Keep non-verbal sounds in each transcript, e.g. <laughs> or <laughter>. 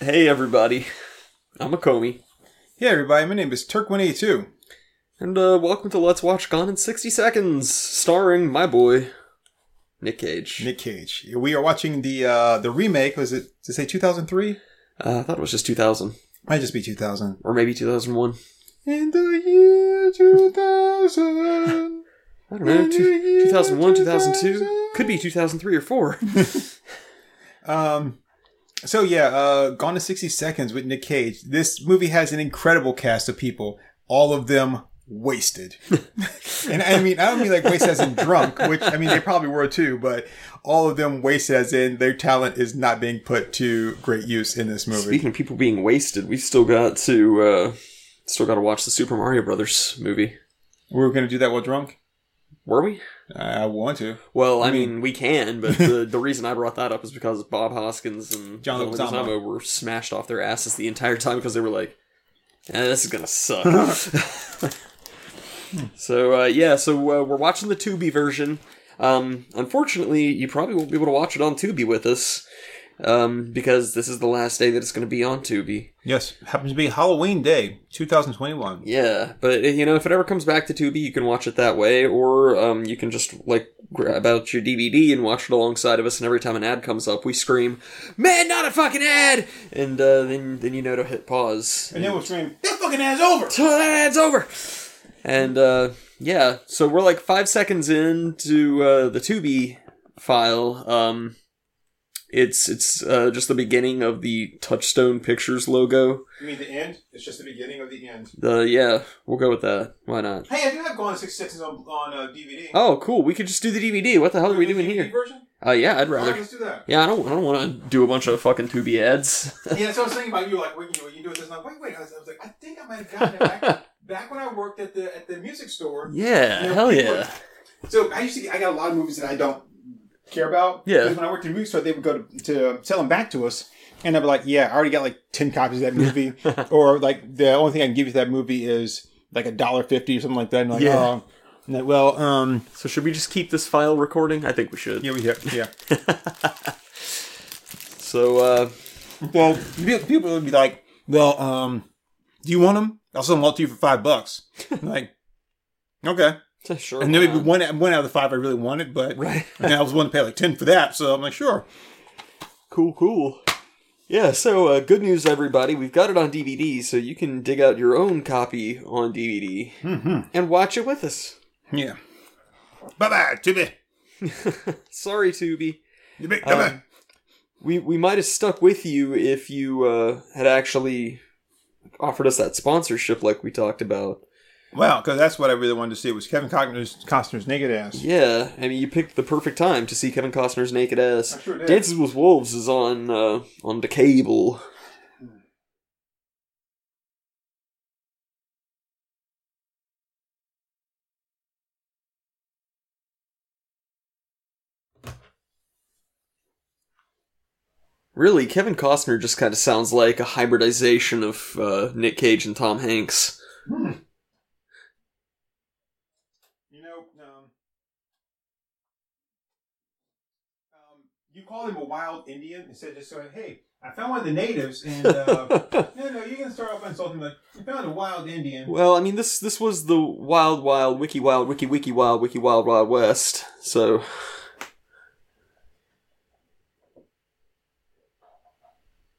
Hey everybody, I'm Akomi, Hey everybody, my name is Turk182. and uh, welcome to Let's Watch Gone in 60 Seconds, starring my boy, Nick Cage. Nick Cage. We are watching the uh, the remake. Was it to say 2003? Uh, I thought it was just 2000, Might just be 2000. or maybe 2001. In the year 2000. <laughs> I don't know, two, 2001, 2002? Could be 2003 or 4. <laughs> Um. So yeah, uh, Gone in 60 Seconds with Nick Cage. This movie has an incredible cast of people. All of them wasted. <laughs> and I mean, I don't mean like wasted as in drunk, which I mean they probably were too, but all of them wasted as in their talent is not being put to great use in this movie. Speaking of people being wasted, we still got to, uh, still got to watch the Super Mario Brothers movie. We're gonna do that while drunk. Were we? I want to. Well, I mean, we can, but the, <laughs> the reason I brought that up is because Bob Hoskins and John. Leguizamo were smashed off their asses the entire time because they were like, eh, "This is gonna suck." <laughs> so uh, yeah, so uh, we're watching the Tubi version. Um, unfortunately, you probably won't be able to watch it on Tubi with us um, because this is the last day that it's going to be on Tubi. Yes, happens to be Halloween Day, 2021. Yeah, but you know, if it ever comes back to Tubi, you can watch it that way, or um, you can just like grab out your DVD and watch it alongside of us. And every time an ad comes up, we scream, "Man, not a fucking ad!" And uh, then then you know to hit pause. And then we'll scream, "That fucking ad's over!" So <laughs> that ad's over. And uh, yeah, so we're like five seconds into uh, the Tubi file. Um, it's it's uh, just the beginning of the Touchstone Pictures logo. You mean the end? It's just the beginning of the end. The yeah, we'll go with that. Why not? Hey, I do have Gone 60 Seconds on, on uh, DVD. Oh, cool. We could just do the DVD. What the hell are we doing DVD here? Version? Uh, yeah, I'd All right, rather. let's do that. Yeah, I don't. I don't want to do a bunch of fucking Tubi ads. <laughs> yeah, so I was thinking about you, like, when you, you do this, and I'm like, wait, wait. I was, I was like, I think I might have gotten it back, <laughs> back when I worked at the at the music store. yeah, hell yeah. So I used to, get- I got a lot of movies that I don't care about. Yeah. Because when I worked in the music store, they would go to, to sell them back to us. And I'd be like, yeah, I already got like 10 copies of that movie. <laughs> or like, the only thing I can give you that movie is like a dollar fifty or something like that. And like, Yeah. oh. Like, well, um, So should we just keep this file recording? I think we should. yeah, we have, yeah. <laughs> So uh, Well, people would be like, "Well, um, do you want them? I'll sell them all to you for five bucks." Like, okay. Sure. And then one one out of the five I really wanted, but <laughs> Right. I was willing to pay like ten for that. So I'm like, sure. Cool, cool. Yeah, so uh, good news, everybody. We've got it on DVD, so you can dig out your own copy on DVD Mm-hmm. and watch it with us. Yeah. Bye bye, Tubi. <laughs> Sorry, Tubi. Tubi, Um, bye-bye. we we might have stuck with you if you uh, had actually offered us that sponsorship, like we talked about. Well, because that's what I really wanted to see was Kevin Costner's, Costner's naked ass. Yeah, I mean, you picked the perfect time to see Kevin Costner's naked ass. Sure. Dances with Wolves is on uh, on the cable. Really, Kevin Costner just kind of sounds like a hybridization of uh, Nick Cage and Tom Hanks. You know, um, um, you call him a wild Indian instead of just saying, "Hey, I found one of the natives," and uh, <laughs> no, no, you can start off by insulting like, "You found a wild Indian." Well, I mean this this was the wild wild wiki wild wiki wiki wild wiki wild wild west. So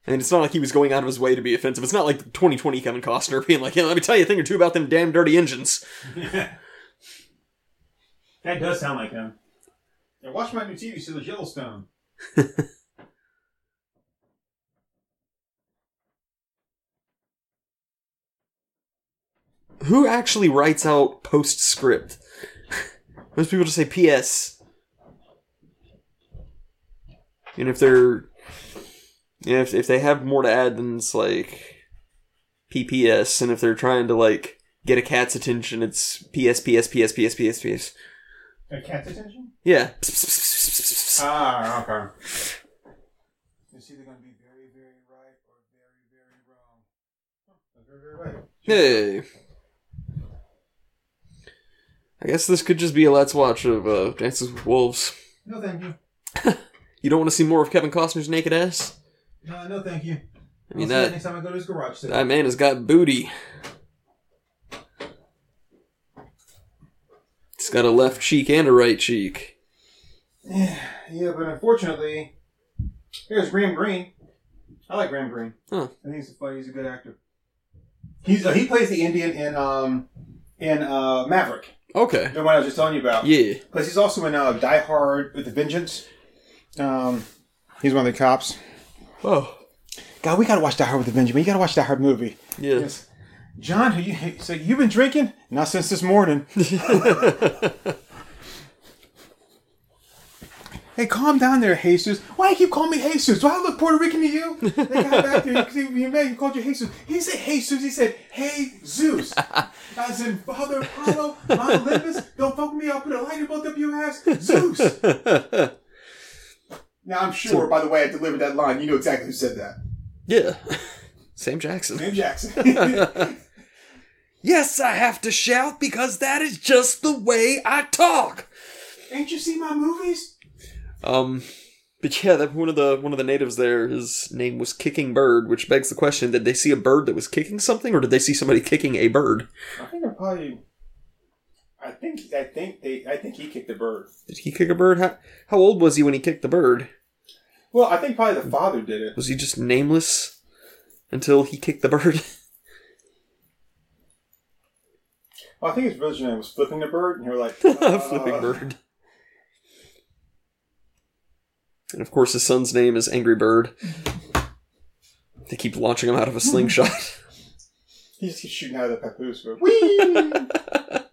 And it's not like he was going out of his way to be offensive. It's not like 2020 Kevin Costner being like, "Yeah, let me tell you a thing or two about them damn dirty engines." <laughs> that does sound like him. Yeah, watch my new TV series, Yellowstone. <laughs> Who actually writes out postscript? <laughs> Most people just say PS. And if they're, if if they have more to add, then it's like PPS. And if they're trying to like get a cat's attention, it's PS PS PS PS PS PS. A cat's attention? Yeah. Ah, okay. It's either going to be very, very right or very, very wrong. Huh, very, very right. Hey. I guess this could just be a let's watch of uh, Dances with Wolves. No, thank you. <laughs> You don't want to see more of Kevin Costner's naked ass? No, no, thank you. I mean I'll see that next time I go to his garage sale. that man has got booty. He's got a left cheek and a right cheek. <sighs> yeah, but unfortunately, here's Graham Greene. I like Graham Greene. Huh. I think he's a funny. He's a good actor. He's uh, he plays the Indian in um in uh Maverick, Okay. the one I was just telling you about. Yeah. Because he's also in uh, Die Hard with the Vengeance. Um, he's one of the cops. Oh. God, we gotta watch Die Hard with the Vengeance. You gotta watch Die Hard movie. Yeah. Yes. John, who you so you've been drinking? Not since this morning. <laughs> <laughs> Hey, calm down there, Jesus. Why you keep calling me Jesus? Do I look Puerto Rican to you? They got back there, you, you, you called you Jesus. He said Jesus. He said, Hey, Zeus. <laughs> As in, Father Apollo, Mount Olympus, don't fuck with me. I'll put a light in both of your ass. Zeus. Now, I'm sure, by the way, I delivered that line. You know exactly who said that. yeah. <laughs> Sam Jackson. Sam Jackson. <laughs> Yes, I have to shout because that is just the way I talk. Ain't you seen my movies? Um, but yeah, that one of the one of the natives there, his name was Kicking Bird, which begs the question: Did they see a bird that was kicking something, or did they see somebody kicking a bird? I think they're probably. I think I think they I think he kicked the bird. Did he kick a bird? How how old was he when he kicked the bird? Well, I think probably the father did it. Was he just nameless until he kicked the bird? <laughs> Well, I think his village name was Flipping the Bird, and were like <laughs> Flipping uh, bird. And of course, his son's name is Angry Bird. They keep launching him out of a slingshot. <laughs> He just keeps shooting out of the papoose. But whee! <laughs>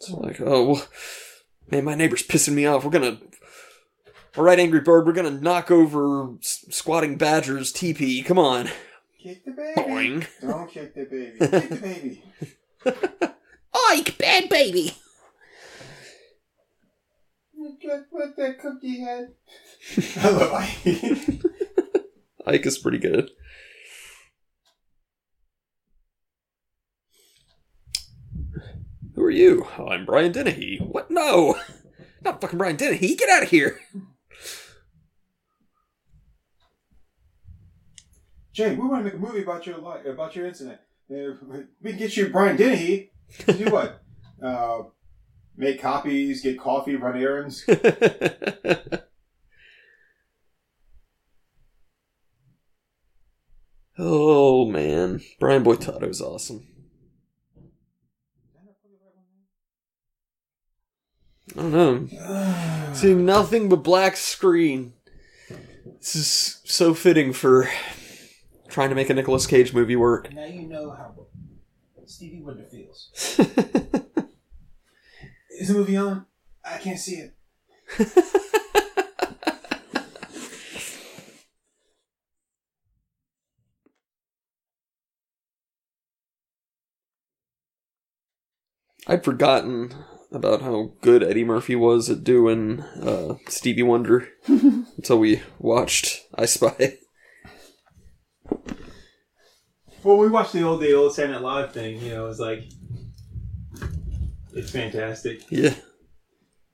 So like, oh well, man, my neighbor's pissing me off. We're gonna, all right, Angry Bird, we're gonna knock over s- squatting badgers teepee. Come on, kick the baby. boing. Don't kick the baby. <laughs> Kick the baby. Ike, bad baby. What that cookie. <laughs> I love Ike. Ike is pretty good. Who are you? Oh, I'm Brian Dennehy. What? No, not fucking Brian Dennehy. Get out of here. Jay, we want to make a movie about your life, about your incident. Uh, we can get you Brian Dennehy to do what? <laughs> Uh, make copies, get coffee, run errands. <laughs> oh man, Brian Boytato is awesome. I don't know. <sighs> Seeing nothing but black screen. This is so fitting for trying to make a Nicolas Cage movie work. Now you know how Stevie Wonder feels. <laughs> Is the movie on? I can't see it. <laughs> I'd forgotten about how good Eddie Murphy was at doing uh, Stevie Wonder <laughs> until we watched I Spy. Well, we watched the old the old Saturday Night Live thing. You know, it's like it's fantastic. Yeah.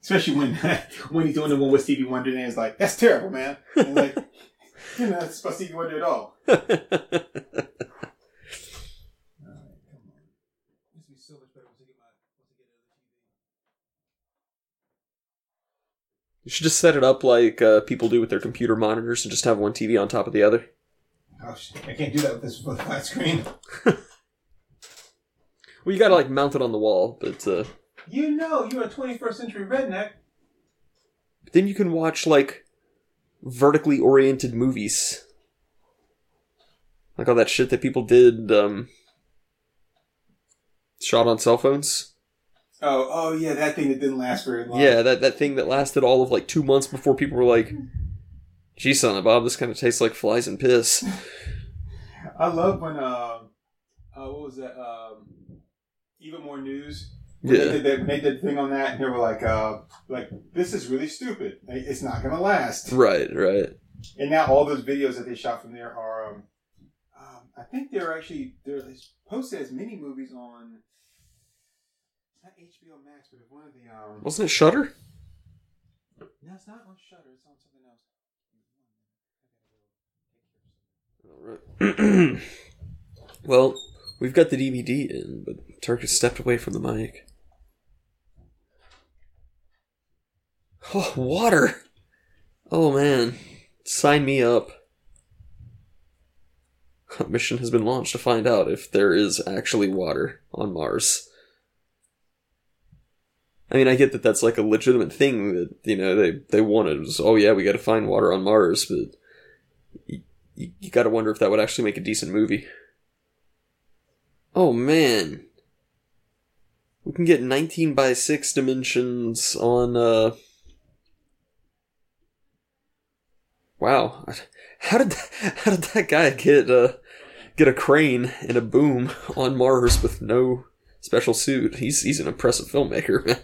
Especially when <laughs> when he's doing the one with Stevie Wonder, and it's like, that's terrible, man. And like, you know, it's about Stevie Wonder at all. <laughs> You should just set it up like uh, people do with their computer monitors and just have one TV on top of the other. Oh. I can't do that with this with flat screen. <laughs> Well, you gotta like mount it on the wall, but uh, You know, you're a 21st century redneck. then you can watch like vertically oriented movies, like all that shit that people did, um, shot on cell phones. Oh, oh yeah, that thing that didn't last very long. Yeah, that that thing that lasted all of like two months before people were like, "Gee, son of Bob, this kind of tastes like flies and piss." <laughs> I love when um, uh, what was that? Um, even more news. When Yeah. They did, that, they did the thing on that, and they were like, uh, like this is really stupid. It's not gonna last. Right, right. And now all those videos that they shot from there are, um, um, I think they're actually they're posted as mini movies on. It's Not HBO Max, but one of the um. Wasn't it Shudder? No, it's not on Shudder. It's on something else. Alright. <clears throat> well, we've got the DVD in, but Turk has stepped away from the mic. Oh, water! Oh man, sign me up. A mission has been launched to find out if there is actually water on Mars. I mean, I get that that's like a legitimate thing that you know they they wanted. Was, oh yeah, we got to find water on Mars, but you, you, got to wonder if that would actually make a decent movie. Oh man, we can get 19 by 6 dimensions on. uh Wow, how did that, how did that guy get uh get a crane and a boom on Mars with no special suit? He's he's an impressive filmmaker, man.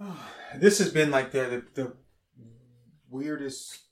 <sighs> This has been like the the, the weirdest,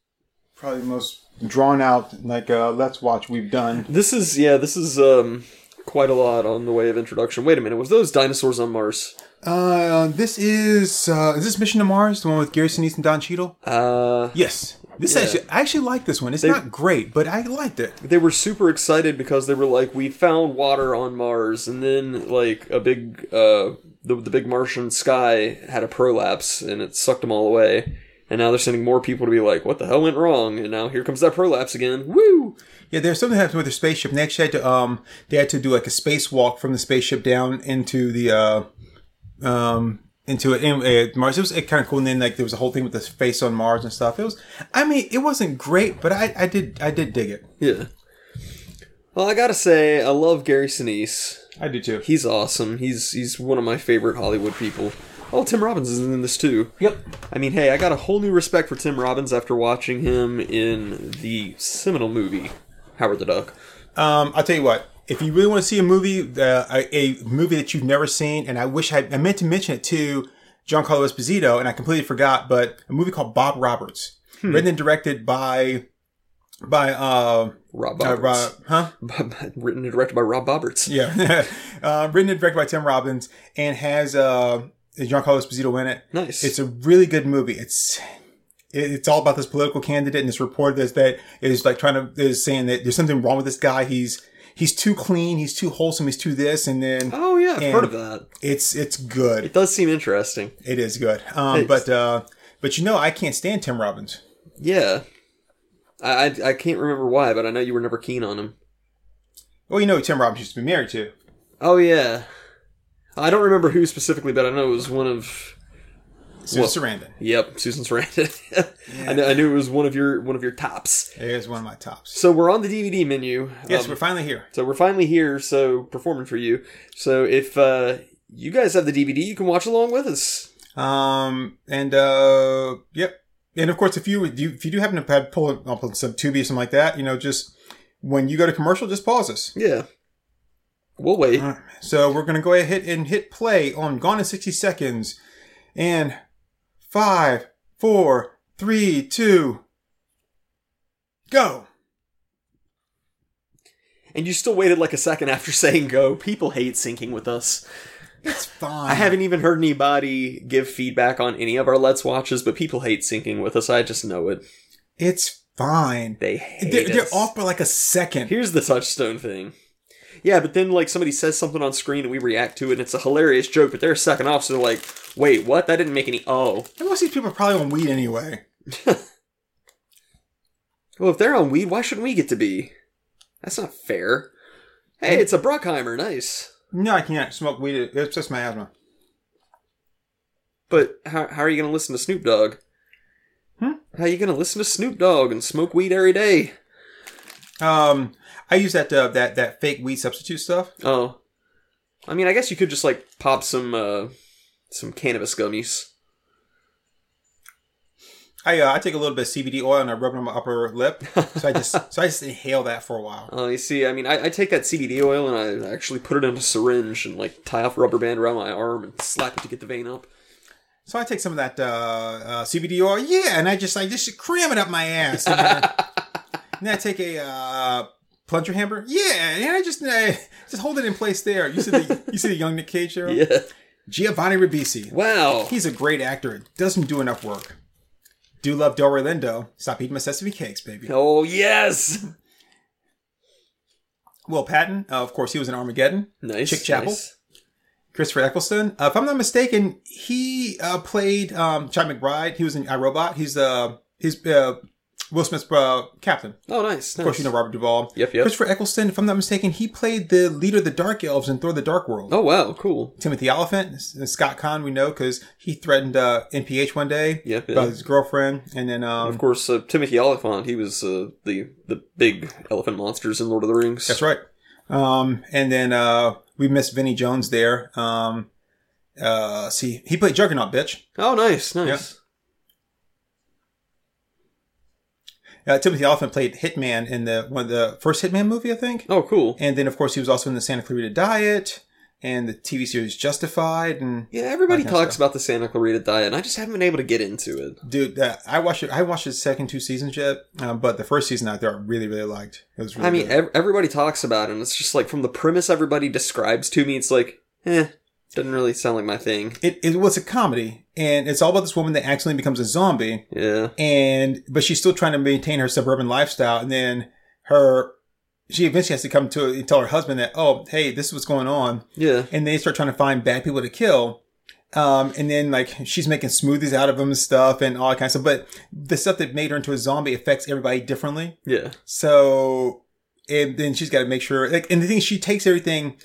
probably the most drawn out like uh, let's watch we've done. This is yeah, this is um quite a lot on the way of introduction. Wait a minute, was those dinosaurs on Mars? Uh, this is uh, is this Mission to Mars, the one with Gary Sinise and Don Cheadle? Uh Yes. This Yeah. actually, I actually like this one. It's They- not great, but I liked it. they were super excited because they were like, we found water on Mars, and then like a big uh the the big Martian sky had a prolapse and it sucked them all away. And now they're sending more people to be like, what the hell went wrong? And now here comes that prolapse again. Woo! Yeah, there's something that happened with the spaceship. And they actually had to um they had to do like a spacewalk from the spaceship down into the uh um into it uh, Mars. It was kind of cool. And then like there was a whole thing with the face on Mars and stuff. It was, I mean, it wasn't great, but I I did I did dig it. Yeah. Well, I gotta say, I love Gary Sinise. I do too. He's awesome. He's he's one of my favorite Hollywood people. Oh, Tim Robbins is in this too. Yep. I mean, hey, I got a whole new respect for Tim Robbins after watching him in the seminal movie Howard the Duck. Um, I'll tell you what. If you really want to see a movie, uh, a, a movie that you've never seen, and I wish I, I meant to mention it to Giancarlo Esposito, and I completely forgot, but a movie called Bob Roberts, written and directed by by uh, Rob uh Boberts. Rob, huh? <laughs> Written and directed by Rob Boberts. Yeah, <laughs> uh, written and directed by Tim Robbins, and has uh, Giancarlo Esposito in it. Nice. It's a really good movie. It's it's all about this political candidate and this reporter that's, that is like trying to is saying that there's something wrong with this guy. He's he's too clean. He's too wholesome. He's too this, and then oh yeah, I've heard of that. it's it's good. It does seem interesting. It is good. Um, but uh, but you know, I can't stand Tim Robbins. Yeah. I, I I can't remember why, but I know you were never keen on him. Well, you know, who Tim Robbins used to be married to. Oh yeah. I don't remember who specifically, but I know it was one of Susan Well- Sarandon. Yep, Susan Sarandon. <laughs> I, knew, I knew it was one of your one of your tops. It is one of my tops. So we're on the DVD menu. Yes, Um, we're finally here. so we're finally here. So performing for you. So if uh, you guys have the DVD, you can watch along with us. Um, and uh, yep. And of course, if you if you, if you do happen to pull it up on some Tubi or something like that, you know, just when you go to commercial, just pause us. Yeah, we'll wait. Right. So we're gonna go ahead and hit play on Gone in sixty seconds, and five, four, three, two, go. And you still waited like a second after <laughs> saying go. People hate syncing with us. It's <sighs> fine. I haven't even heard anybody give feedback on any of our Let's Watches, but people hate syncing with us. I just know it. It's fine. They hate They're, they're off by like a second. Here's the touchstone thing. Yeah, but then like somebody says something on screen and we react to it and it's a hilarious joke, but they're a second off, so they're like, wait, what? That didn't make any oh. And most of these people are probably on weed anyway. <laughs> Well, if they're on weed, why shouldn't we get to be? That's not fair. Hey, it's a Bruckheimer, nice. No, I can't smoke weed. It's just my asthma. But how, how are you going to listen to Snoop Dogg? Hmm? How are you going to listen to Snoop Dogg and smoke weed every day? Um, I use that uh, that that fake weed substitute stuff. Oh. I mean, I guess you could just like pop some uh some cannabis gummies. I uh, I take a little bit of CBD oil and I rub it on my upper lip. So I just <laughs> so I just inhale that for a while. Oh, you see, I mean, I, I take that CBD oil and I actually put it in a syringe and like tie off a rubber band around my arm and slap it to get the vein up. So I take some of that uh, uh, CBD oil, yeah, and I just I just cram it up my ass. And <laughs> then, and then I take a uh, plunger hammer, yeah, yeah. I just uh, <laughs> just hold it in place there. You see the you see the young Nick Cage there? Yeah. Giovanni Ribisi. Wow. He's a great actor. Doesn't do enough work. Do love Delroy Lindo. Stop eating my sesame cakes, baby. Oh yes. Will Patton, uh, of course, he was in Armageddon. Nice. Chick Chapel. nice. Christopher Eccleston. Uh, if I'm not mistaken, he uh, played um, Chad McBride. He was in iRobot. He's uh, he's uh, Will Smith's uh, captain. Oh, nice. Of course, you know Robert Duvall. Yep, yep. Christopher Eccleston, if I'm not mistaken, he played the leader of the Dark Elves in Thor: The Dark World. Oh wow, cool. Timothy Olyphant, and Scott Caan, we know because he threatened uh, NPH one day Yep, about yep. his girlfriend, and then um, Of course, uh, Timothy Olyphant. He was uh, the the big elephant monsters in Lord of the Rings. That's right. Um, and then uh, we missed Vinnie Jones there. Um, uh, see, he played Juggernaut, bitch. Oh, nice, nice. Uh, Timothy Olyphant played Hitman in the one of the first Hitman movie, I think. Oh, cool. And then, of course, he was also in the Santa Clarita Diet and the TV series Justified. And Yeah, everybody talks about the Santa Clarita Diet, and I just haven't been able to get into it. dude, uh, I watched it. I watched the second two seasons yet, um, but the first season I thought I really, really liked. It was really I mean, ev- everybody talks about it, and it's just like from the premise everybody describes to me, it's like, eh, doesn't really sound like my thing. it, it was a comedy, and it's all about this woman that accidentally becomes a zombie. Yeah. and but she's still trying to maintain her suburban lifestyle and then her she eventually has to come to and tell her husband that oh hey this is what's going on Yeah. and they start trying to find bad people to kill um, and then like she's making smoothies out of them and stuff and all that kind of stuff but the stuff that made her into a zombie affects everybody differently Yeah. so and then she's got to make sure like and the thing is, she takes everything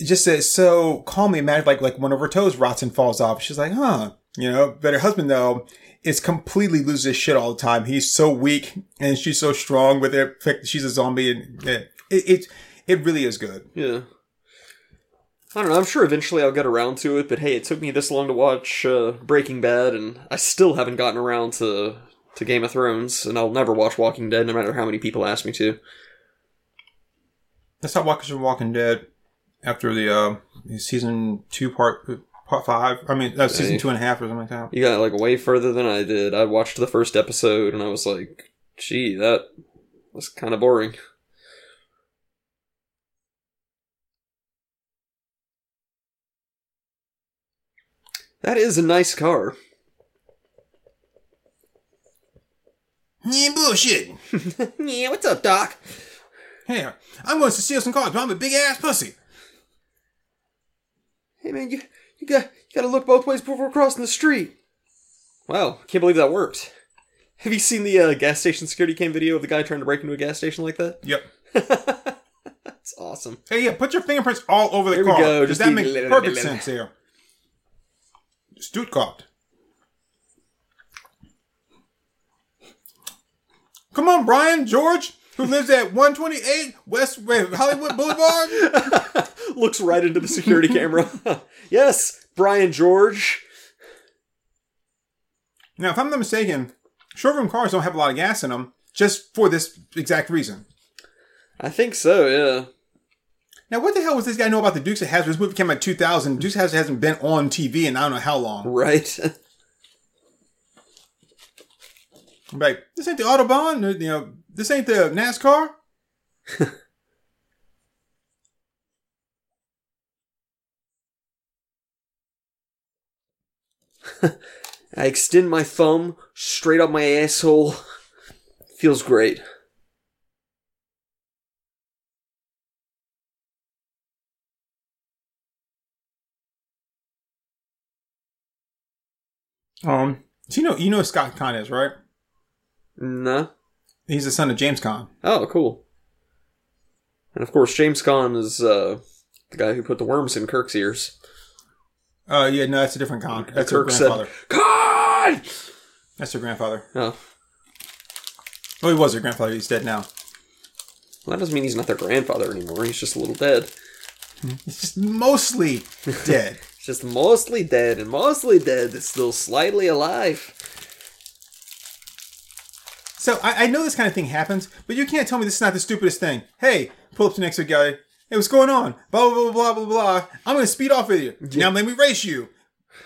just says so calmly matter like like one of her toes rots and falls off she's like huh you know but her husband though is completely loses his shit all the time he's so weak and she's so strong with it she's a zombie and it, it it really is good Yeah. I don't know. I'm sure eventually I'll get around to it, but hey, it took me this long to watch uh, Breaking Bad, and I still haven't gotten around to to Game of Thrones, and I'll never watch Walking Dead, no matter how many people ask me to. let's talk watching walking dead after the uh season two part part five i mean uh, season two and a half or something like that You got like way further than I did. I watched the first episode, and I was like, "Gee, that was kind of boring." That is a nice car. yeah bullshit <laughs> yeah, what's up, Doc? Hey, I'm going to steal some cars, but I'm a big ass pussy. Hey man, you you got you got to look both ways before crossing the street. Wow, can't believe that worked. Have you seen the uh, gas station security cam video of the guy trying to break into a gas station like that? Yep. <laughs> That's awesome. Hey, yeah, put your fingerprints all over the There we car. go, Does just that the- make perfect sense here? Stuttgart. Come on, Brian George, who lives at 128 West Hollywood Boulevard. <laughs> <laughs> Looks right into the security <laughs> camera. <laughs> yes, Brian George. now, if I'm not mistaken, showroom cars don't have a lot of gas in them, just for this exact reason. I think so. Yeah. Now, what the hell was this guy know about the Dukes of Hazzard? This movie came out in 2000. Dukes of Hazzard hasn't been on TV in I don't know how long. Right. I'm like, this ain't the Autobahn, you know, this ain't the NASCAR. <laughs> I extend my thumb straight up my asshole. Feels great. Um, so you know, you know who Scott Caan is, right? No. He's the son of James Caan. Oh, cool. And of course, James Caan is uh, the guy who put the worms in Kirk's ears. Uh, yeah, no, that's a different Khan. That's her Kirk said, grandfather. "Khan!" That's her grandfather. Oh, Oh, he was her grandfather. He's dead now. well, that doesn't mean he's not their grandfather anymore. He's just a little dead. He's just mostly <laughs> dead. He's just mostly dead, and mostly dead is still slightly alive. So I, I know this kind of thing happens, but you can't tell me this is not the stupidest thing. Hey, pull up to the next guy. Hey, what's going on? Blah blah blah blah blah blah. I'm gonna speed off with you. Now let me race you.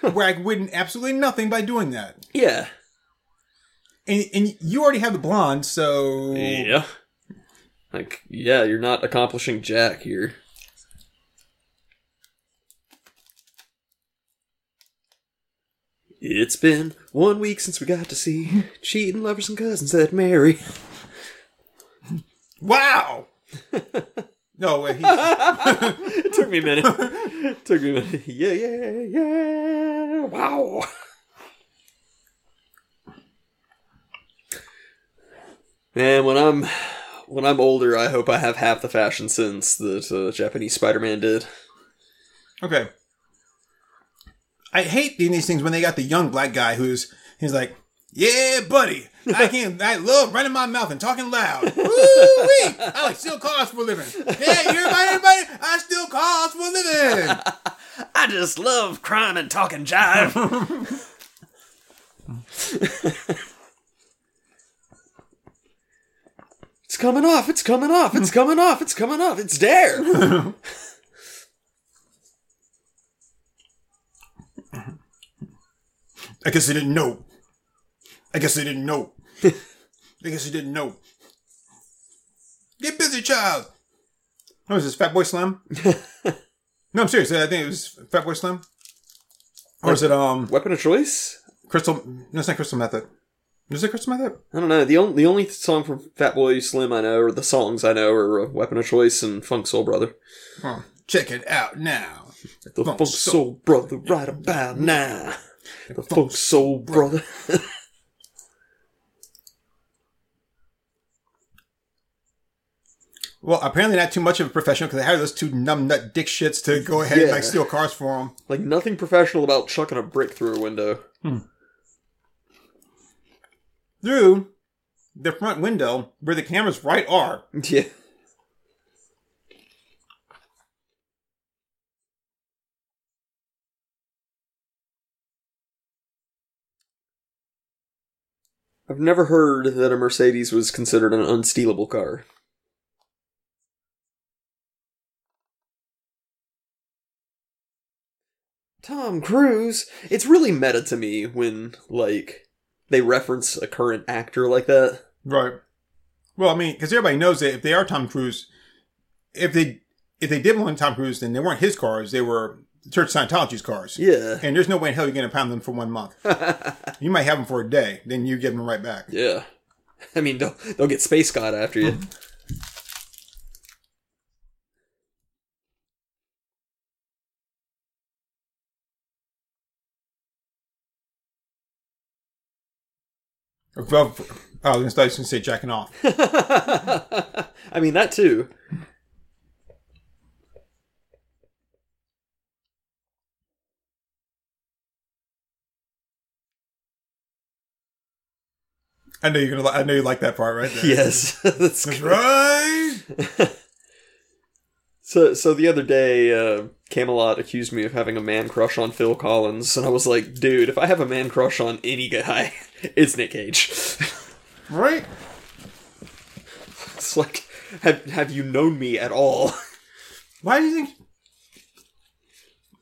Where I win absolutely nothing by doing that. Yeah. And and you already have the blonde, so Yeah. Like, yeah, you're not accomplishing jack here. It's been one week since we got to see cheating lovers and cousins that marry. Wow. <laughs> no, wait, he, It <laughs> took me a minute. It <laughs> took me a minute. Yeah, yeah, yeah. Wow. Man, when I'm when I'm older, I hope I have half the fashion sense that uh, Japanese Spider-Man did. okay. I hate doing these things when they got the young black guy who's he's like, yeah, buddy, <laughs> I can I love running my mouth and talking loud. Woo-wee! I like steal cars for a living. Yeah, you everybody, everybody, I steal cars for a living. <laughs> I just love crime and talking jive. <laughs> it's coming off. It's coming off. It's coming off. It's coming off. It's there. I guess they didn't know. I guess they didn't know. <laughs> I guess they didn't know. Get busy, child. What was this, Fatboy Slim? <laughs> no, I'm serious. I think it was Fatboy Slim. Or is it um Weapon of choice? Crystal? No, it's not Crystal Method. Is it Crystal Method? I don't know. The only the only song from Fat Boy Slim I know, or the songs I know, are uh, Weapon of Choice and Funk Soul Brother. Huh. Check it out now. The Funk Funk, Soul Soul Brother, right about now. The Funk Soul Brother. <laughs> Well, apparently not too much of a professional because they hired those two numbnut dick shits to go ahead and like steal cars for them. like nothing professional about chucking a brick through a window. Hmm. Through the front window where the cameras right are. <laughs> Yeah. I've never heard that a Mercedes was considered an unstealable car. Tom Cruise. It's really meta to me when like they reference a current actor like that. Right. Well, I mean, because everybody knows that if they are Tom Cruise, if they if they did want Tom Cruise, then they weren't his cars; they were Church Scientology's cars. Yeah. And there's no way in hell you're going to pound them for one month. <laughs> you might have them for a day, then you give them right back. Yeah. I mean, they'll, they'll get Space God after you. Mm-hmm. Well, I was going to say jacking off. <laughs> I mean, that too. I know you're gonna. li- I know you like that part right there. <laughs> Yes. <laughs> That's That's great. right. So, so the other day, uh, Camelot accused me of having a man crush on Phil Collins, and I was like, dude, if I have a man crush on any guy, <laughs> it's Nick Cage. Right. <laughs> It's like, have, have you known me at all? <laughs> Why do you think?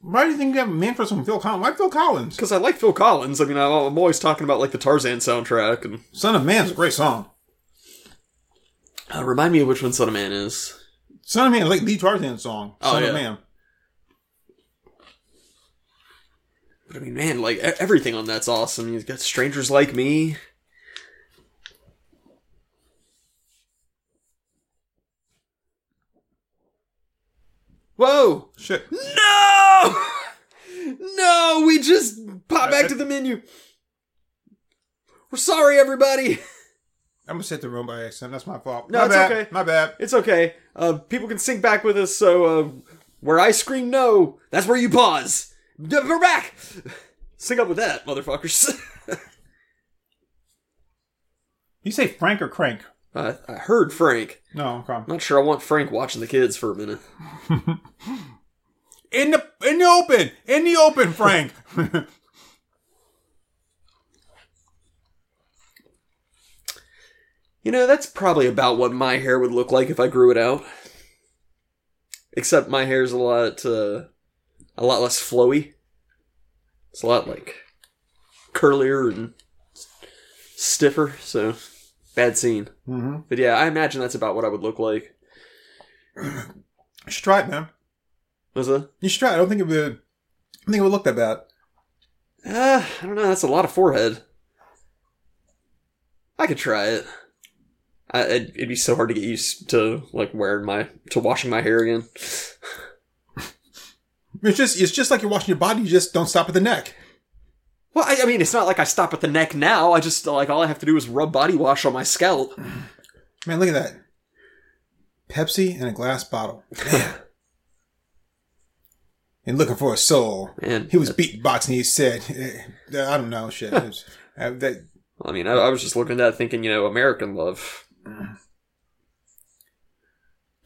Why do you think you have a man crush on Phil Collins? Why Phil Collins? Because I like Phil Collins. I mean, I'm always talking about, like, the Tarzan soundtrack, and... Son of Man's a great song. Uh, remind me of which one Son of Man is. Son of Man like the Tarzan song. Oh, Son yeah. of Man. But I mean, man, like, everything on that's awesome. You've got Strangers Like Me. Whoa! Shit. No! <laughs> No, we just pop back to the menu. We're sorry, everybody. <laughs> I'm gonna set the room by accident. That's my fault. No, my it's bad. okay. My bad. It's okay. Uh, people can sync back with us, so uh, where I scream no, that's where you pause. We're back. <laughs> Sync up with that, motherfuckers. <laughs> You say Frank or Crank? I, I heard Frank. No, okay. I'm not sure I want Frank watching the kids for a minute. <laughs> In the in the open, in the open, Frank. You know, that's probably about what my hair would look like if I grew it out. Except my hair's a lot, uh, a lot less flowy. It's a lot like curlier and stiffer. So bad scene. mm-hmm. But yeah, I imagine that's about what I would look like. You should try it, man. Was it? You should try it. I don't think it would. I think it would look that bad. Uh, I don't know. That's a lot of forehead. I could try it. I, it'd, it'd be so hard to get used to like wearing my to washing my hair again. <laughs> It's just it's just like you're washing your body. You just don't stop at the neck. Well, I, I mean, it's not like I stop at the neck now. I just like all I have to do is rub body wash on my scalp. <clears throat> Man, look at that. Pepsi in a glass bottle. <laughs> And looking for a soul. Man, He was beatboxing. He said, eh, "I don't know, shit." <laughs> Was- uh, that, I mean, I, I was just looking at that thinking, you know, American love.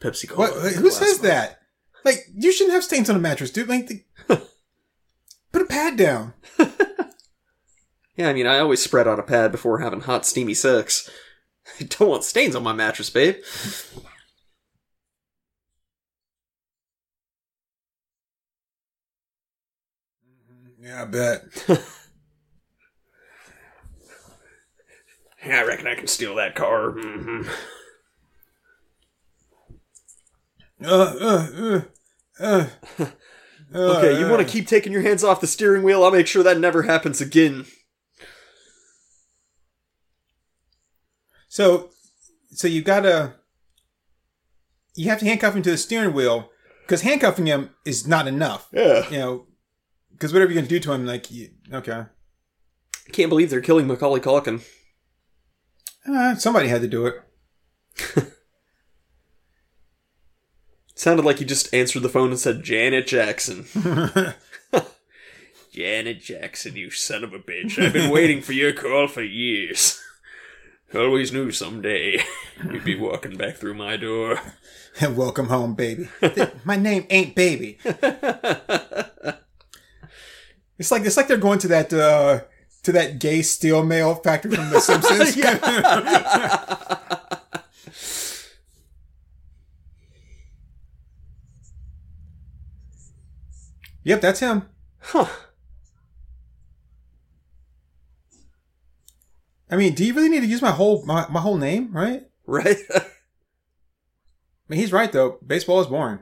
Pepsi Cola. what? Who says that? Like, you shouldn't have stains on a mattress, dude. Like, the, <laughs> put a pad down. <laughs> Yeah, I mean, I always spread out a pad before having hot, steamy sex. <laughs> I don't want stains on my mattress, babe. Mm-hmm. Yeah, I bet. Yeah, I reckon I can steal that car. Mm-hmm. Uh, uh, uh, uh, Okay, you want to keep taking your hands off the steering wheel? I'll make sure that never happens again. So, so you gotta, you have to handcuff him to the steering wheel because handcuffing him is not enough. Yeah. You know, because whatever you're gonna do to him, like, you, okay, Can't believe they're killing Macaulay Culkin. Uh, somebody had to do it. <laughs> sounded like you just answered the phone and said, Janet Jackson. <laughs> Janet Jackson, you son of a bitch. I've been waiting for your call for years. Always knew someday you'd be walking back through my door. And <laughs> welcome home, baby. My name ain't baby. It's like it's like they're going to that uh, to that gay steel mail factory from The Simpsons. <laughs> <laughs> yep, that's him. Huh. I mean, do you really need to use my whole my, my whole name, right? Right? I mean, he's right though. Baseball is boring.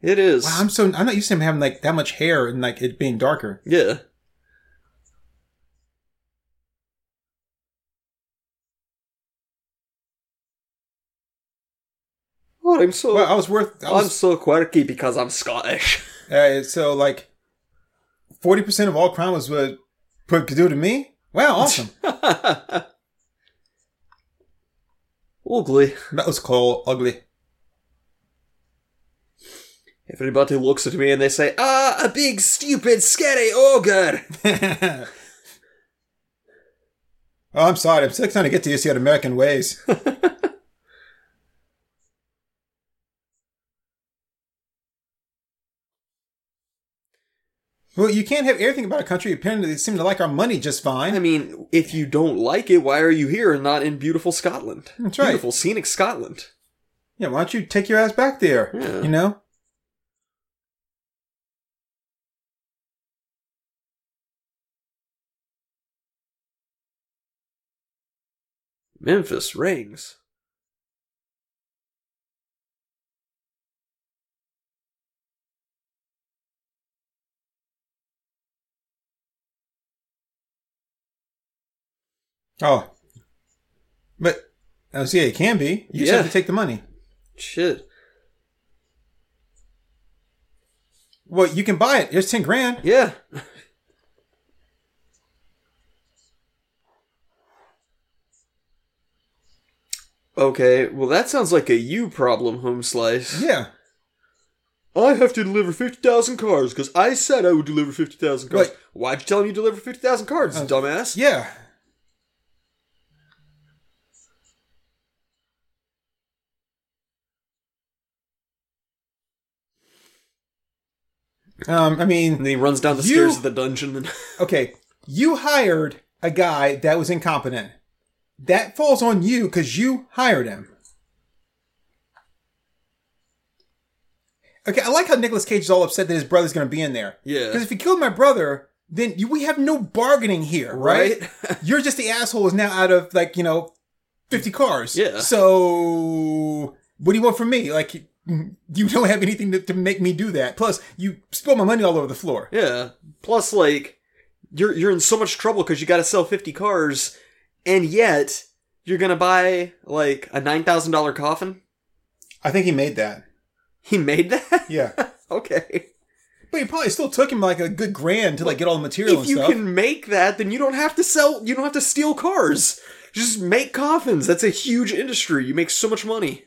it is. Wow, I'm so I'm not used to him having like that much hair and like it being darker. yeah. I'm so Well, I was worth. I I'm was, so quirky because I'm Scottish. <laughs> uh, so like forty percent of all crime was what put could do to me. Wow, awesome. <laughs> Ugly. that was cool, ugly. If anybody looks at me and they say, "Ah, a big, stupid, scary ogre," <laughs> oh, I'm sorry. I'm still trying to get to you see American ways. Well, you can't have everything about a country. Apparently, they seem to like our money just fine. I mean, if you don't like it, why are you here and not in beautiful Scotland? That's right. Beautiful, scenic Scotland. Yeah, why don't you take your ass back there? Yeah. You know? Memphis rings. Oh. But, oh, yeah, it can be. You just Yeah. have to take the money. Shit. Well, you can buy it. It's 10 grand. Yeah. Okay, well that sounds like a you problem, Home Slice. Yeah. I have to deliver 50,000 cars because I said I would deliver 50,000 cars. Right. Why'd you tell me you deliver 50,000 cars, dumbass? Yeah. Um, I mean, And then he runs down the You- stairs of the dungeon and <laughs> okay, you hired a guy that was incompetent. That falls on you because you hired him. Okay, I like how Nicolas Cage is all upset that his brother's going to be in there. Yeah. Because if he killed my brother, then you, we have no bargaining here, right? Right? <laughs> You're just the asshole who's now out of like you know, fifty cars. Yeah. So what do you want from me? Like <laughs> you don't have anything to, to make me do that. Plus, you spill my money all over the floor. Yeah. Plus, like, you're you're in so much trouble because you got to sell 50 cars, and yet you're gonna buy like a nine thousand dollar coffin. I think he made that. He made that. <laughs> Yeah. okay. But he probably still took him like a good grand to like get all the material If you stuff. can make that, then you don't have to sell. You don't have to steal cars. Just make coffins. That's a huge industry. You make so much money.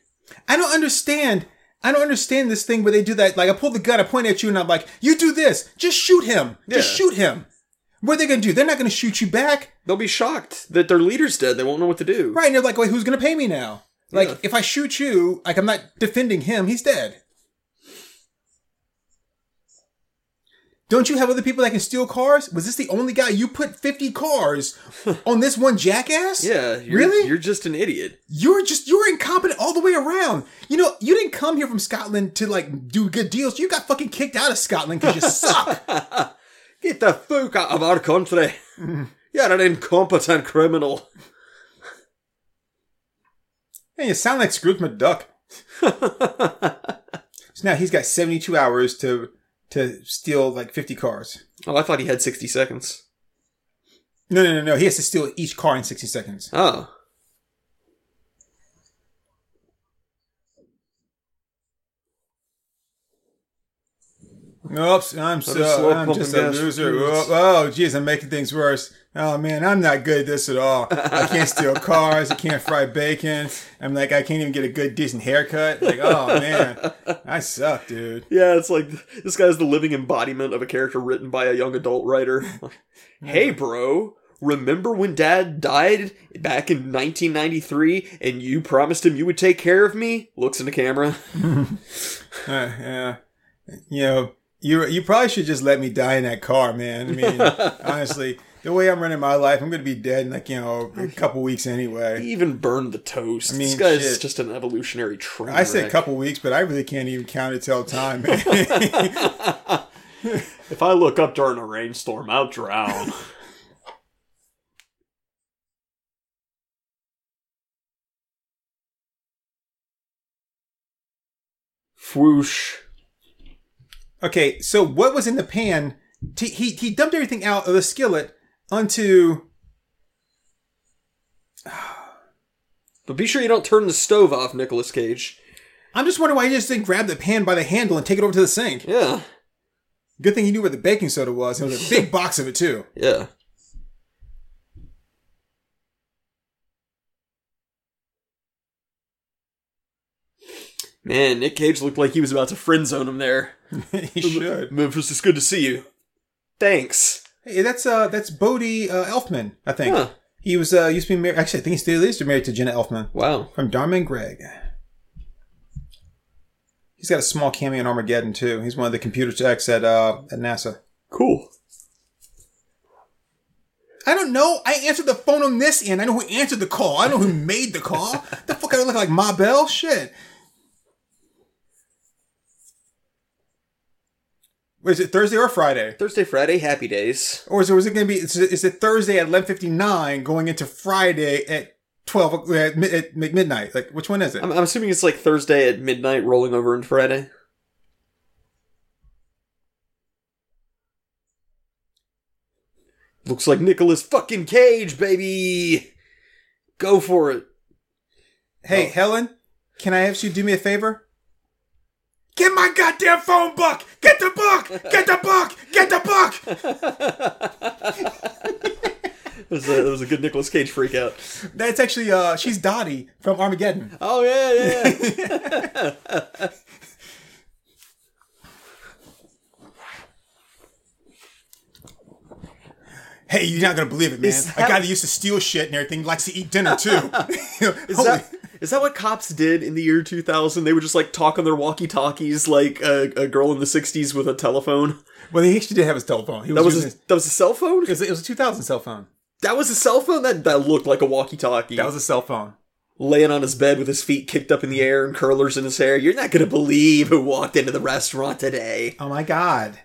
I don't understand. I don't understand this thing where they do that. Like I pull the gun, I point at you, and I'm like, "You do this. Just shoot him. Just Yeah. shoot him." What are they gonna do? They're not gonna shoot you back, They'll be shocked that their leader's dead. They won't know what to do. right? And they're like, "Wait, who's gonna pay me now?" Like, Yeah. if I shoot you, like I'm not defending him. He's dead. Don't you have other people that can steal cars? Was this the only guy you put 50 cars <laughs> on this one jackass? Yeah. You're, Really? You're just an idiot. You're just you're incompetent all the way around. You know, you didn't come here from Scotland to like do good deals. You got fucking kicked out of Scotland because you suck. <laughs> Get the fuck out of our country. <laughs> You're an incompetent criminal. Hey, you sound like Scrooge McDuck. So now he's got 72 hours to to steal like 50 cars. Oh, I thought he had 60 seconds. No, no, no, no. He has to steal each car in 60 seconds. Oh. Oops, I'm so I'm just a loser. Oh, oh, geez, I'm making things worse. Oh man, I'm not good at this at all. I can't steal <laughs> cars. I can't fry bacon. I'm like, I can't even get a good, decent haircut. Like, oh man, I suck, dude. Yeah, it's like this guy's the living embodiment of a character written by a young adult writer. <laughs> hey, bro, remember when dad died back in 1993 and you promised him you would take care of me? Looks in the camera. <laughs> Uh, yeah, you know, you you probably should just let me die in that car, man. I mean, <laughs> honestly, the way I'm running my life, I'm going to be dead in like you know a couple weeks He anyway. even burned the toast. I mean, this guy's shit. just an evolutionary train I say a couple weeks, but I really can't even count it till time, man. <laughs> If I look up during a rainstorm, I'll drown. <laughs> Whoosh. Okay, so what was in the pan? T- he he dumped everything out of the skillet onto. But be sure you don't turn the stove off, Nicolas Cage. I'm just wondering why he just didn't grab the pan by the handle and take it over to the sink. Yeah. Good thing he knew where the baking soda was. It was a big <laughs> box of it too. Yeah. Man, Nick Cage looked like he was about to friend zone him there. <laughs> he should. Memphis, it's good to see you. Thanks. Hey, that's uh that's Bodhi uh, Elfman, I think. Huh. He was uh used to be married. Actually, I think he still is married to Jenna Elfman Wow. from Dharma and Greg. He's got a small cameo in Armageddon too. He's one of the computer techs at uh at NASA. Cool. I don't know. I answered the phone on this end. I know who answered the call. I know who made the call. <laughs> the fuck I look like Ma Bell? Shit. Was it Thursday or Friday? Thursday, Friday, happy days. Or is it, was it going to be, is it, is it Thursday at 11.59 going into Friday at 12, o- at, mi- at midnight? Like, which one is it? I'm, I'm assuming it's like Thursday at midnight rolling over into Friday. Looks like Nicolas fucking Cage, baby! Go for it. hey, Oh. Helen, can I ask you to do me a favor? Get my goddamn phone book! Get the book! Get the book! Get the book! <laughs> It was a, it was a good Nicolas Cage freak out. That's actually, uh, she's Dottie from Armageddon. Oh, yeah, yeah. <laughs> Hey, you're not gonna believe it, man. Is A guy that used to steal shit and everything likes to eat dinner too. <laughs> Is that, is that what cops did in the year 2000? They would just like talk on their walkie talkies like a, a girl in the 60s with a telephone? well, he actually didn't have his telephone. He was That was, a, that was a cell phone? it, was, it was a 2000 cell phone. That was a cell phone? That, that looked like a walkie talkie. That was a cell phone. laying on his bed with his feet kicked up in the air and curlers in his hair. You're not gonna believe who walked into the restaurant today. Oh my god.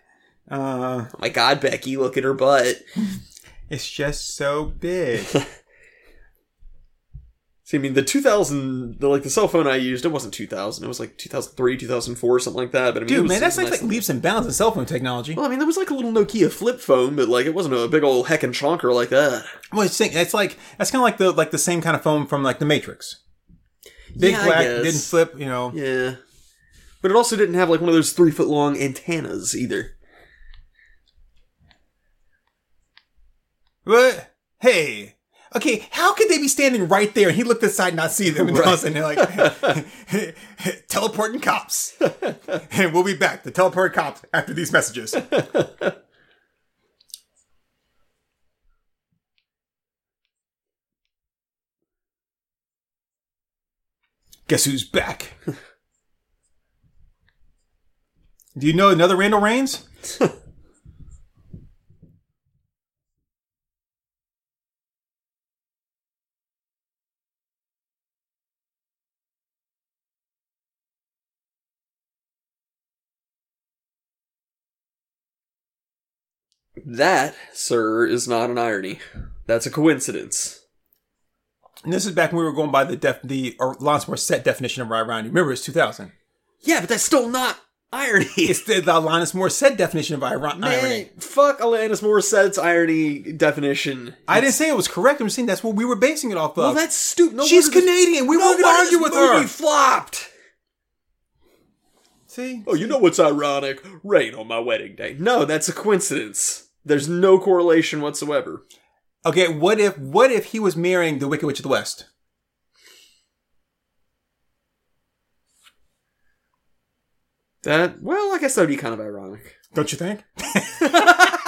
Uh, Oh my god, Becky, look at her butt. <laughs> it's just so big. <laughs> See, I mean, the 2000, the like the cell phone I used, it wasn't 2000. It was like 2003, 2004, something like that. But I mean, Dude, was- man, that's like, nice. like leaps and bounds in cell phone technology. Well, I mean, there was like a little Nokia flip phone, but like it wasn't a big old heckin' chonker like that. Well, it's, it's like that's kind of like the like the same kind of phone from like the Matrix. Big Yeah, black, didn't flip. You know, Yeah, but it also didn't have like one of those three foot long antennas either. But hey, okay, how could they be standing right there and he looked aside and not see them? <laughs> And all of a sudden they're like <laughs> teleporting cops. <laughs> and we'll be back. The teleport cops after these messages. Guess who's back? Do you know another Randall Raines? That, sir, is not an irony. That's a coincidence. And this is back when we were going by the def- the Alanis Morissette definition of irony. Remember, it's 2000. Yeah, but that's still not irony. <laughs> It's the, the Alanis Morissette definition of iron- irony. Man, fuck Alanis Morissette's irony definition. I didn't say it was correct. I'm saying that's what we were basing it off of. Well, that's stupid. No She's this- Canadian. We no weren't going to wonder argue with her. flopped. See? Oh, you know what's ironic? Rain on my wedding day. No, that's a coincidence. There's no correlation whatsoever. Okay, what if what if he was marrying the Wicked Witch of the West? That well, I guess that'd be kind of ironic. Don't you think? <laughs>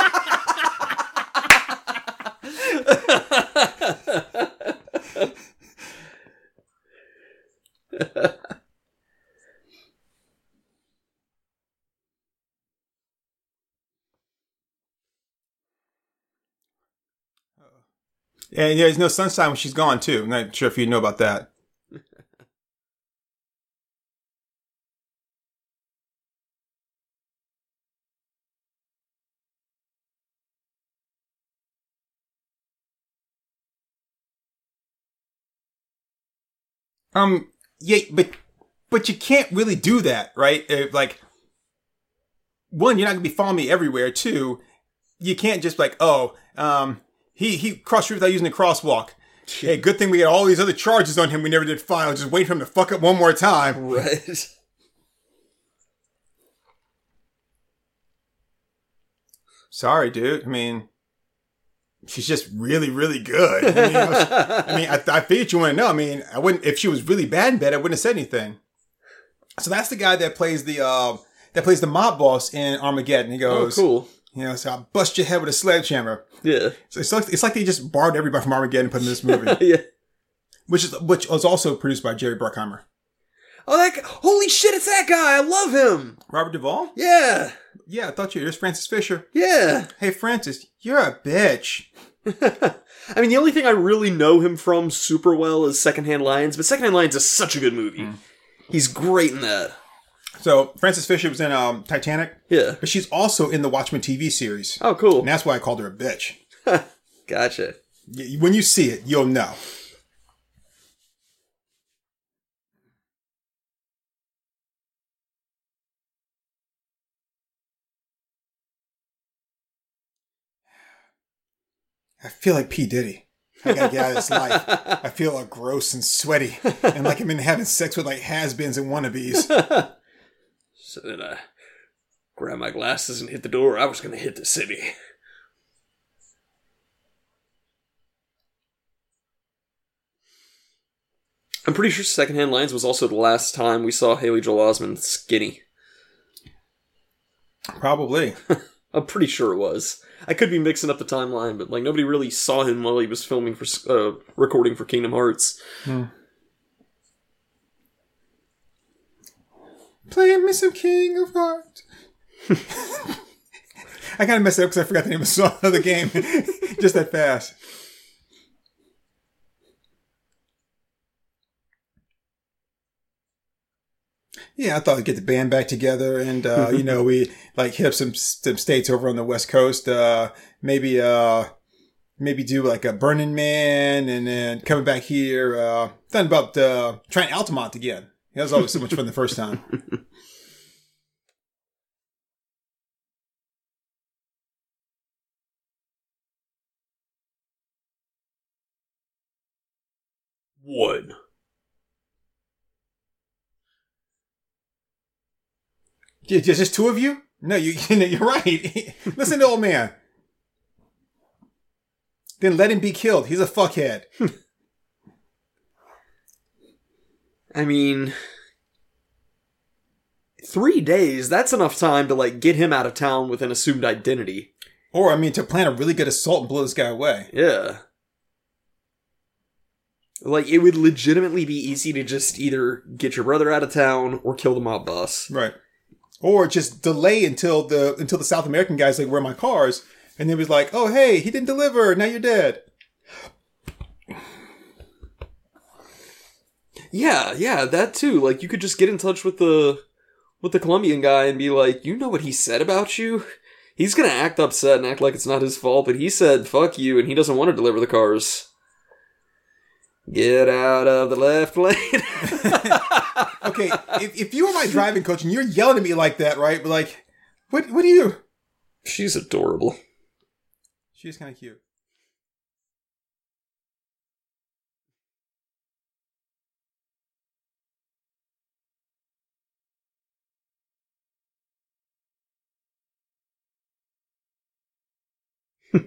<laughs> And there's no sunshine when she's gone too. I'm not sure if you know about that. Um, yeah, but but you can't really do that, right? Uh, like, one, you're not gonna be following me everywhere. Two, you can't just like, oh, um, he he crossed street without using the crosswalk. Hey, good thing we got all these other charges on him we never did file. Just wait for him to fuck up one more time. Right. <laughs> Sorry, dude. I mean, she's just really, really good. I mean, I, was- I, mean, I, I figured you want to know. I mean, I wouldn't if she was really bad in bed. I wouldn't have said anything. So that's the guy that plays the uh, that plays the mob boss in Armageddon. He Oh, goes, cool. You know, so I'll bust your head with a sledgehammer. Yeah. So it's like it's like they just borrowed everybody from Armageddon and put in this movie, <laughs> yeah. which is which was also produced by Jerry Bruckheimer. Oh, that guy. holy shit! It's that guy. I love him. Robert Duvall? Yeah. Yeah, I thought you. Here's Frances Fisher. Yeah. Hey, Frances, you're a bitch. <laughs> I mean, the only thing I really know him from super well is Secondhand Lions, but Secondhand Lions is such a good movie. Hmm. He's great in that. So Frances Fisher was in um, Titanic, Yeah. but she's also in the Watchmen TV series, Oh, cool. and that's why I called her a bitch. <laughs> Gotcha. Y- When you see it, you'll know. I feel like P. Diddy. I gotta get out of this life. <laughs> I feel all gross and sweaty, and like I'm in having sex with like has-beens and wannabes. <laughs> So then I grabbed my glasses and hit the door. I was going to hit the city. I'm pretty sure Secondhand Lions was also the last time we saw Haley Joel Osment skinny. Probably. <laughs> I'm pretty sure it was. I could be mixing up the timeline, but like nobody really saw him while he was filming for uh, recording for Kingdom Hearts. Play me some King of Hearts. <laughs> I kind of messed it up because I forgot the name of the song of the game <laughs> just that fast. Yeah, I thought we'd get the band back together, and uh, you know, <laughs> we like hit up some some states over on the West Coast. Uh, maybe uh, maybe do like a Burning Man, and then coming back here, uh, then about uh, trying Altamont again. That was always so much fun the first time. <laughs> One. Yeah, Just, just two of you? No, you, <laughs> you're right. <laughs> Listen to old man. Then let him be killed. He's a fuckhead. I mean, three days, that's enough time to, like, get him out of town with an assumed identity. Or, I mean, to plan a really good assault and blow this guy away. Yeah. Like, it would legitimately be easy to just either get your brother out of town or kill the mob boss. Right. Or just delay until the until the South American guy's like, "Where are my cars?" And he was like, "Oh, hey, he didn't deliver. Now you're dead." Yeah, yeah, that too. Like, you could just get in touch with the with the Colombian guy and be like, you know what he said about you? He's gonna act upset and act like it's not his fault, but he said fuck you and he doesn't want to deliver the cars. Get out of the left lane. <laughs> Okay, if, if you were my driving coach and you're yelling at me like that, right? But like, what what do you? She's adorable. She's kind of cute. Wow.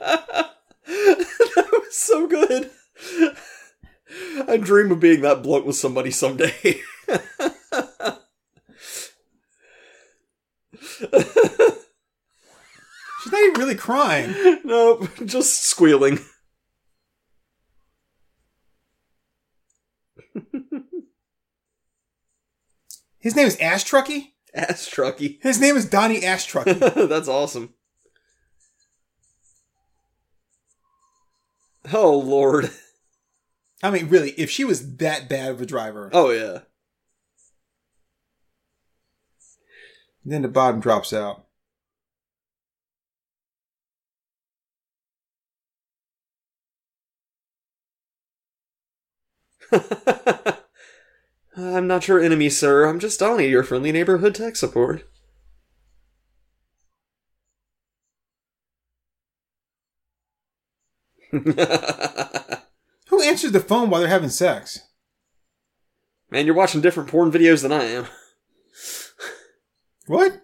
<laughs> that was so good. I dream of being that blunt with somebody someday. She's not even really crying. <laughs> nope, just squealing. His name is Ash Trucky. Ass trucky. His name is Donnie Ash Trucky. <laughs> That's awesome. Oh lord. I mean, really, if she was that bad of a driver, Oh yeah. then the bottom drops out. <laughs> I'm not your enemy, sir. I'm just Donnie, your friendly neighborhood tech support. <laughs> Who answers the phone while they're having sex? Man, you're watching different porn videos than I am. What?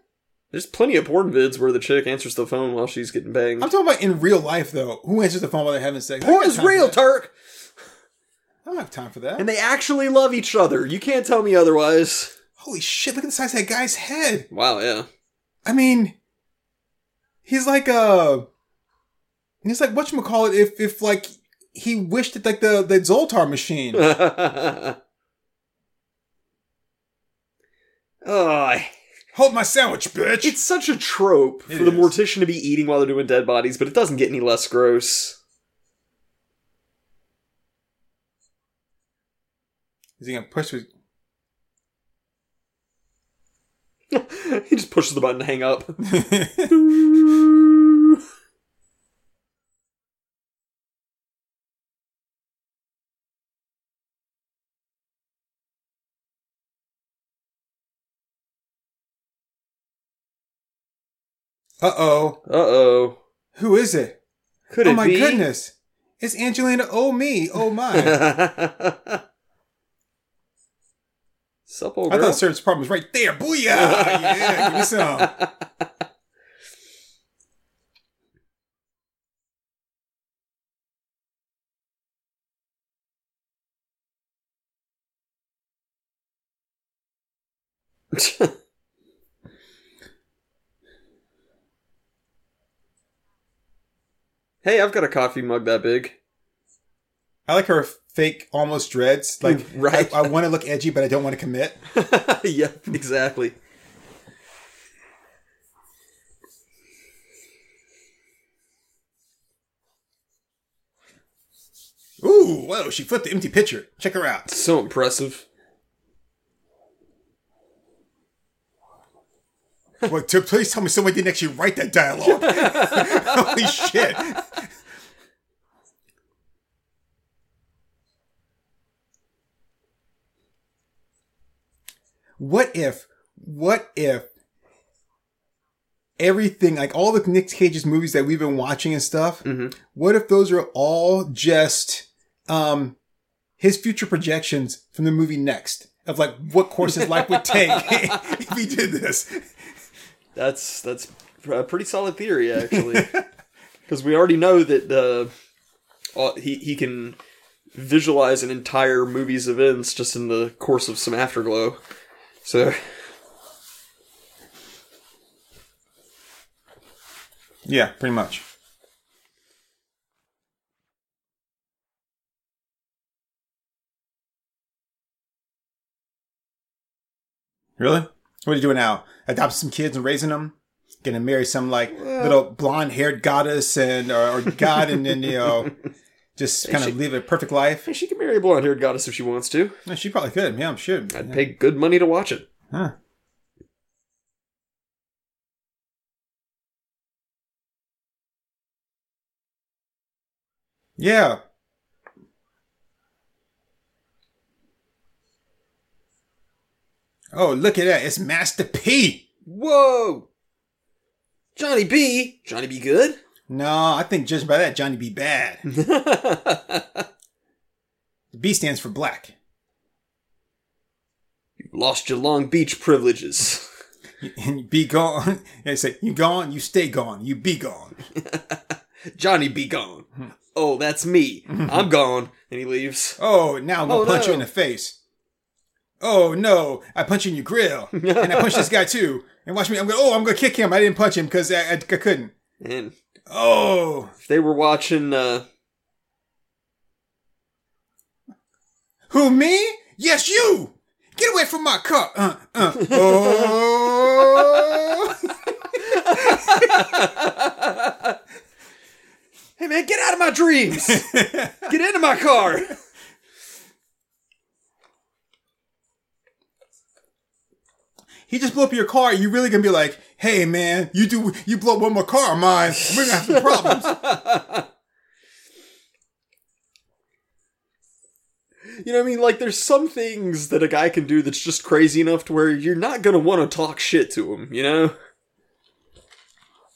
There's plenty of porn vids where the chick answers the phone while she's getting banged. I'm talking about in real life, though. Who answers the phone while they're having sex? Porn is real. Turk! I don't have time for that. And they actually love each other. You can't tell me otherwise. Holy shit! Look at the size of that guy's head. Wow, yeah. I mean, he's like uh He's like what you call it if if like he wished it like the the Zoltar machine. <laughs> oh, I- Hold my sandwich, bitch. it's such a trope It for the mortician to be eating while they're doing dead bodies, but it doesn't get any less gross. Is he gonna push with? <laughs> he just pushes the button to hang up. <laughs> uh oh. Uh oh. Who is it? Could oh it my be? goodness. It's Angelina. Oh me. Oh my. <laughs> Sup, old girl? I thought Serge's apartment was right there. Booyah! <laughs> yeah, give me some. <laughs> hey, I've got a coffee mug that big. I like her fake almost dreads. Like, <laughs> Right. I, I want to look edgy, but I don't want to commit. <laughs> yep, exactly. Ooh, whoa! She flipped the empty pitcher. Check her out. So impressive. Well, please tell me someone didn't actually write that dialogue. <laughs> Holy shit. What if, what if everything, like all the Nick Cage's movies that we've been watching and stuff, what if those are all just, um, his future projections from the movie Next of like what course his life would <laughs> take if he did this? That's that's a pretty solid theory, actually, <laughs> because we already know that uh, he he can visualize an entire movie's events just in the course of some afterglow. So Yeah, pretty much. Really? What are you doing now? Adopting some kids and raising them? Gonna marry some like little blonde haired goddess and or, or god and then you know <laughs> just kind of live a perfect life? hey, she can marry a blonde haired goddess if she wants to. Yeah, she probably could. Yeah, I'm sure. I'd pay good money to watch it. Huh. Yeah. Oh, look at that. It's Master P. Whoa, Johnny B, Johnny B, good. No, I think judging by that, Johnny be bad. <laughs> The B stands for black. You lost your Long Beach privileges. And <laughs> you be gone. <laughs> They say, you gone, you stay gone, you be gone. Johnny be gone. Oh, that's me. I'm gone. And he leaves. Oh, now I'm gonna Oh, punch you in the face. Oh no, I punch you in your grill, and I punch this guy too. And watch me. I'm gonna. Oh, I'm gonna kick him. I didn't punch him because I, I, I couldn't. And Oh, if they were watching, uh, who me? Yes, you. Get away from my car. Uh, uh. Oh. <laughs> hey man, get out of my dreams! <laughs> get into my car! He just blew up your car. You really gonna be like, hey man, you do you blow up one more car of mine? We're gonna have some problems. <laughs> You know what I mean? Like, there's some things that a guy can do that's just crazy enough to where you're not gonna want to talk shit to him, you know?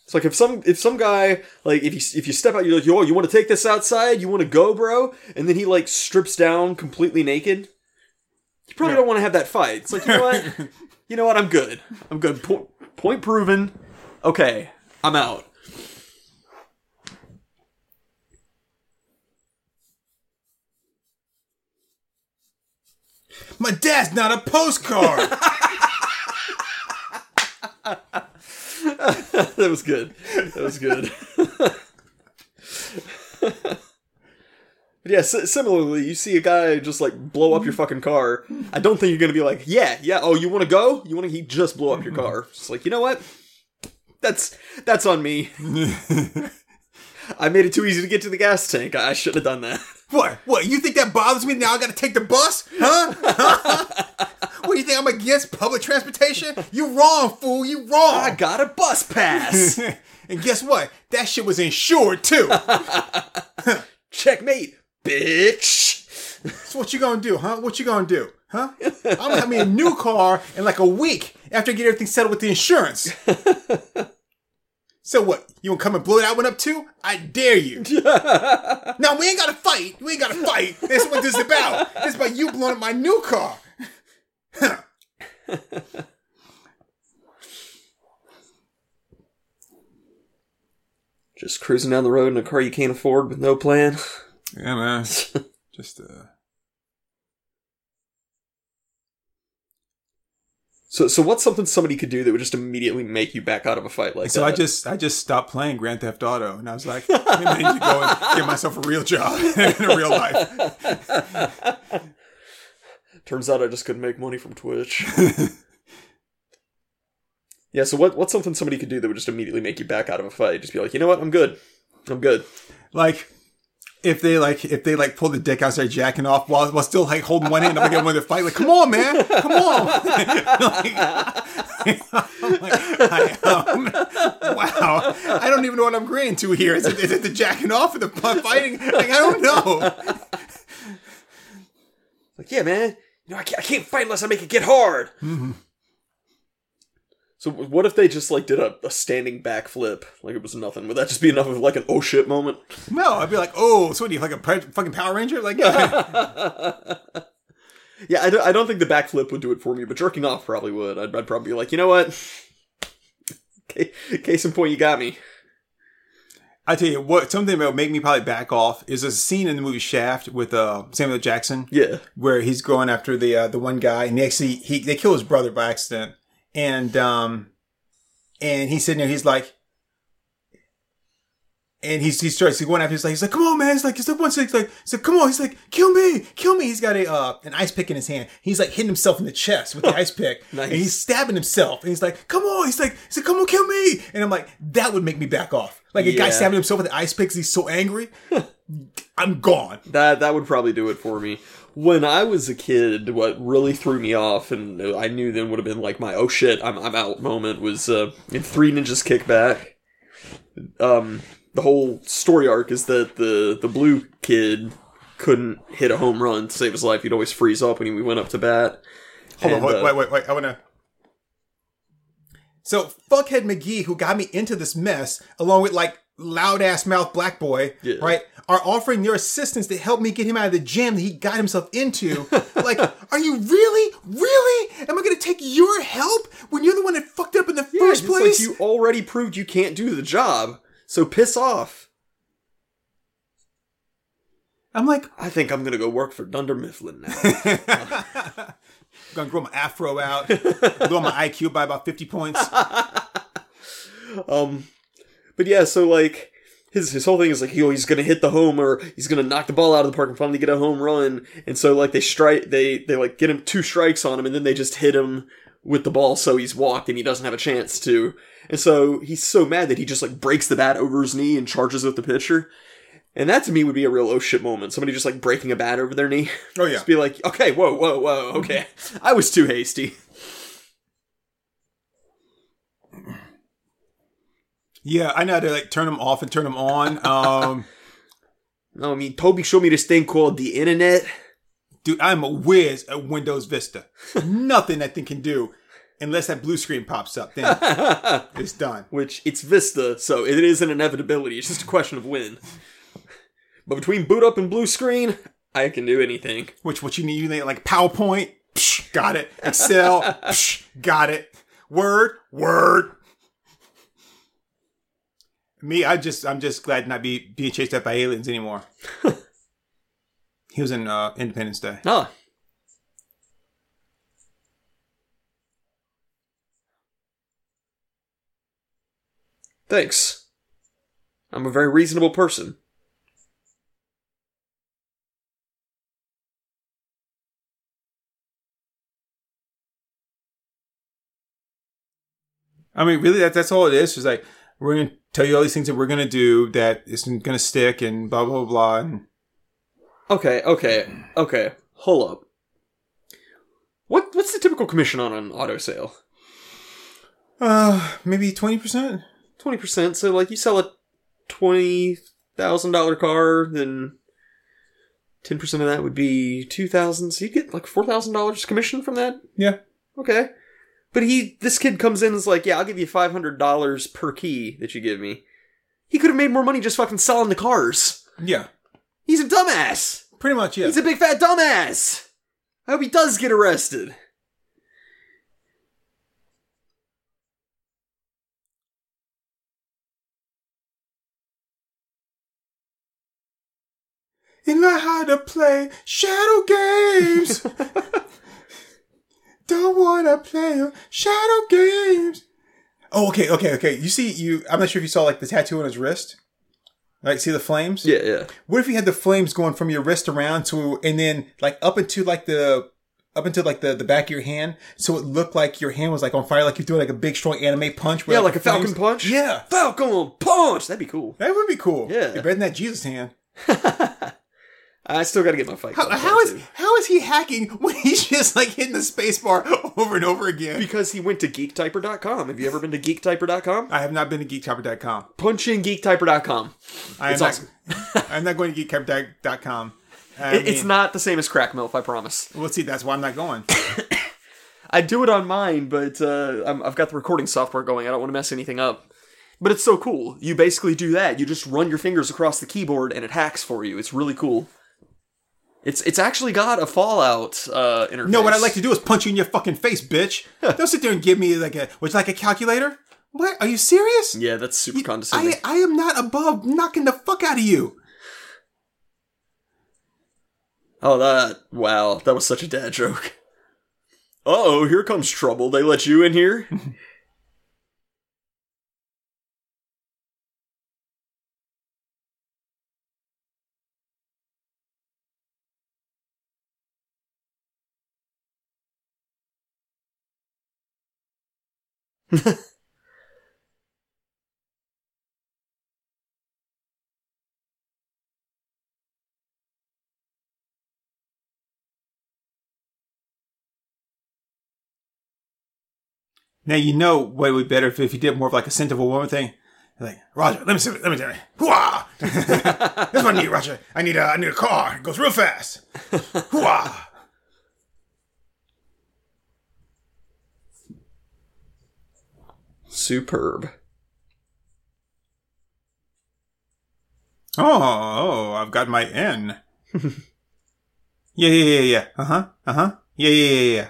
It's like if some if some guy like if you if you step out you're like yo you want to take this outside you want to go bro and then he like strips down completely naked you probably don't want to have that fight it's like you know what <laughs> you know what I'm good I'm good point, point proven okay I'm out My dad's not a postcard. <laughs> <laughs> that was good. That was good. <laughs> but yeah, s- similarly, you see a guy just like blow up your <laughs> fucking car. I don't think you're gonna be like, yeah, yeah. Oh, you want to go? You want to? He just blow up your car. <laughs> It's like, you know what? That's that's on me. <laughs> I made it too easy to get to the gas tank. I, I shouldn't have done that. What? What? You think that bothers me? Now I gotta take the bus? Huh? what do you think? I'm against public transportation? You wrong, fool. You wrong. I got a bus pass. and guess what? That shit was insured too. Checkmate, bitch. so what you gonna do, huh? What you gonna do, huh? I'm gonna have me a new car in like a week after I get everything settled with the insurance. So what? You wanna come and blow that one up too? I dare you. <laughs> now we ain't gotta fight. We ain't gotta fight. That's what this is about. This is about you blowing up my new car. Just cruising down the road in a car you can't afford with no plan. Yeah, man. Just uh So, so what's something somebody could do that would just immediately make you back out of a fight like So that? I just I just stopped playing Grand Theft Auto, and I was like, I need to go and get myself a real job <laughs> in a real life. Turns out I just couldn't make money from Twitch. <laughs> yeah. So what? What's something somebody could do that would just immediately make you back out of a fight? Just be like, you know what? I'm good. I'm good. Like if they like if they like pull the dick out, start jacking off while while still like holding one hand, I'm want to fight. Like, come on, man, come on. <laughs> like, <laughs> like, I, um, <laughs> wow, I don't even know what I'm agreeing to here. Is it, is it the jacking off or the fighting? Like, I don't know. Like, yeah, man, you know, I can't, I can't fight unless I make it get hard. Mm-hmm. So what if they just like did a, a standing backflip, like it was nothing? Would that just be enough of like an oh shit moment? No, I'd be like, oh, so what do you like a pre- fucking Power Ranger? Like, yeah. <laughs> Yeah, I don't, I don't think the backflip would do it for me, but jerking off probably would. I'd, I'd probably be like, you know what? <laughs> Case in point, you got me. I tell you what, something that would make me probably back off is a scene in the movie Shaft with uh, Samuel Jackson. Yeah. where he's going after the uh, the one guy, and they actually he they kill his brother by accident, and um, and he's sitting there, he's like, and he's he starts going after, he's like, he's like, come on, man, he's like, he's like, one six, like, he's like, come on, he's like, kill me, kill me. He's got a uh, an ice pick in his hand. He's like hitting himself in the chest with the <laughs> ice pick, Nice. and he's stabbing himself, and he's like, come on, he's like, he's like, come on, kill me, and I'm like, that would make me back off. Like a guy stabbing himself with the ice pick he's so angry. <laughs> I'm gone. That that would probably do it for me. When I was a kid, what really threw me off, and I knew then would have been like my oh shit, I'm I'm out moment was uh, in Three Ninjas Kickback. Um, the whole story arc is that the the blue kid couldn't hit a home run to save his life. He'd always freeze up when he went up to bat. Hold And, on, wait, uh, wait, wait, wait. I wanna. So fuckhead McGee, who got me into this mess, along with like loud ass mouth black boy, Yeah. right, are offering their assistance to help me get him out of the jam that he got himself into. <laughs> like, are you really, really? Am I gonna take your help when you're the one that fucked up in the Yeah, first it's like place? you already proved you can't do the job, so piss off. I'm like, I think I'm gonna go work for Dunder Mifflin now. <laughs> <laughs> gonna grow my afro out, lower my IQ by about fifty points. Um, but yeah, so like his his whole thing is like he, he's gonna hit the home or he's gonna knock the ball out of the park and finally get a home run. And so like they strike they they like get him two strikes on him and then they just hit him with the ball so he's walked and he doesn't have a chance to. And so he's so mad that he just like breaks the bat over his knee and charges with the pitcher. And that to me would be a real oh shit moment. Somebody just like breaking a bat over their knee. Oh yeah. just be like, okay, whoa, whoa, whoa, okay. Mm-hmm. I was too hasty. Yeah, I know how to like turn them off and turn them on. Um, <laughs> No, I mean Toby showed me this thing called the internet. dude, I'm a whiz at Windows Vista. <laughs> Nothing that thing can do unless that blue screen pops up. Then <laughs> it's done. which it's Vista, so it is an inevitability. It's just a question of when. But between boot up and blue screen, I can do anything. Which what you need, you need like PowerPoint. Psh, got it. Excel. Psh, got it. Word. Word. Me, I just, I'm just glad not be being chased out by aliens anymore. <laughs> he was in uh, Independence Day. Ah. Thanks. I'm a very reasonable person. I mean, really, that, that's all it is. It's like we're gonna tell you all these things that we're gonna do that isn't gonna stick and blah blah blah. And Okay, okay, okay. Hold up. What what's the typical commission on an auto sale? uh, maybe twenty percent. Twenty percent. So like you sell a twenty thousand dollar car, then ten percent of that would be two thousand. So you get like four thousand dollars commission from that. Yeah. Okay. But he, this kid comes in and is like, yeah, I'll give you five hundred dollars per key that you give me. He could have made more money just fucking selling the cars. Yeah. He's a dumbass. Pretty much. Yeah. He's a big fat dumbass. I hope he does get arrested. and learn how to play shadow games. <laughs> Don't wanna play shadow games. Oh, okay, okay, okay. You see, you. I'm not sure if you saw like the tattoo on his wrist. Like, see the flames? Yeah, yeah. What if you had the flames going from your wrist around to, and then like up into like the, up into like the the back of your hand, so it looked like your hand was like on fire, like you're doing like a big strong anime punch. where, Yeah, like a flames- Falcon Punch? Yeah, Falcon Punch! That'd be cool. that would be cool. Yeah. You're better than that Jesus hand. <laughs> I still gotta get my fight How, how is tattoo. how is he hacking when he's just like hitting the space bar <laughs> over and over again. Because he went to geektyper.com. Have you ever been to geektyper.com? I have not been to geektyper.com. Punch in geektyper.com. I am It's not, awesome. <laughs> <laughs> I'm not going to geektyper.com. I It- it's not the same as Crack Milf, I promise. Well, see, that's why I'm not going. <coughs> I do it on mine, but uh, I'm, I've got the recording software going. I don't want to mess anything up. But it's so cool. You basically do that. You just run your fingers across the keyboard and it hacks for you. It's really cool. It's it's actually got a Fallout uh, interface. No, what I'd like to do is punch you in your fucking face, bitch. <laughs> Don't sit there and give me like a, which like a calculator. What? Are you serious? Yeah, that's super condescending. I, I am not above knocking the fuck out of you. Oh, that. Wow, that was such a dad joke. Uh oh, here comes trouble. They let you in here? <laughs> <laughs> Now you know what would be better if, if you did more of like a scent of a woman thing. Like Roger, let me see. Let me tell you. Hooah! <laughs> this is what I need, Roger. I need a. I need a car. It goes real fast. Hooah! Superb. Oh, oh, I've got my N. <laughs> yeah, yeah, yeah, yeah. Uh huh. Uh huh. Yeah, yeah, yeah, yeah.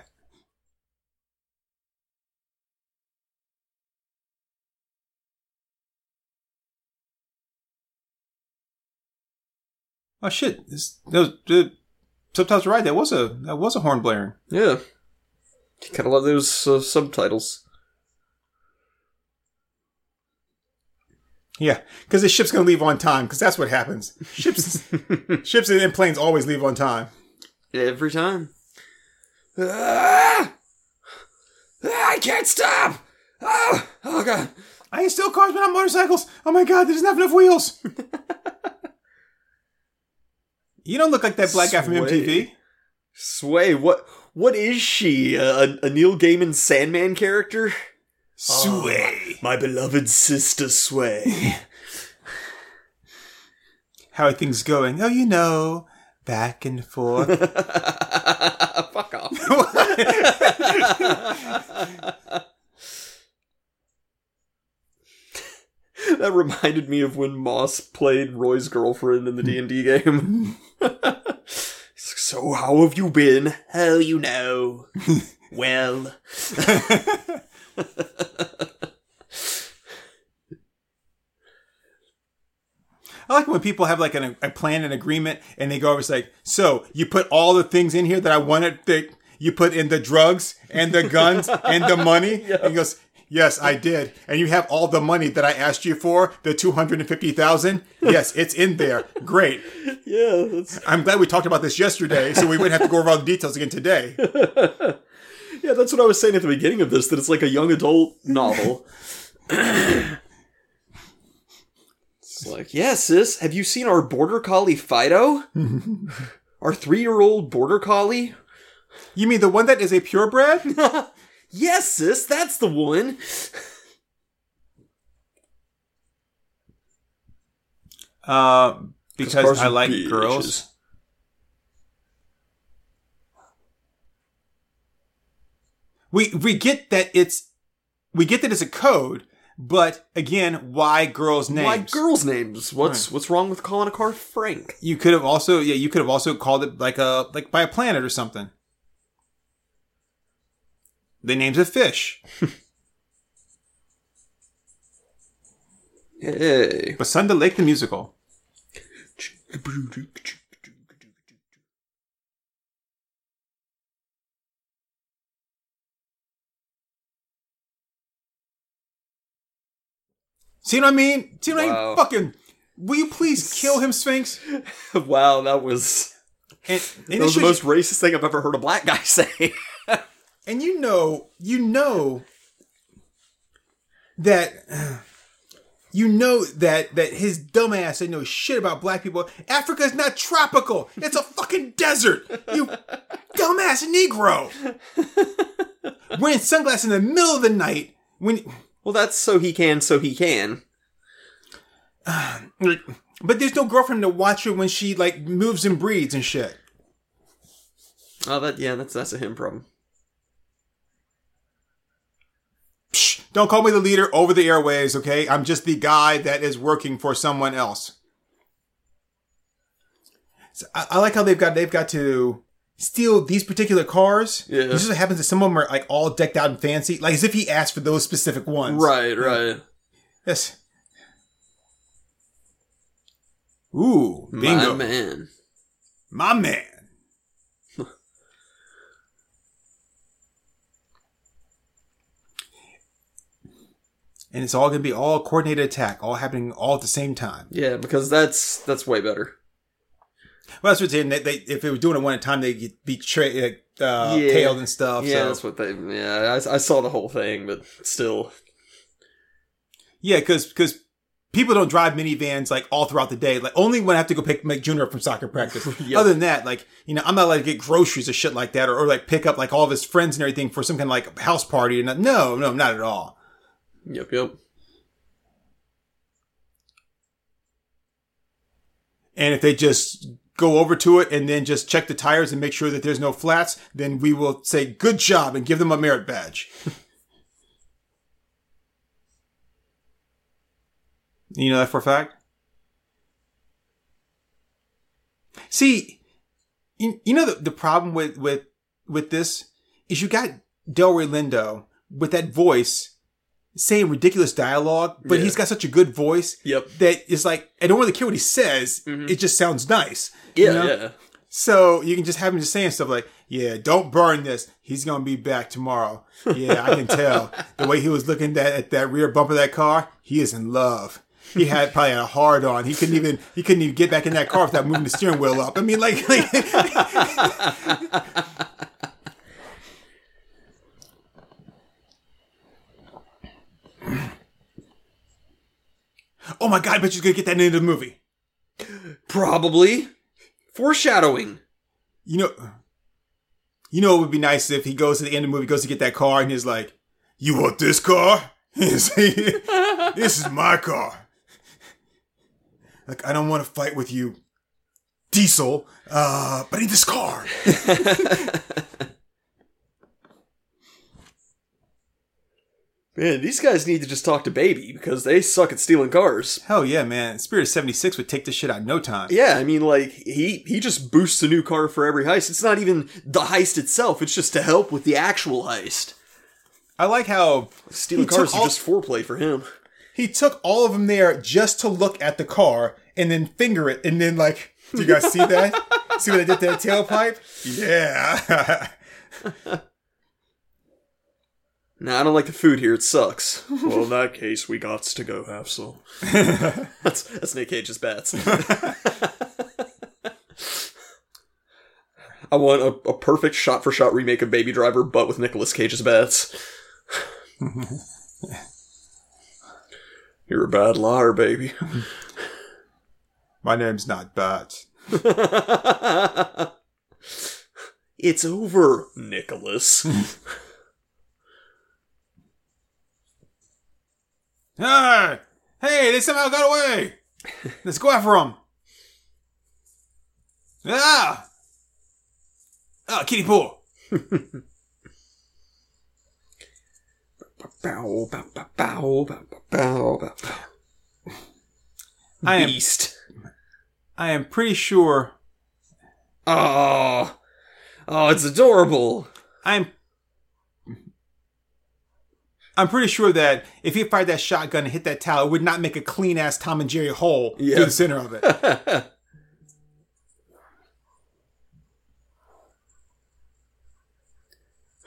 Oh shit! This, those the subtitles are right. That was a that was a horn blaring. Yeah. You gotta love those uh, subtitles. Yeah, because the ship's gonna leave on time. Because that's what happens. Ships, <laughs> ships and planes always leave on time. Every time. Ah! Ah, I can't stop! Oh, oh god. I ain't still cars, but I'm motorcycles. Oh my god, there's not enough wheels. <laughs> you don't look like that black guy from MTV. Sway, what what is she? A, a Neil Gaiman Sandman character? Sway. Oh. My beloved sister Sway. <laughs> How are things going? Oh, you know, back and forth. <laughs> Fuck off. <laughs> that reminded me of when Moss played Roy's girlfriend in the mm-hmm. D&D game. So how have you been? How you know? well, I like when people have like an, a plan, an agreement, and they go over. It's like, so you put all the things in here that I wanted. That you put in the drugs and the guns and the money. <laughs> And he goes, yes, I did. And you have all the money that I asked you for, the two hundred and fifty thousand. Yes, it's in there. Great. yeah, that's I'm glad we talked about this yesterday, so we wouldn't have to go over all the details again today. <laughs> yeah, that's what I was saying at the beginning of this. That it's like a young adult novel. it's like, yeah, sis. Have you seen our border collie Fido? <laughs> our three-year-old border collie. You mean the one that is a purebred? <laughs> Yes, sis. That's the one. Uh, because I like bitches. girls. We we get that it's we get that it's a code, but again, why girls' names? Why girls' names? What's what's wrong with calling a car Frank? You could have also yeah, you could have also called it like a like by a planet or something. The name's a fish. <laughs> Hey. But Sunday Lake the musical. See what I mean? See what I mean? Fucking will you please <laughs> kill him, Sphinx? wow, that was And, and, that was the most racist thing I've ever heard a black guy <laughs> say. And you know, you know that you know that that his dumbass didn't know shit about black people. Africa is not tropical. It's a fucking desert. You dumbass Negro. <laughs> Wearing sunglasses in the middle of the night when Well, that's so he can, so he can. <sighs> but there's no girlfriend to watch her when she like moves and breeds and shit. Oh, that yeah, that's that's a him problem. Psh, don't call me the leader over the airways, okay? I'm just the guy that is working for someone else. So I, I like how they've got they've got to steal these particular cars. Yeah. It just happens that some of them are like all decked out and fancy, like as if he asked for those specific ones. Right, right. Yes. Ooh, bingo, My man. my man. and it's all gonna be all coordinated attack, all happening all at the same time. Yeah, because that's that's way better. Well, that's what. They, they, if they were doing it one at a time, they'd get betrayed, uh, Yeah. tailed and stuff. Yeah, so. that's what they. Yeah, I, I saw the whole thing, but still. Yeah, because because people don't drive minivans like all throughout the day. Like only when I have to go pick make Junior up from soccer practice. <laughs> Yep. Other than that, like you know, I'm not allowed to get groceries or shit like that, or, or like pick up like all of his friends and everything for some kind of like house party. And no, no, not at all. Yep, yep. And if they just go over to it and then just check the tires and make sure that there's no flats, then we will say good job and give them a merit badge. <laughs> you know that for a fact? See, you, you know the, the problem with, with with this is you got Delroy Lindo with that voice saying ridiculous dialogue, but Yeah. he's got such a good voice Yep. it's like I don't really care what he says. Mm-hmm. It just sounds nice. Yeah, you know? yeah. So you can just have him just saying stuff like, "Yeah, don't burn this. He's gonna be back tomorrow." <laughs> Yeah, I can tell the way he was looking at, at that rear bumper of that car. He is in love. He had <laughs> probably had a hard on. He couldn't even he couldn't even get back in that car without moving the steering wheel up. I mean, like, like <laughs> oh my god! I bet you're gonna get that into the movie. Probably. Foreshadowing. You know, you know, it would be nice if he goes to the end of the movie, goes to get that car, and he's like, "You want this car? <laughs> This is my car. Like, I don't want to fight with you, Diesel, uh, but I need this car." <laughs> Man, these guys need to just talk to Baby because they suck at stealing cars. Hell yeah, man! Spirit of '76 would take this shit out in no time. Yeah, I mean, like he he just boosts a new car for every heist. It's not even the heist itself; it's just to help with the actual heist. I like how Stealing cars is all- just foreplay for him. he took all of them there just to look at the car and then finger it, and then like, do you guys see that? <laughs> see what I did to that tailpipe? Yeah. <laughs> Nah, I don't like the food here. It sucks. <laughs> well, in that case, we got to go have some. <laughs> that's that's Nick Cage's bats. <laughs> I want a, a perfect shot for shot remake of Baby Driver, but with Nicolas Cage's bats. You're a bad liar, baby. My name's not Bat. it's over, Nicolas. Hey, hey, they somehow got away. Let's go after them. Ah, ah, kitty pool. bow, bow, bow, bow, bow, bow, bow, bow. I am, Beast. I am pretty sure. Oh, oh, it's adorable. I'm. I'm pretty sure that if he fired that shotgun and hit that towel, it would not make a clean ass Tom and Jerry hole Yeah. through the center of it. <laughs>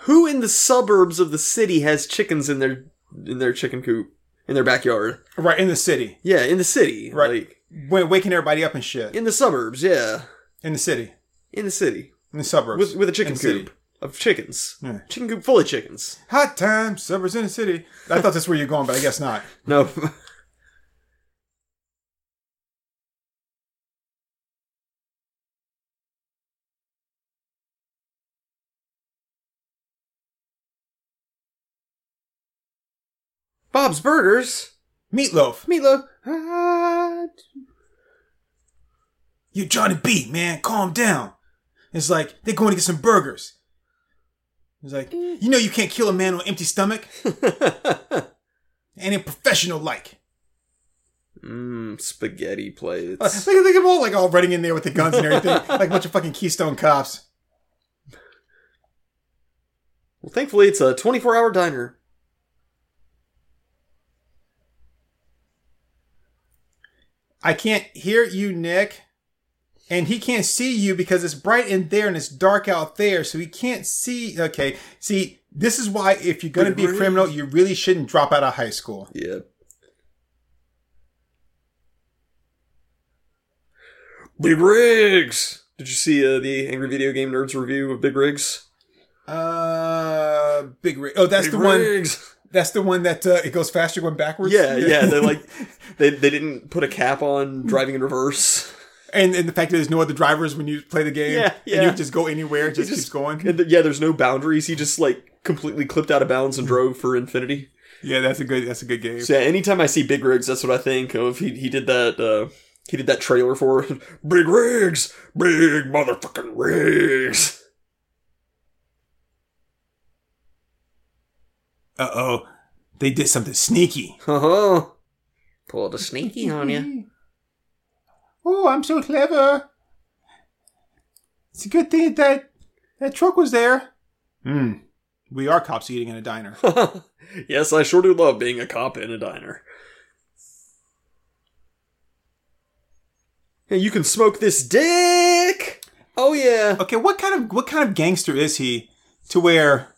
Who in the suburbs of the city has chickens in their in their chicken coop in their backyard? right in the city, Yeah, in the city. Right. Like waking everybody up and shit. in the suburbs, yeah. In the city, In the city. in the suburbs, With with a chicken the city of chickens. Yeah. Chicken coop full of chickens. Hot time, suburbs in the city. I thought that's where you're going, but I guess not. <laughs> No. Bob's Burgers. Meatloaf. Meatloaf. Ah. You Johnny B, man, calm down. It's like they're going to get some burgers. It's like you know you can't kill a man on empty stomach. <laughs> and a professional like. Mmm, spaghetti Look, plates. Uh, look at them all like all running in there with the guns and everything, <laughs> like a bunch of fucking Keystone cops. Well, thankfully, it's a 24 hour diner. I can't hear you, Nick. And he can't see you because it's bright in there and it's dark out there, so he can't see. Okay, see, this is why if you're gonna be a criminal, you really shouldn't drop out of high school. Yeah. Big Rigs! Did you see uh, the Angry Video Game Nerds review of Big Rigs? Uh, big rig. Oh, that's Big the one. That's the one that uh, it goes faster going backwards. Yeah, yeah, they're <laughs> like, they, they didn't put a cap on driving in reverse. And and the fact that there's no other drivers when you play the game. Yeah, And yeah. you just go anywhere, it just, just- keeps going. And th- yeah, there's no boundaries. He just like completely clipped out of bounds and drove for infinity. Yeah, that's a good. That's a good game. So yeah, anytime I see Big Rigs, that's what I think of. He he did that. uh He did that trailer for <laughs> Big Rigs, big motherfucking rigs. Uh oh, they did something sneaky. Uh huh. Pulled a sneaky on you. <laughs> Oh, I'm so clever. It's a good thing that that truck was there. Hmm. We are cops eating in a diner. <laughs> yes, I sure do love being a cop in a diner. Hey, you can smoke this dick. Oh yeah. Okay, what kind of what kind of gangster is he to where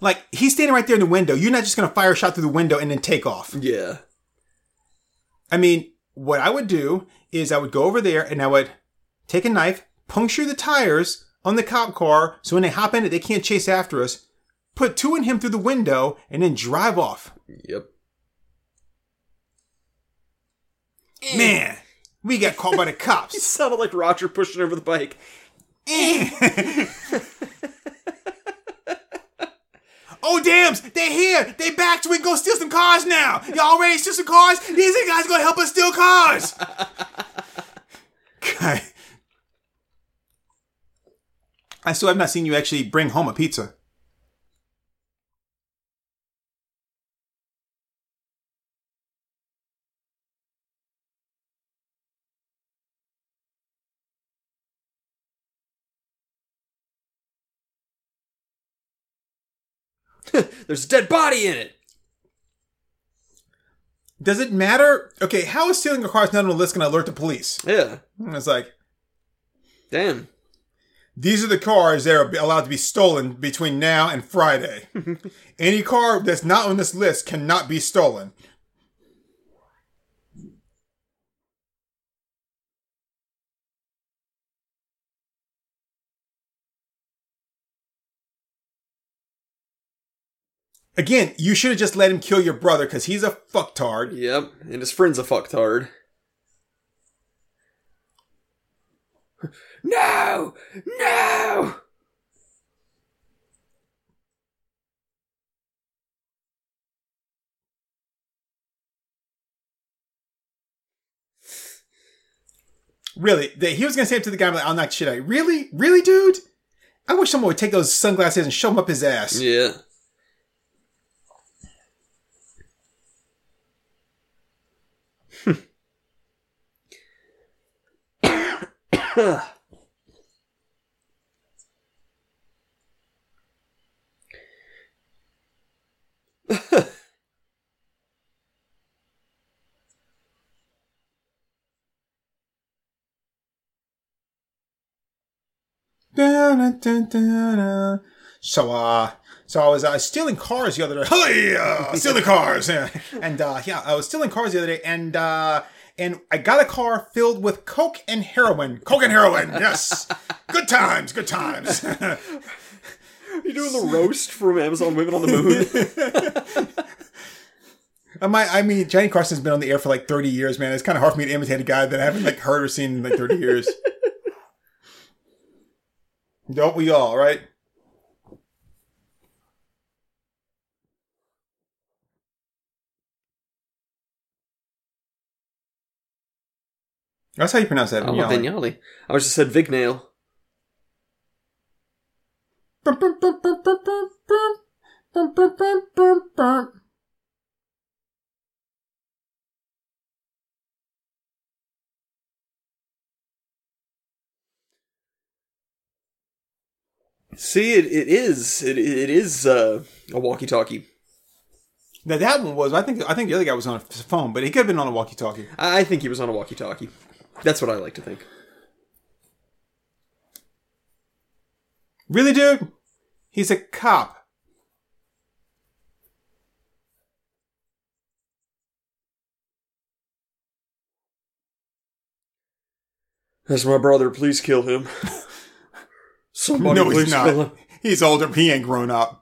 like he's standing right there in the window. You're not just gonna fire a shot through the window and then take off. Yeah. I mean, what I would do is I would go over there and I would take a knife, puncture the tires on the cop car so when they hop in it, they can't chase after us. Put two in him through the window and then drive off. Yep. Eh. Man, we got caught by the He <laughs> cops. sounded like Roger pushing over the bike. Eh. <laughs> oh, damn, they're here. They back so we can go steal some cars now. Y'all ready to steal some cars? These guys gonna help us steal cars. <laughs> God. I still have not seen you actually bring home a pizza. <laughs> There's a dead body in it. Does it matter? Okay, how is stealing a car not on the list going to alert the police? Yeah. And It's like, Damn. these are the cars that are allowed to be stolen between now and Friday. <laughs> Any car that's not on this list cannot be stolen. Again, you should have just let him kill your brother because he's a fucktard. Yep. And his friend's a fucktard. <laughs> no! No! Really, the, he was gonna say it to the guy, like, "I'll knock shit out." Really, really, dude. I wish someone would take those sunglasses and shove them up his ass. Yeah. So, uh, so I was uh, stealing cars the other day. <laughs> Hey, uh, stealing cars, <laughs> and uh, yeah, I was stealing cars the other day, and uh, and I got a car filled with coke and heroin. Coke and heroin, yes. good times, good times. <laughs> You doing the roast from Amazon Women on the Moon? <laughs> I I mean, Johnny Carson's been on the air for like thirty years, man. It's kind of hard for me to imitate a guy that I haven't like heard or seen in like thirty years. <laughs> Don't we all, right? That's how you pronounce that. Oh, Vignale. Vignale. I was just said Vignail. See, it, it is it, it is uh, a walkie-talkie. Now that one was. I think. I think the other guy was on a phone, but he could have been on a walkie-talkie. I think he was on a walkie-talkie. That's what I like to think. Really, dude? He's a cop. That's my brother. Please kill him. <laughs> Somebody no, please he's kill him. He's older. He ain't grown up.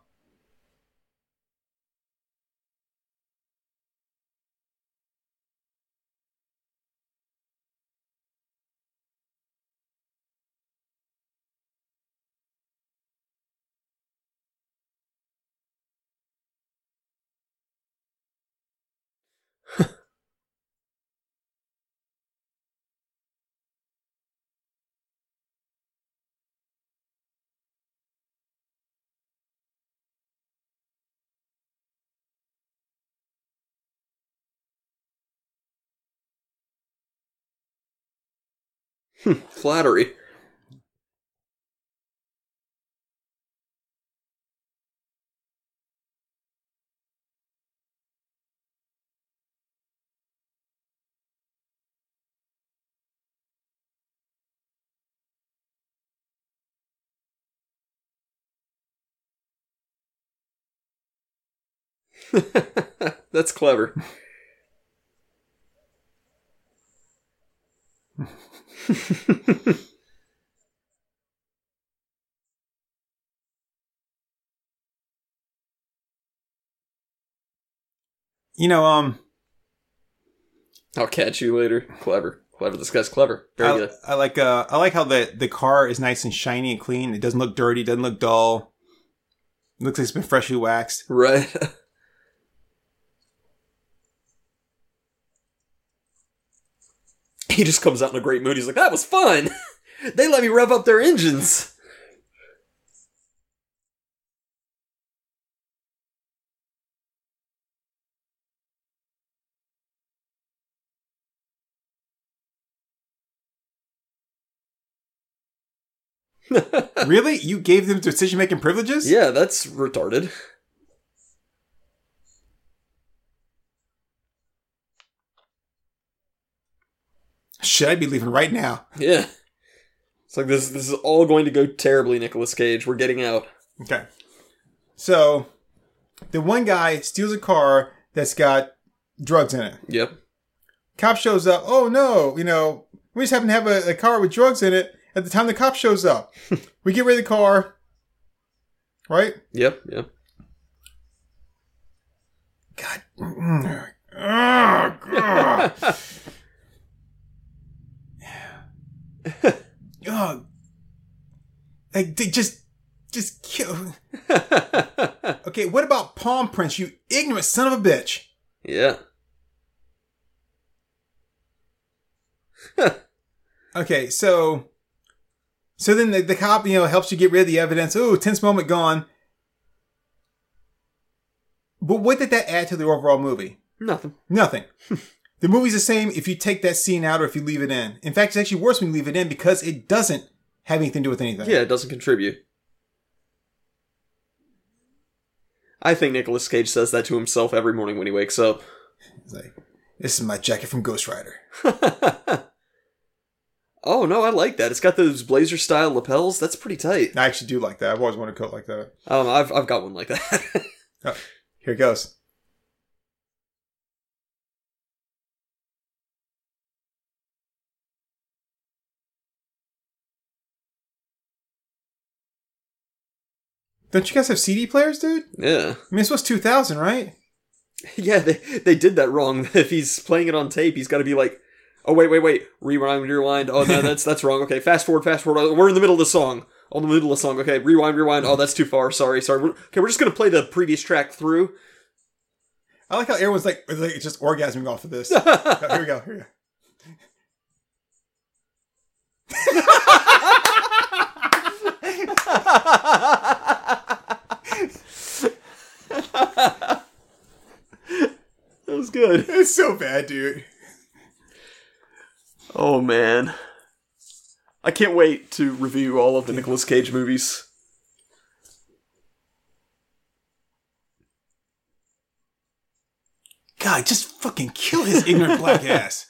Hmm, flattery. <laughs> That's clever. <laughs> <laughs> You know, um, I'll catch you later. Clever. Clever. This guy's clever. Very I, good. I like. Uh, I like how the the car is nice and shiny and clean. It doesn't look dirty. Doesn't look dull. It looks like it's been freshly waxed. Right. <laughs> he just comes out in a great mood. He's like, that was fun. <laughs> they let me rev up their engines. really? You gave them decision making privileges? Yeah, that's retarded. Should I be leaving right now? Yeah. It's like this this is all going to go terribly, Nicolas Cage. We're getting out. Okay. So, the one guy steals a car that's got drugs in it. Yep. Cop shows up. Oh no, you know, we just happen to have a, a car with drugs in it at the time the cop shows up. <laughs> we get rid of the car. Right? Yep, yep. God. Mm, mm, mm, oh, God. <laughs> <laughs> oh. Like, they just, just kill. <laughs> Okay, what about palm prints, you ignorant son of a bitch? yeah. <laughs> Okay, so, so then the, the cop, you know, helps you get rid of the evidence. Ooh, tense moment gone. But what did that add to the overall movie? Nothing. Nothing. The movie's the same if you take that scene out or if you leave it in. In fact, it's actually worse when you leave it in because it doesn't have anything to do with anything. Yeah, it doesn't contribute. I think Nicolas Cage says that to himself every morning when he wakes up. It's like, this is my jacket from Ghost Rider. <laughs> oh no, I like that. It's got those blazer style lapels. That's pretty tight. I actually do like that. I've always wanted a coat like that. Um, I've I've got one like that. <laughs> Oh, here it goes. Don't you guys have CD players, dude? Yeah. I mean, this was 2000, right? <laughs> Yeah, they, they did that wrong. <laughs> if he's playing it on tape, he's got to be like, oh, wait, wait, wait. Rewind, rewind. Oh, no, that's that's wrong. Okay, fast forward, fast forward. Oh, we're in the middle of the song. Oh, in the middle of the song. Okay, rewind, rewind. Oh, that's too far. Sorry, sorry. We're, okay, we're just going to play the previous track through. I like how everyone's like, like just orgasming off of this. <laughs> oh, here we go. Here we go. Was good. <laughs> It's so bad, dude. Oh man. I can't wait to review all of the Nicolas Cage movies. God, just fucking kill his ignorant black <laughs> ass.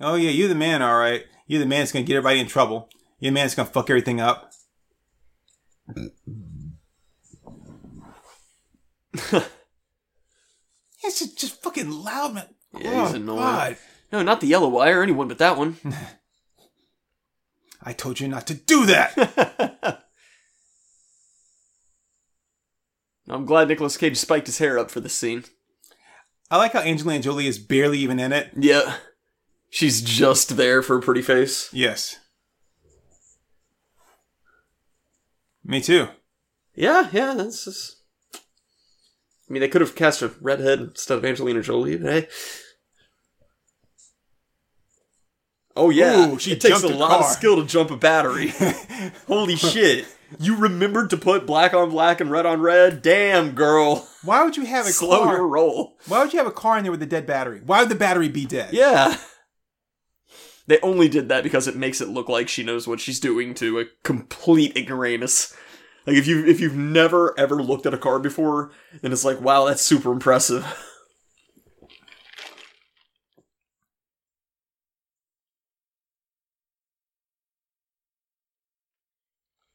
Oh yeah, you the man, all right. You the man that's gonna get everybody in trouble. You the man that's gonna fuck everything up. <laughs> it's just, just fucking loud, man. Yeah, he's Oh, annoying. God. No, not the yellow wire, anyone but that one. <laughs> I told you not to do that. <laughs> I'm glad Nicolas Cage spiked his hair up for this scene. I like how Angelina Jolie is barely even in it. Yeah. She's just there for a pretty face. Yes. Me too. Yeah, yeah, that's just. I mean, they could have cast a redhead instead of Angelina Jolie, but hey. Oh yeah, Ooh, she it takes a a lot of skill to jump a battery. <laughs> Holy shit! You remembered to put black on black and red on red. Damn, girl, Why would you have a slow car? your roll. Why would you have a car in there with a dead battery? Why would the battery be dead? Yeah. They only did that because it makes it look like she knows what she's doing to a complete ignoramus. Like if you if you've never ever looked at a car before, then it's like, wow, that's super impressive. <laughs>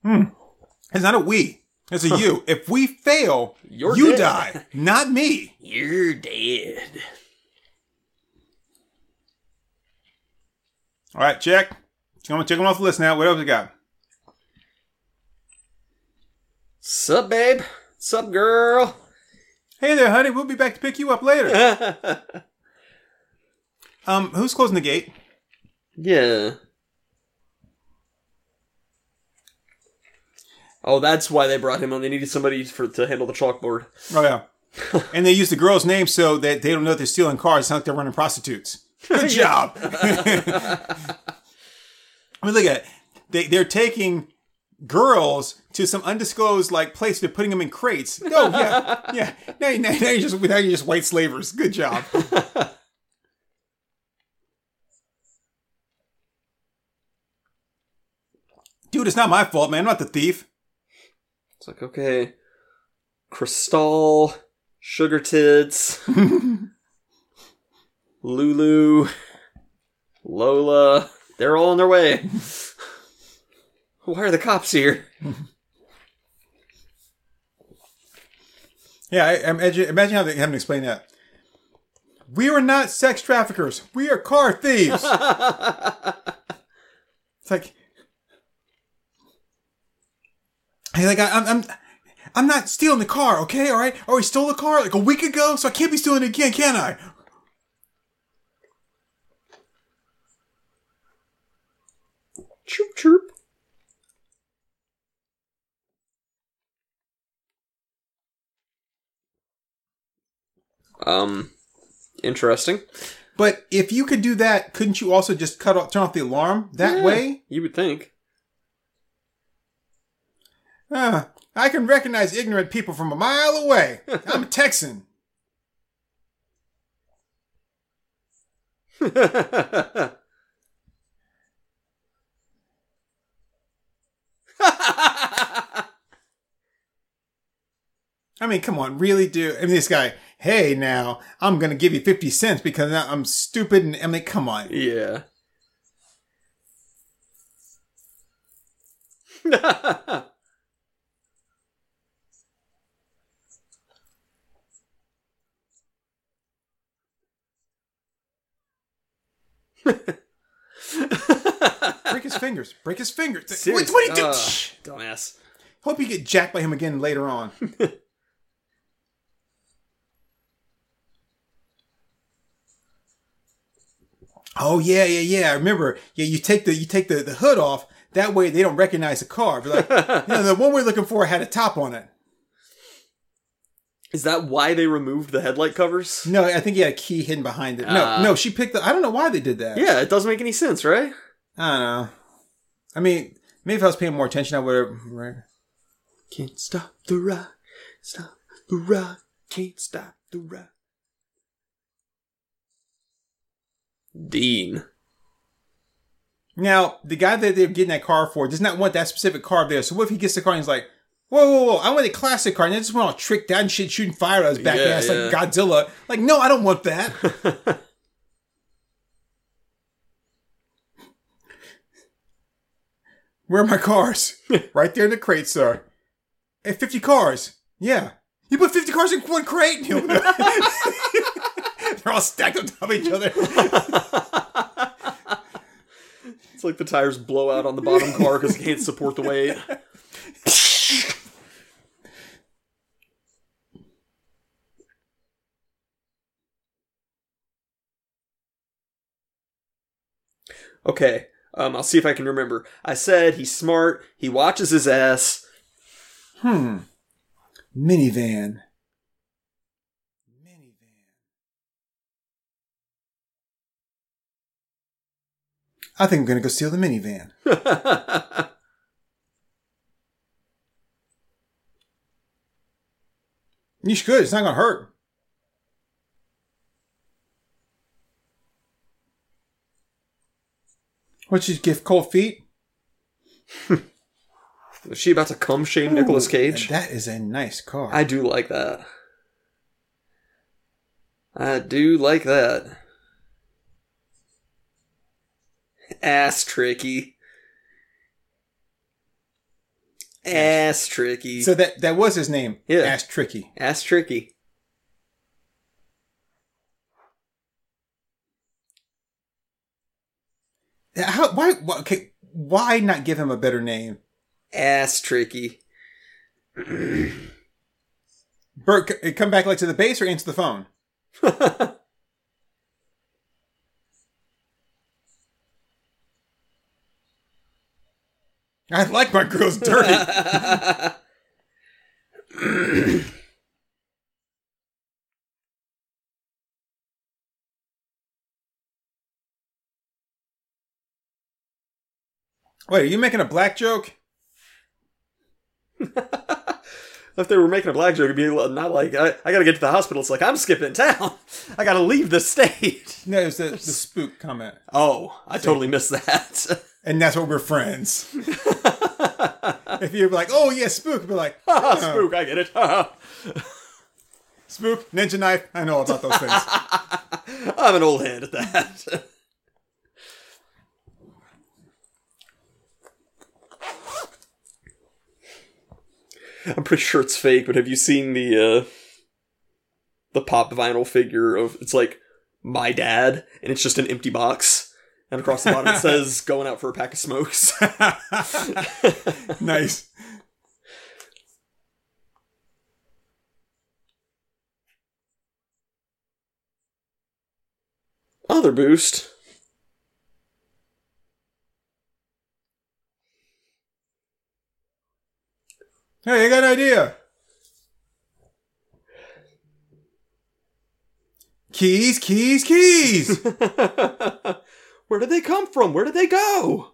Hmm. It's not a we. It's a <laughs> you. if we fail, You're you dead. die, not me. You're dead. All right, check. I'm gonna check them off the list now. What else we got? Sup, babe? Sup, girl? Hey there, honey. We'll be back to pick you up later. <laughs> um, who's closing the gate? yeah. Oh, that's why they brought him on. They needed somebody for to handle the chalkboard. Oh yeah. <laughs> and they used the girl's name so that they don't know they're stealing cars. It's not like they're running prostitutes. Good <laughs> job. I mean, look at it. They they're taking girls to some undisclosed like place. They're putting them in crates. Oh yeah, yeah. <laughs> Now, you- now, now you're just now you're just white slavers. Good job. <laughs> Dude, it's not my fault, man. I'm not the thief. It's like, okay. Crystal, Sugar Tits, <laughs> Lulu, Lola. They're all on their way. Why are the cops here? <laughs> Yeah, I, imagine, imagine how they haven't explained that. We are not sex traffickers. We are car thieves. <laughs> it's like, hey, like I, I'm, I'm, I'm not stealing the car. Okay, all right. Oh, we stole the car like a week ago, so I can't be stealing it again, can I? Chirp chirp. Um, interesting. But if you could do that, couldn't you also just cut off, turn off the alarm that Yeah, way? You would think. Ah, I can recognize ignorant people from a mile away. <laughs> I'm a Texan. <laughs> I mean, come on, really do. I mean, this guy, hey, now, I'm going to give you 50 cents because I'm stupid. And I mean, come on. yeah. Break his fingers. Break his fingers. Wait, Seriously. what do you do? Shh. dumbass. Hope you get jacked by him again later on. <laughs> oh yeah, yeah, yeah. I remember. Yeah, you take the you take the, the hood off. That way they don't recognize the car. But like, <laughs> you know, the one we're looking for had a top on it. Is that why they removed the headlight covers? No, I think he had a key hidden behind it. No, Ah. no, she picked the. I don't know why they did that. Yeah, it doesn't make any sense, right? I don't know. I mean, Maybe if I was paying more attention, I would have. Right. Can't stop the rock, stop the rock, can't stop the rock. Dean. Now, the guy that they're getting that car for does not want that specific car there. So what if he gets the car and he's like, whoa, whoa, whoa, I want a classic car. And they just want all tricked out and shit, shooting fire out his back Yeah, ass yeah. like Godzilla. Like, no, I don't want that. <laughs> Where are my cars? <laughs> right there in the crate, sir. Hey, 50 cars. Yeah. You put 50 cars in one crate? <laughs> You know, they're all stacked on top of each other. <laughs> It's like the tires blow out on the bottom car because it can't support the weight. <laughs> Okay, um, I'll see if I can remember. I said he's smart, he watches his ass. Hmm. Minivan. Minivan. I think I'm gonna go steal the minivan. <laughs> You should. It's not gonna hurt. What'd you give cold feet? <laughs> Is she about to come shame Nicolas Cage? That is a nice car. I do like that. I do like that. Ass tricky. Ass tricky. so that that was his name. Yeah. Ass Tricky. Ass tricky. How? Why? why okay. Why not give him a better name? Ass tricky. Bert, come back like to the base or answer the phone. <laughs> I like my girls dirty. <laughs> Wait, are you making a black joke? if they were making a black joke, it'd be not like, I, I gotta get to the hospital. It's like, I'm skipping town. <laughs> I gotta leave the state. No, it's the, <laughs> the spook comment. Oh, I totally missed that. And that's what we're friends. <laughs> if you're like, oh yeah, spook, be like, <laughs> "Oh, Spook, I get it. <laughs> spook, ninja knife. I know about those things. I'm an old hand at that. I'm pretty sure it's fake, but have you seen the uh the pop vinyl figure of it's like my dad and it's just an empty box and across the bottom it says <laughs> going out for a pack of smokes. <laughs> nice. Other boost. Hey, I got an idea. Keys, keys, keys. <laughs> Where did they come from? Where did they go?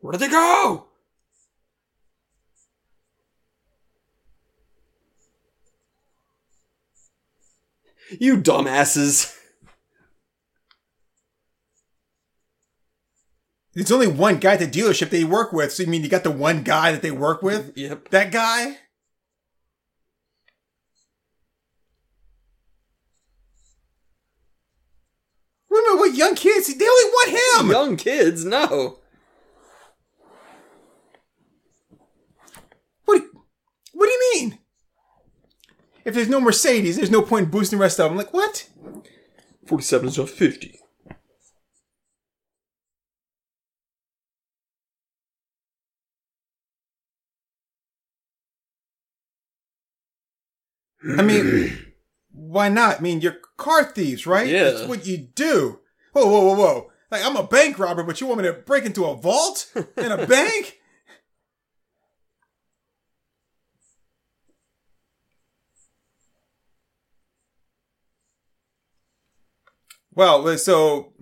Where did they go? You dumbasses. There's only one guy at the dealership they work with. So you mean you got the one guy that they work with? Yep. That guy? Wait a minute, what young kids? They only want him. Young kids, no. What? What do you mean? If there's no Mercedes, there's no point in boosting the rest of them. Like what? 47 is a 50. I mean, why not? I mean, you're car thieves, right? Yeah. That's what you do. Whoa, whoa, whoa, whoa. Like, I'm a bank robber, but you want me to break into a vault in a <laughs> bank? Well, so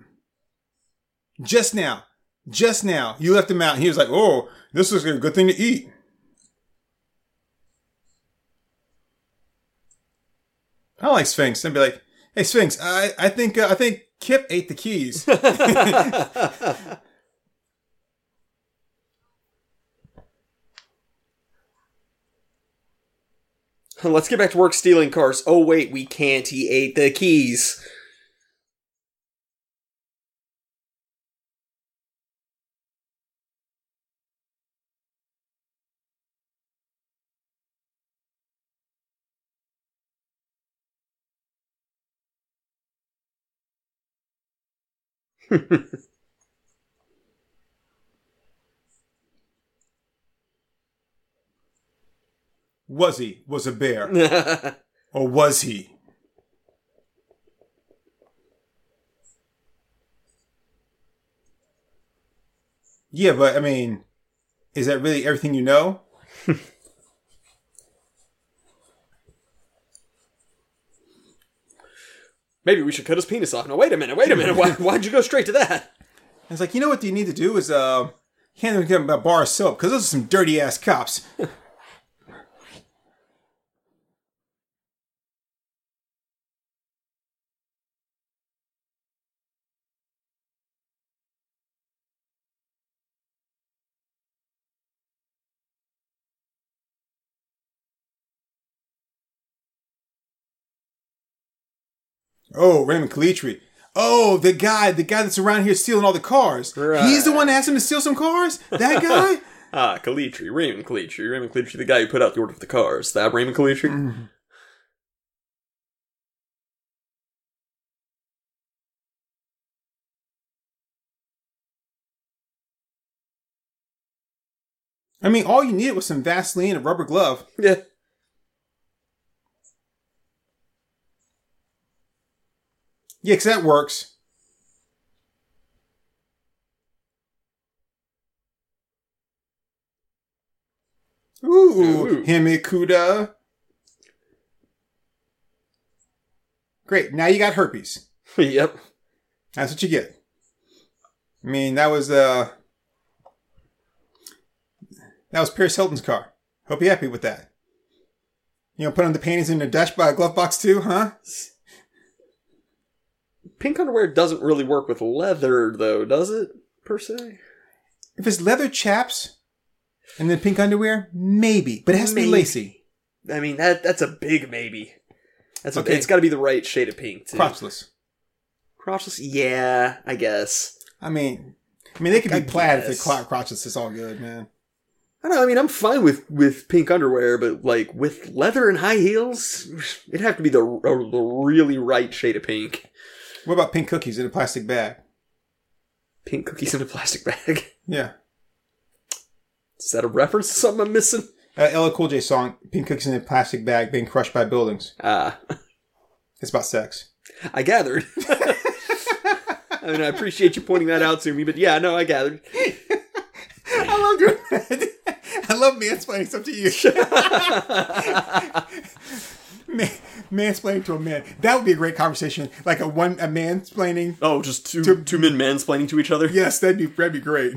Just now. Just now. You left him out. And he was like, oh, this is a good thing to eat. I like Sphinx. I'd be like, hey, Sphinx, I, I think, uh, I think Kip ate the keys. <laughs> Let's get back to work stealing cars. Oh wait, we can't. He ate the keys. <laughs> was he? Was a bear? <laughs> Or was he? Yeah, but I mean, is that really everything you know? <laughs> Maybe we should cut his penis off. No, wait a minute. Wait a minute. Why, why'd you go straight to that? <laughs> It's like, you know what you need to do is uh, hand him a bar of soap because those are some dirty ass cops. Oh, Raymond Calitri. Oh, the guy, the guy that's around here stealing all the cars. Right. He's the one that asked him to steal some cars? That <laughs> guy? Ah, Calitri. Raymond Calitri. Raymond Calitri, the guy who put out the order for the cars. That Raymond Calitri? I mean, all you needed was some Vaseline and a rubber glove. Yeah. Yeah, 'cause that works. Ooh, Ooh. Hemi 'Cuda. Great. Now you got herpes. <laughs> yep. That's what you get. I mean, that was uh that was Paris Hilton's car. Hope you're happy with that. You know, put on the panties in the dash by a glove box too, huh? Pink underwear doesn't really work with leather, though, does it? Per se? If it's leather chaps and then pink underwear, maybe, but it has to be lacy, I mean, that that's a big maybe. That's a, Okay. It's got to be the right shade of pink, too. crotchless. Crotchless? Yeah, I guess. I mean, I mean they could be I plaid if they're crotchless. It's all good, man. I don't know. I mean, I'm fine with with pink underwear, but like with leather and high heels, <sighs> it'd have to be the the really right shade of pink. What about pink cookies in a plastic bag? Pink cookies in a plastic bag. <laughs> Yeah, Is that a reference to something I'm missing? uh, LL Cool J song, "Pink Cookies in a Plastic Bag Being Crushed by Buildings." Ah, It's about sex. I gathered. <laughs> I mean, I appreciate you pointing that out to me, but yeah, no, I gathered. <laughs> I love doing that. I love me mansplaining stuff to you. Man, mansplaining to a man. That would be a great conversation. Like a one a mansplaining. Oh, just two two men mansplaining to each other. Yes, that'd be that'd be great.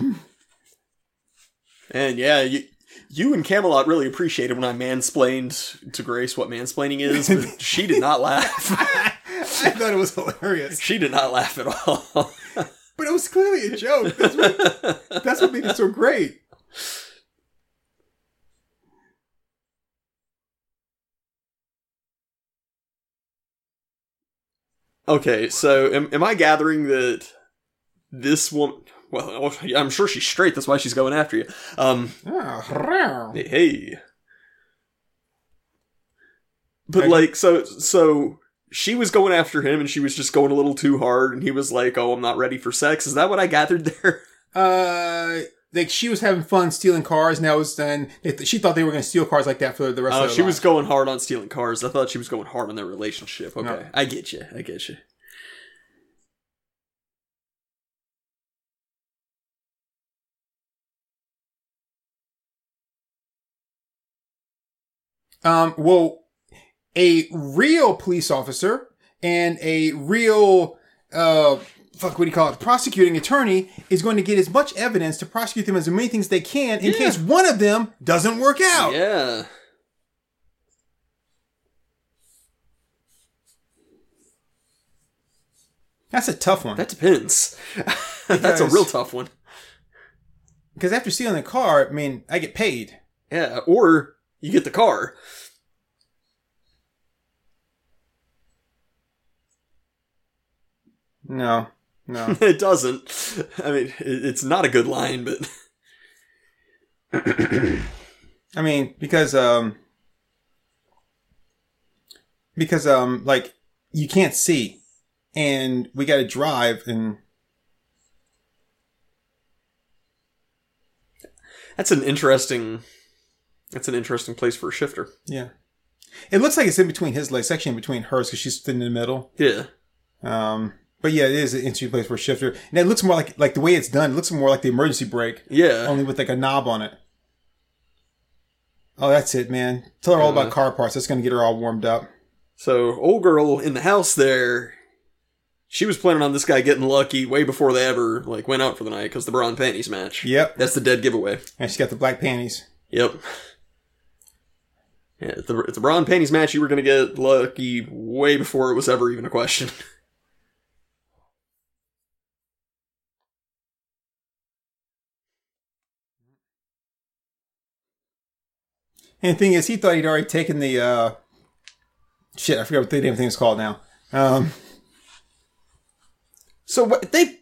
And yeah, you, you and Camelot really appreciated when I mansplained to Grace what mansplaining is, but <laughs> she did not laugh. <laughs> I thought it was hilarious, she did not laugh at all. but it was clearly a joke. That's what, that's what made it so great. Okay, so am, am I gathering that this woman? Well, I'm sure she's straight. That's why she's going after you. Um, Oh, hey, hey. But Okay. like, so so she was going after him, and she was just going a little too hard, and he was like, "Oh, I'm not ready for sex." Is that what I gathered there? <laughs> uh, like she was having fun stealing cars, Now that was then she thought they were going to steal cars like that for the rest Oh, of their she was going hard on stealing cars. I thought she was going hard on their relationship. Okay, No. I get you. I get you. Um, well, a real police officer and a real uh fuck what do you call it? Prosecuting attorney is going to get as much evidence to prosecute them as many things they can in Yeah. case one of them doesn't work out. Yeah. That's a tough one. That depends. <laughs> That's a real tough one. Because after stealing the car, I mean, I get paid. Yeah. Or you get the car. No, no. <laughs> it doesn't. I mean, it's not a good line, but <clears throat> I mean, because um, because um, like you can't see, and we got to drive, and that's an interesting. That's an interesting place for a shifter. yeah, it looks like it's in between his leg section, in between hers because she's sitting in the middle. Yeah. Um, but yeah, it is an interesting place for a shifter, and it looks more like like the way it's done. It looks more like the emergency brake, Yeah. only with like a knob on it. Oh, that's it, man. Tell her all Uh-huh. about car parts. That's gonna get her all warmed up. So, old girl in the house there, she was planning on this guy getting lucky way before they ever like went out for the night because the bra and panties match. Yep, That's the dead giveaway. and she's got the black panties. Yep. Yeah, if the, if the bra and panties match, you were gonna get lucky way before it was ever even a question. <laughs> And the thing is, he thought he'd already taken the uh shit. I forgot what the damn thing is called now. Um, So what they?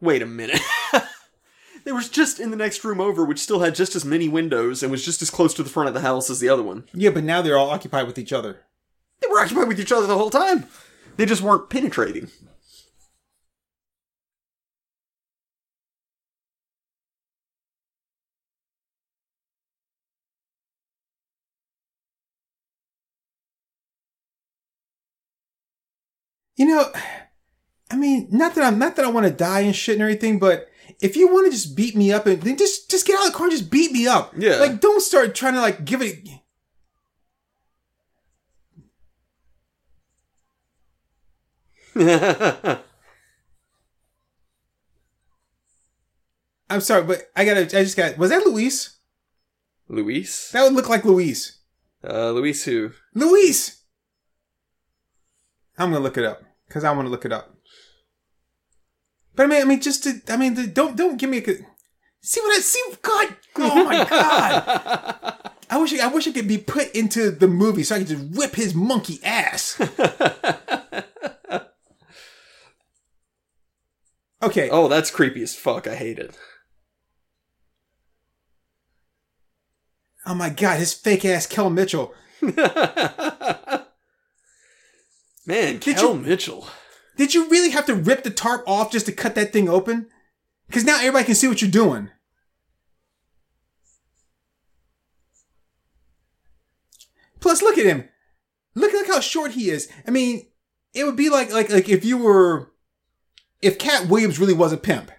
Wait a minute. <laughs> they was just in the next room over, which still had just as many windows and was just as close to the front of the house as the other one. yeah, but now they're all occupied with each other. They were occupied with each other the whole time. They just weren't penetrating. You know, I mean, not that I'm not that I want to die and shit and everything, but if you want to just beat me up and then just just get out of the car and just beat me up. Yeah. Like, don't start trying to like give it. <laughs> I'm sorry, but I gotta. I just got. Was that Luis? Luis? That would look like Luis. Uh, Luis who? Luis. I'm gonna look it up because I want to look it up. But I mean, I mean, just to, I mean, the, don't don't give me a. See what I see? God, oh my <laughs> god! I wish I, I wish I could be put into the movie so I could just whip his monkey ass. <laughs> Okay, oh, that's creepy as fuck. I hate it. oh my god, his fake ass Kel Mitchell. <laughs> Man, Did Kel you- Mitchell. Did you really have to rip the tarp off just to cut that thing open? Because now everybody can see what you're doing. Plus, look at him. Look, look how short he is. I mean, it would be like, like, like if you were, if Katt Williams really was a pimp.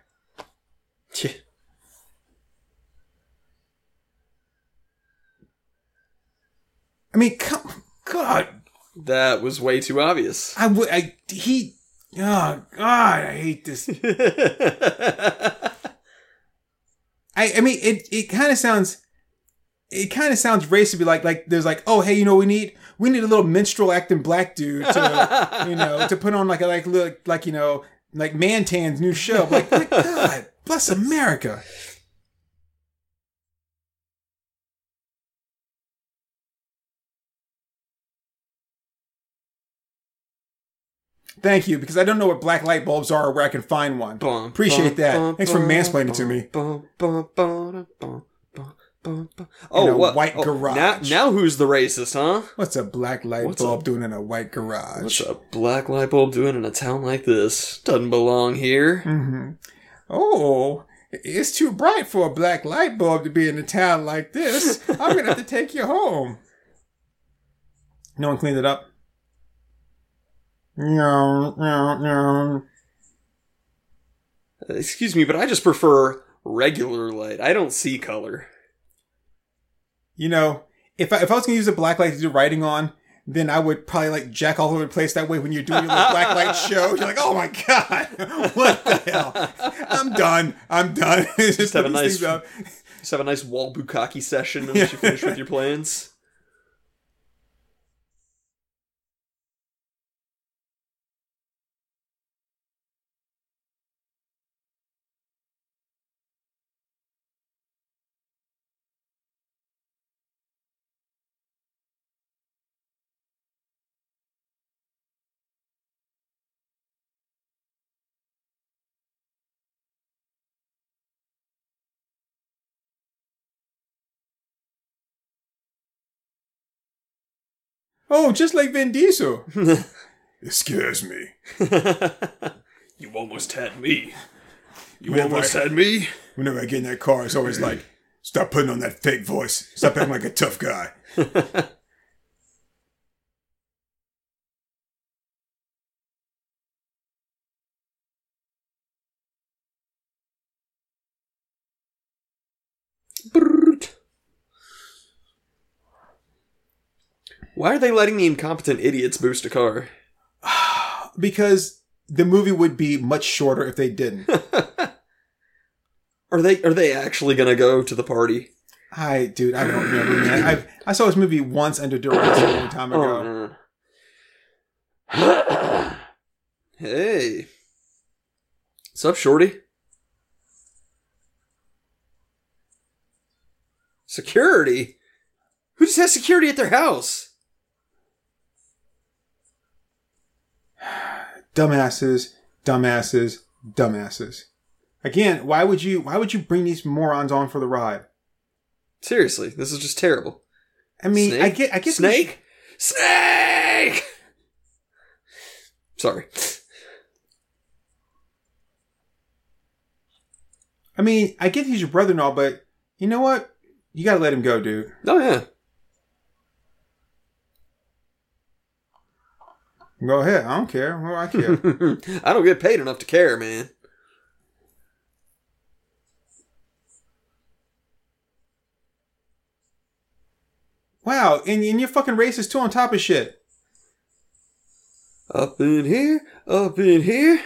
I mean, come, God, That was way too obvious. I would, I, he, oh, God, I hate this. <laughs> I, I mean, it, it kind of sounds, it kind of sounds racist to be like, like, there's like, oh, hey, you know, we need, we need a little minstrel acting black dude to, <laughs> you know, to put on like a, like, look, like, you know, like Mantan's new show. Like, like, <laughs> God, bless America. Thank you, because I don't know what black light bulbs are or where I can find one. Bum, Appreciate bum, that. bum, Thanks for mansplaining to me. bum. In Oh, a what? white oh, garage. Now, now who's the racist, huh? What's a black light What's bulb a- doing in a white garage? What's a black light bulb doing in a town like this? Doesn't belong here. hmm Oh, it's too bright for a black light bulb to be in a town like this. I'm gonna have to take you home. No one cleaned it up. No, no, no. Excuse me, but I just prefer regular light. I don't see color. You know, if I, if I was gonna use a black light to do writing on, then I would probably like jack all over the place that way when you're doing your little black light <laughs> show. You're like, oh my god, <laughs> what the hell? I'm done. I'm done. <laughs> Just have a nice-. Just have a nice wall bukkake session once you finish with your plans. Oh, just like Vin Diesel. <laughs> it scares me. <laughs> you almost had me. You Whenever almost I- had me. Whenever I get in that car, it's always like, stop putting on that fake voice. Stop acting like a tough guy. <laughs> Why are they letting the incompetent idiots boost a car? <sighs> Because the movie would be much shorter if they didn't. <laughs> Are they are they actually gonna go to the party? I, dude, I don't remember. Man. I I saw this movie once under duress a long time ago. Oh, <sighs> hey. What's up, Shorty? Security? Who just has security at their house? Dumbasses, dumbasses, dumbasses. Again, why would you why would you bring these morons on for the ride? Seriously, this is just terrible. I mean, Snake? I get I get Snake? Snake! Sorry. I mean, I get he's your brother and all, but you know what? You gotta let him go, dude. Oh, yeah. Go ahead. I don't care. Well, I care. <laughs> I don't get paid enough to care, man. wow, and, and you're fucking racist too on top of shit. Up in here, up in here.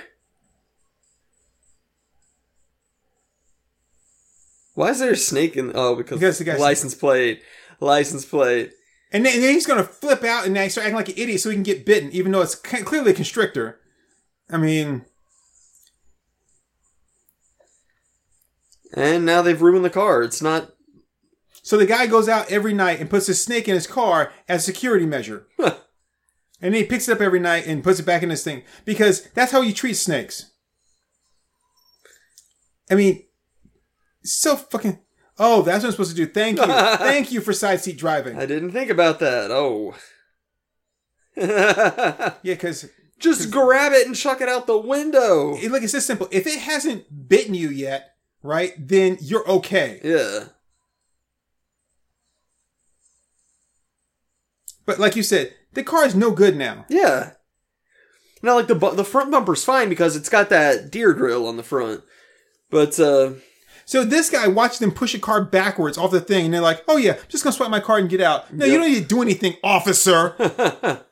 Why is there a snake in? Oh, because, Because the license plate, license plate. And then, and then he's gonna flip out and start acting like an idiot so he can get bitten, even though it's clearly a constrictor. I mean, And now they've ruined the car. It's not. so the guy goes out every night and puts a snake in his car as security measure. <laughs> and then he picks it up every night and puts it back in his thing because that's how you treat snakes. I mean, so fucking. Oh, that's what I'm supposed to do. Thank you, <laughs> thank you for side seat driving. I didn't think about that. Oh. <laughs> Yeah, because Just grab it and chuck it out the window. look, it's this simple. If it hasn't bitten you yet, right, then you're okay. Yeah. But like you said, the car is no good now. Yeah. Now, like the bu- the front bumper's fine because it's got that deer grill on the front, but uh, So this guy watched them push a car backwards off the thing, and they're like, "Oh yeah, just gonna swipe my card and get out." No, you don't need to do anything, officer. <laughs>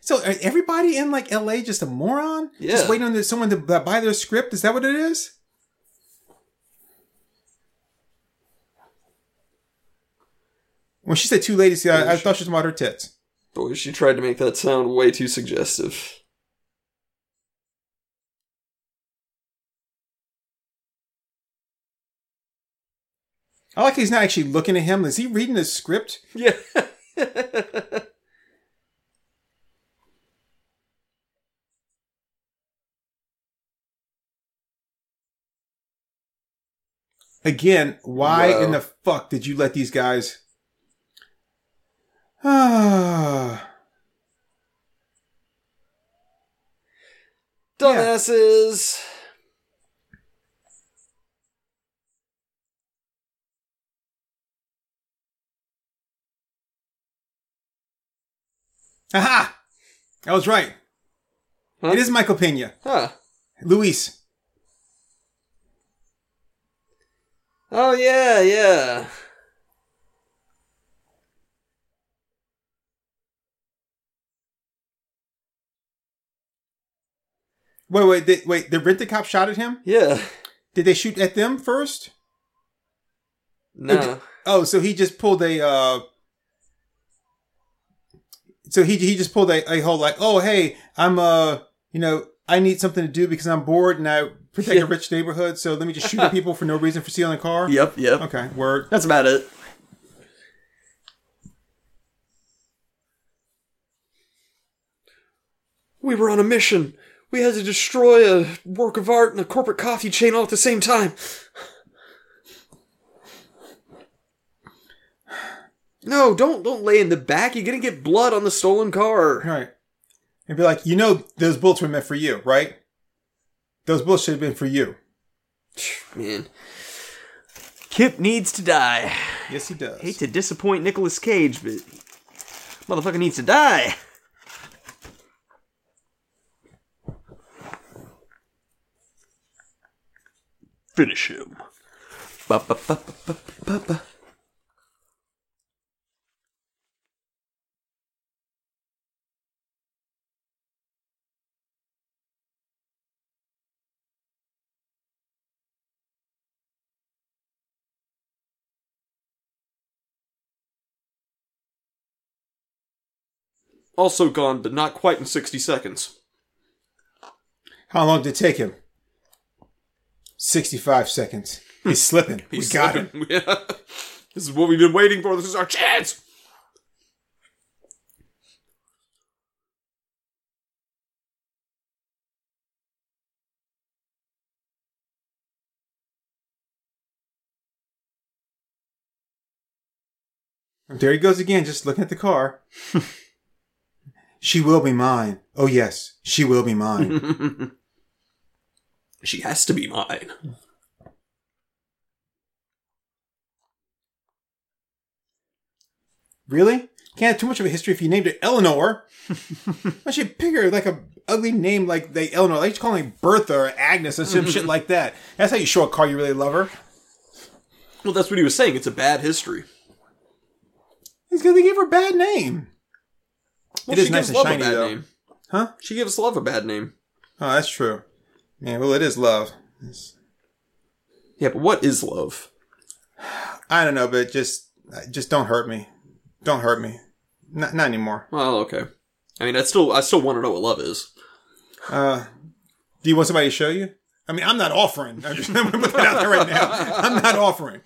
so are everybody in like L.A. just a moron? Just waiting on someone to uh, buy their script. Is that what it is? When she said two ladies, uh, I, I thought she was talking about her tits. boy, she tried to make that sound way too suggestive. I like he's not actually looking at him. Is he reading the script? Yeah. <laughs> Again, why Wow. in the fuck did you let these guys? Ah, <sighs> Dumbasses. Aha! I was right. Huh? It is Michael Pena. Huh. Luis. Oh yeah, yeah. Wait, wait, they, wait. The rent a cop shot at him. Yeah. Did they shoot at them first? No. Did, oh, so he just pulled a uh, so he he just pulled a, a whole like, oh hey, I'm uh you know I need something to do because I'm bored and I protect Yeah. a rich neighborhood, so let me just shoot at people for no reason for stealing a car. <laughs> Yep, yep. Okay, word. That's about it. We were on a mission. We had to destroy a work of art and a corporate coffee chain all at the same time. No, don't don't lay in the back. You're gonna get blood on the stolen car. Right. and be like, you know, those bullets were meant for you, right? Those bullets should have been for you. <sighs> Man. Kip needs to die. Yes, he does. Hate to disappoint Nicolas Cage, but motherfucker needs to die. Finish him. Ba, ba, ba, Also gone, but not quite in 60 seconds. How long did it take him? Sixty-five seconds. Hmm. He's slipping. we He's got him. slipping. <laughs> Yeah. This is what we've been waiting for. This is our chance. There he goes again, just looking at the car. <laughs> she will be mine. Oh yes, she will be mine. <laughs> She has to be mine. really? Can't have too much of a history if you named it Eleanor. <laughs> I should pick her like a ugly name like they Eleanor. Like you call her Bertha or Agnes or some shit <laughs> like that. That's how you show a car you really love her. Well, that's what he was saying. It's a bad history. He's gonna give her a bad name. Well, It is nice and love shiny, a bad though. name. Huh? She gives love a bad name. Oh, that's true. Yeah, well, it is love. It's- Yeah, but what is love? I don't know, but just, just don't hurt me. Don't hurt me. Not, not anymore. Well, okay. I mean, I still, I still want to know what love is. Uh, do you want somebody to show you? I mean, I'm not offering. <laughs> I'm just I'm gonna put that out there right now. I'm not offering.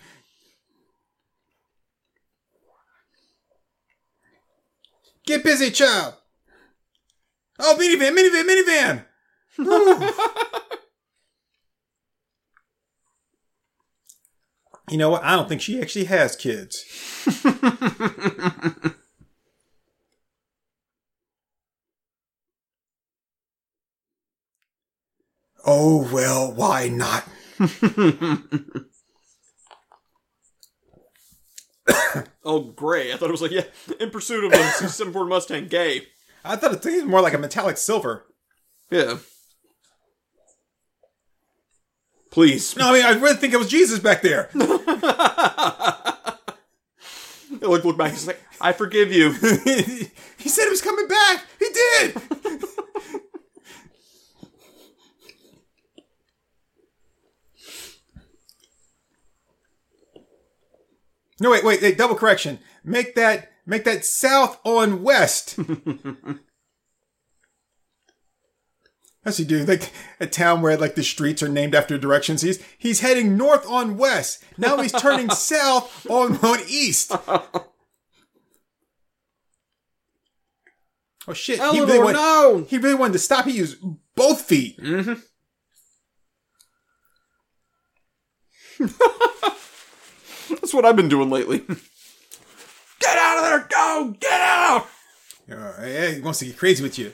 Get busy, child. Oh, minivan, minivan, minivan. you know what? I don't think she actually has kids. <laughs> Oh, well, why not? <laughs> <coughs> Oh, gray. I thought it was like, yeah, in pursuit of a <coughs> 67 Ford Mustang, gay. I thought it was more like a metallic silver. Yeah. Please. No, I mean, I really think it was Jesus back there. <laughs> Look, look back. He's like, I forgive you. <laughs> he said he was coming back. He did. <laughs> no, wait, wait, wait. Double correction. Make that make that south on west. <laughs> That's he do like a town where like the streets are named after directions. He's he's heading north on west. Now he's turning <laughs> south on on east. Oh shit! he really Eleanor, wanted, no! he really wanted to stop. He used both feet. Mm-hmm. <laughs> <laughs> That's what I've been doing lately. Get out of there! Go! Get out! Uh, hey, he wants to get crazy with you.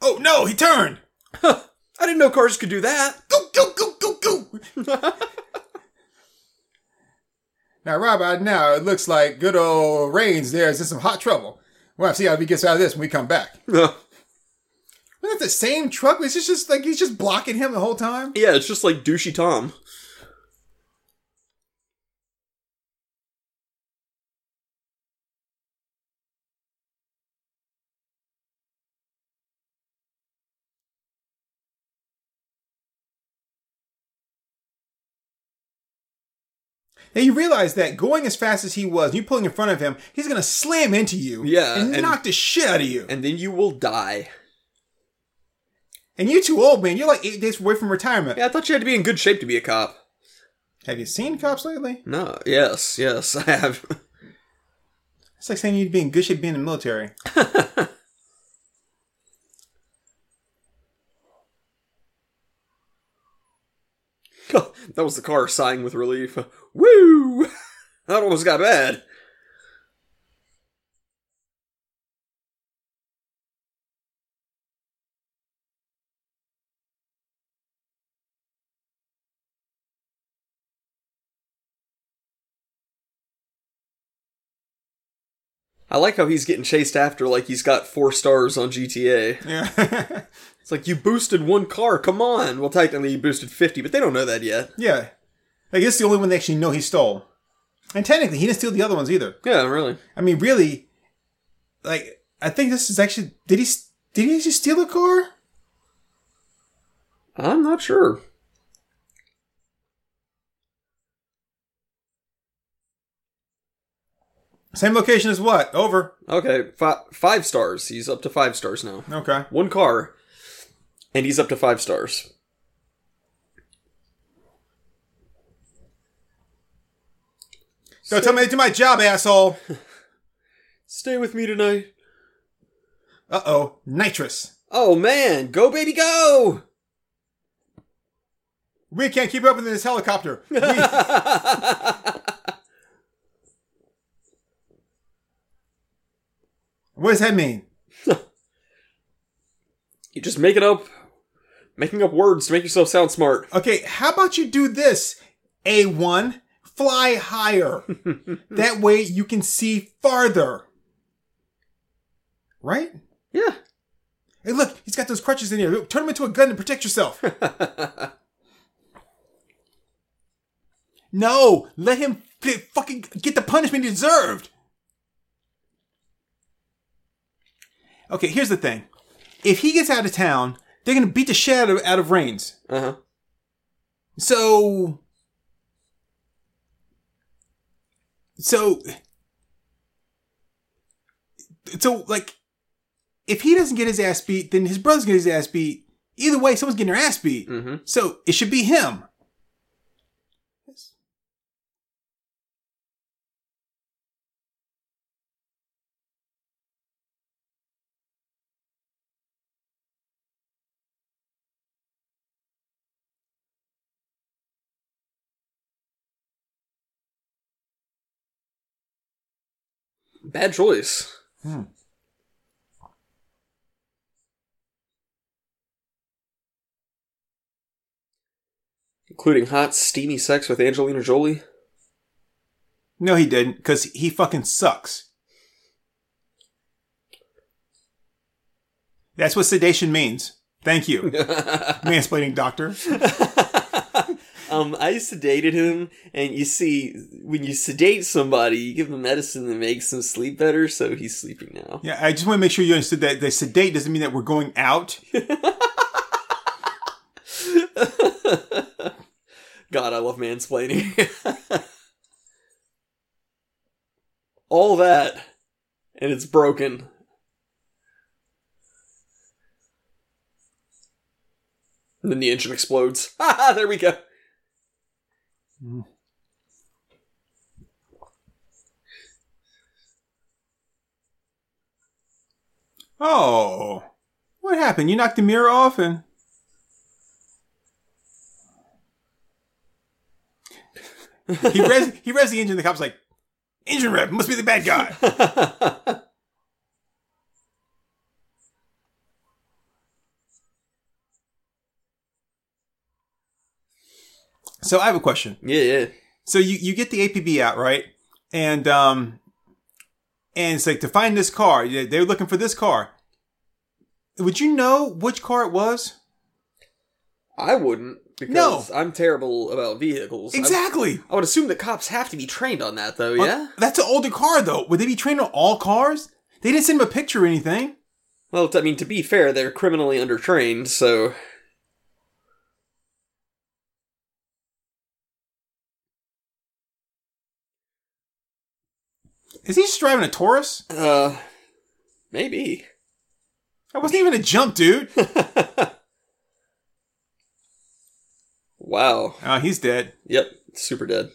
Oh no! He turned. I didn't know cars could do that. Go go go go go. <laughs> now, Rob, now it looks like good old Raines there is in some hot trouble. We'll have to see how he gets out of this when we come back. It's the same truck. It's just, just like he's just blocking him the whole time. Yeah, it's just like douchey Tom. Now you realize that going as fast as he was, you pulling in front of him, he's gonna slam into you, yeah, and, and knock the shit out of you, and then you will die you're too old, man. You're like eight days away from retirement. Yeah, I thought you had to be in good shape to be a cop. Have you seen cops lately? No, yes, yes, I have. It's like saying you'd be in good shape being in the military. <laughs> that was the car sighing with relief. Woo! <laughs> That almost got bad. I like how he's getting chased after like he's got four stars on GTA. Yeah. <laughs> It's like you boosted one car, come on. Well, technically you boosted 50, but they don't know that yet. yeah. I guess the only one they actually know he stole. And technically, he didn't steal the other ones either. Yeah, really. I mean, really, like I think this is actually did he did he actually steal a car? I'm not sure. Same location as what? Over. Okay, fi- five stars. He's up to five stars now. Okay. One car, and he's up to five stars. Don't tell me to do my job, asshole. <laughs> Stay with me tonight. Uh oh, nitrous. Oh man, go baby go! We can't keep up in this helicopter. <laughs> We- what does that mean? <laughs> You just make it up, making up words to make yourself sound smart. Okay, how about you do this? A1, fly higher. <laughs> that way you can see farther. Right? Yeah. Hey, look, he's got those crutches in here. Turn them into a gun and protect yourself. <laughs> no, let him fucking get the punishment he deserved. Okay, here's the thing. If he gets out of town, they're gonna beat the shit out of, out of Raines. Uh huh. So. So. So, like, if he doesn't get his ass beat, then his brother's going to get his ass beat. Either way, someone's getting their ass beat. Mm-hmm. So, it should be him. Bad choice. Hmm. Including hot, steamy sex with Angelina Jolie. No, he didn't, because he fucking sucks. That's what sedation means. Thank you, <laughs> mansplaining doctor. <laughs> um, I sedated him, and you see, when you sedate somebody, you give them medicine that makes them sleep better, so he's sleeping now. Yeah, I just want to make sure you understood that the sedate doesn't mean that we're going out. <laughs> God, I love mansplaining. <laughs> All that, and it's broken. And then the engine explodes. Ah, <laughs> there we go. Mm. Oh, what happened? You knocked the mirror off and. <laughs> he res he res the engine. The cop's like, engine rev must be the bad guy. <laughs> So I have a question. yeah, yeah. So you, you get the APB out, right? And um and it's like to find this car. they- They're looking for this car. Would you know which car it was? I wouldn't because No. I'm terrible about vehicles. I- Exactly. I, would assume that cops have to be trained on that, though. Yeah. That's an older car though. Would they be trained on all cars? They didn't send him a picture or anything. Well, I mean, to be fair, they're criminally undertrained, so Is he just driving a Taurus? Uh, maybe. That wasn't even a jump, dude. <laughs> Wow. Oh, he's dead. Yep. Super dead.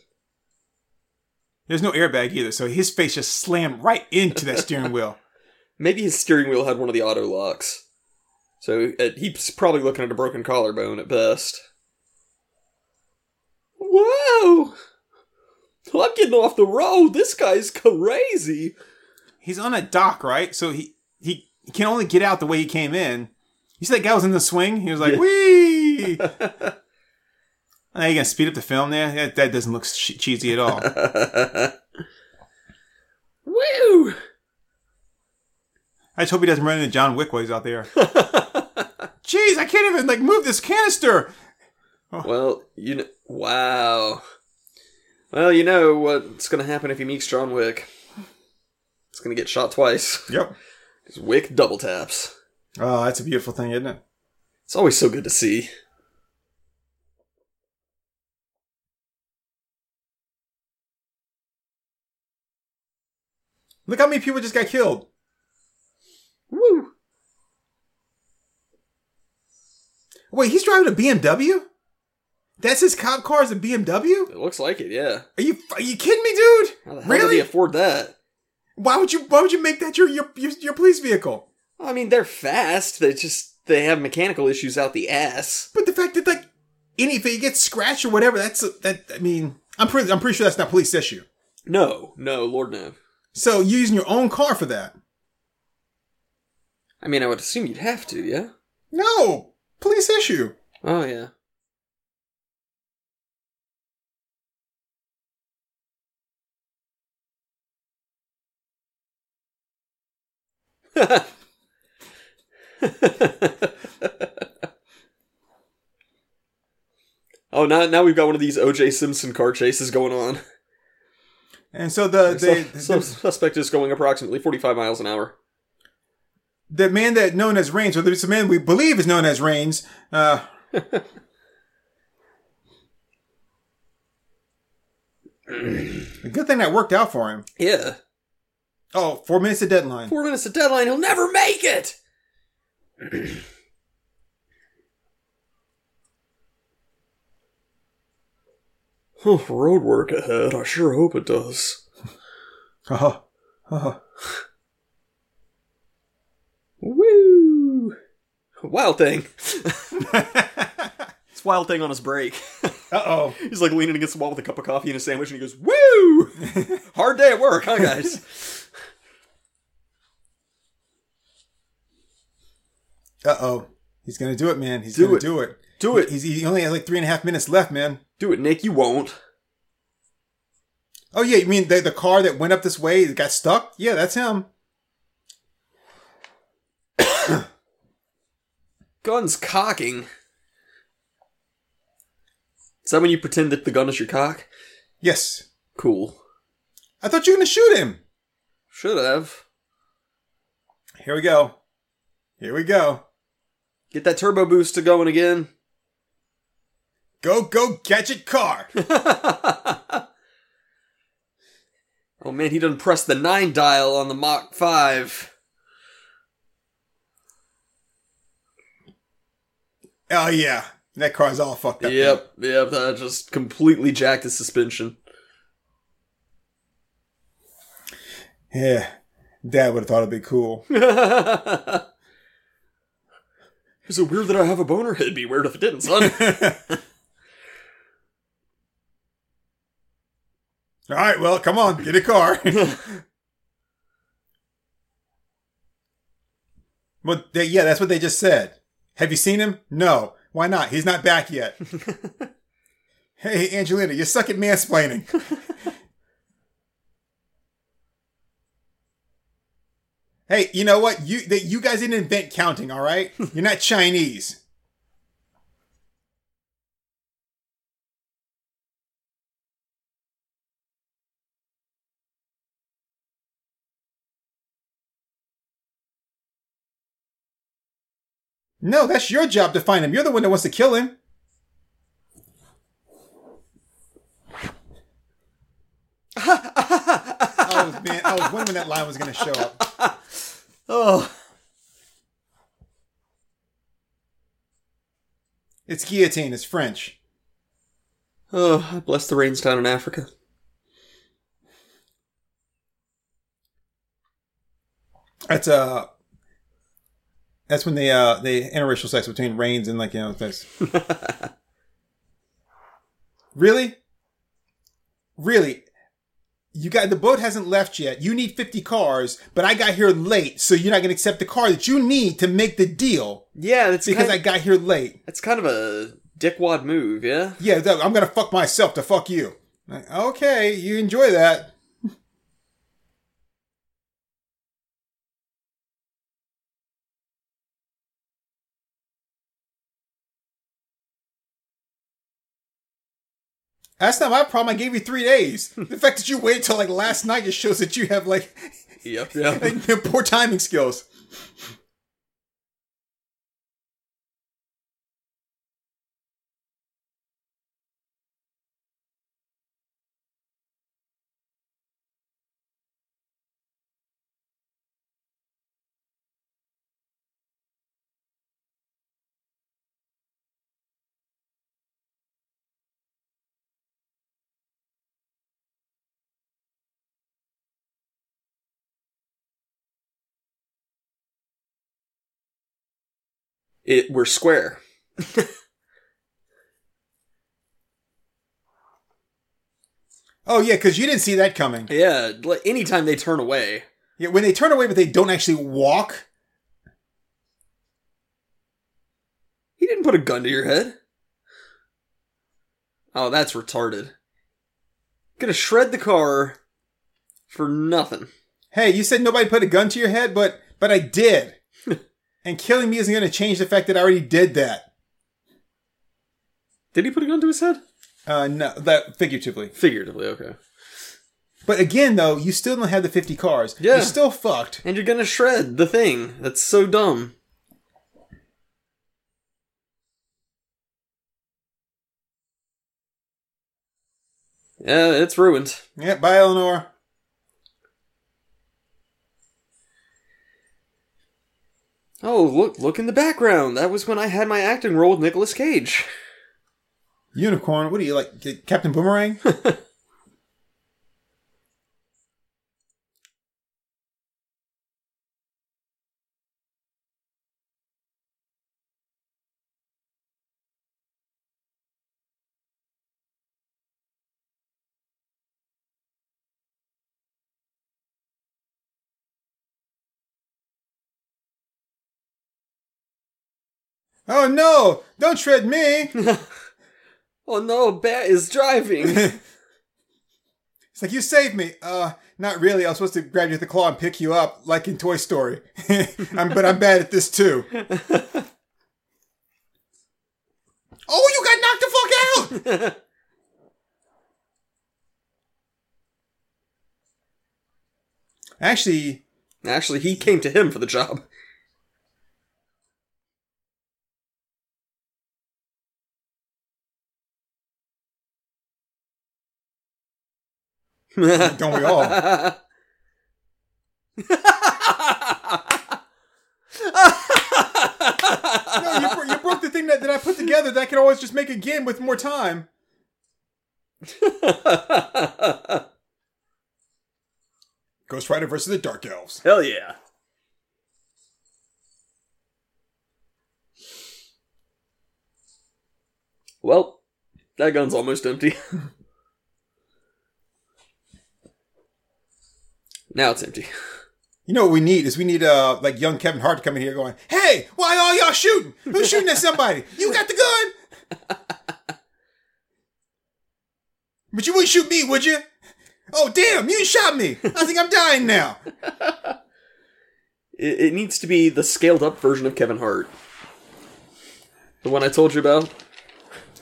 There's no airbag either, so his face just slammed right into that steering <laughs> wheel. Maybe his steering wheel had one of the auto locks. So uh, he's probably looking at a broken collarbone at best. Whoa! I'm getting off the road. This guy's crazy. He's on a dock, right? So he he, can only get out the way he came in. You see that guy was in the swing? He was like, Yeah. "Wee!" Are <laughs> you gonna speed up the film there? That, that doesn't look che- cheesy at all. <laughs> Woo! I just hope he doesn't run into John Wick while he's out there. <laughs> Jeez, I can't even like move this canister. Oh. well, you know, wow. Well, you know what's gonna happen if he meets John Wick. It's gonna get shot twice. <laughs> Yep. 'Cause Wick double taps. Oh, that's a beautiful thing, isn't it? It's always so good to see. Look how many people just got killed. Woo! Wait, he's driving a BMW? That's his cop car is a BMW? It looks like it, yeah. Are you are you kidding me, dude? How the hell did Really? he afford that? Why would you why would you make that your your your, your police vehicle? I mean, they're fast. They just they have mechanical issues out the ass. But the fact that like anything gets scratched or whatever, that's that. I mean, I'm pretty I'm pretty sure that's not police issue. No, no, Lord no. So you're using your own car for that? I mean, I would assume you'd have to, yeah. No, police issue. Oh yeah. <laughs> oh, now now we've got one of these O.J. Simpson car chases going on. And so the So, the, the, <laughs> suspect is going approximately forty-five miles an hour. the man that known as Raines, or the man we believe is known as Raines, uh, a <laughs> good thing that worked out for him. Yeah, Oh, four minutes of deadline. four minutes to deadline. He'll never make it. <clears throat> oh, road work ahead. I sure hope it does. Uh-huh. Uh-huh. Woo! Wild thing. <laughs> it's wild thing on his break. Uh-oh. <laughs> He's like leaning against the wall with a cup of coffee and a sandwich, and he goes, "Woo! <laughs> Hard day at work, huh, guys?" Uh-oh. He's gonna do it, man. He's Do gonna it. do it. Do it. He's, he only has like three and a half minutes left, man. Do it, Nick. You won't. Oh yeah, you mean the the car that went up this way got stuck? Yeah, that's him. <coughs> Gun's cocking. Is that when you pretend that the gun is your cock? Yes. Cool. I thought you were gonna shoot him. Should have. Here we go. Here we go. Get that turbo boost to going again. Go, go, gadget car. <laughs> oh man, he done pressed the 9 dial on the Mach 5. oh yeah, that car's all fucked up. Yep, yep, that just completely jacked the suspension. Yeah. Dad would have thought it'd be cool. <laughs> Is it weird that I have a boner? It'd be weird if it didn't, son. <laughs> All right, well, come on, get a car. <laughs> well, they, yeah, that's what they just said. Have you seen him? No. Why not? He's not back yet. <laughs> hey, Angelina, you suck at mansplaining. Hey, you know what? You that you guys didn't invent counting, all right? <laughs> You're not Chinese. No, that's your job to find him. You're the one that wants to kill him. oh <laughs> I was man, I was wondering when that line was going to show up. <laughs> Oh. It's guillotine. It's French. Oh, bless the rains down in Africa. That's uh that's when they uh they interracial sex between rains and like you know this. <laughs> really, really, you got the boat hasn't left yet. You need fifty cars, but I got here late, so you're not gonna accept the car that you need to make the deal Yeah, that's because I got here late. that's kind of a dickwad move, yeah? Yeah, I'm gonna fuck myself to fuck you. Like, okay, you enjoy that. That's not my problem. I gave you three days. <laughs> The fact that you waited till like last night just shows that you have like, Yep, yep. like <laughs> poor timing skills. It we're square. <laughs> Oh yeah, because you didn't see that coming. Yeah, like anytime they turn away. Yeah, when they turn away, but they don't actually walk. He didn't put a gun to your head. Oh, that's retarded. Gonna shred the car for nothing. Hey, you said nobody put a gun to your head, but but I did. And killing me isn't going to change the fact that I already did that. Did he put a gun to his head? Uh, no, that figuratively. Figuratively, okay. But again, though, you still don't have the fifty cars. Yeah. You're still fucked. And you're gonna shred the thing. That's so dumb. Yeah, it's ruined. Yeah, bye, Eleanor. Oh, look, look in the background. That was when I had my acting role with Nicolas Cage. Unicorn. What are you like, Captain Boomerang? <laughs> oh no! Don't shred me. <laughs> Oh no, Bat is driving. <laughs> It's like you saved me. Uh, not really. I was supposed to grab you with the claw and pick you up, like in Toy Story. <laughs> I'm, but I'm bad at this too. Oh, you got knocked the fuck out! Actually, Actually, he came to him for the job. Don't we all? No, you, bro- you broke the thing that, that I put together that I can always just make again with more time. Ghost Rider versus the Dark Elves. Hell yeah. Well, that gun's almost empty. <laughs> now it's empty. <laughs> You know what we need is we need uh like young Kevin Hart to come in here going, "Hey, why all y'all shooting? Who's shooting at somebody? You got the gun, <laughs> but you wouldn't shoot me, would you? Oh damn, you shot me. I think I'm dying now. <laughs> It, it needs to be the scaled up version of Kevin Hart. The one I told you about.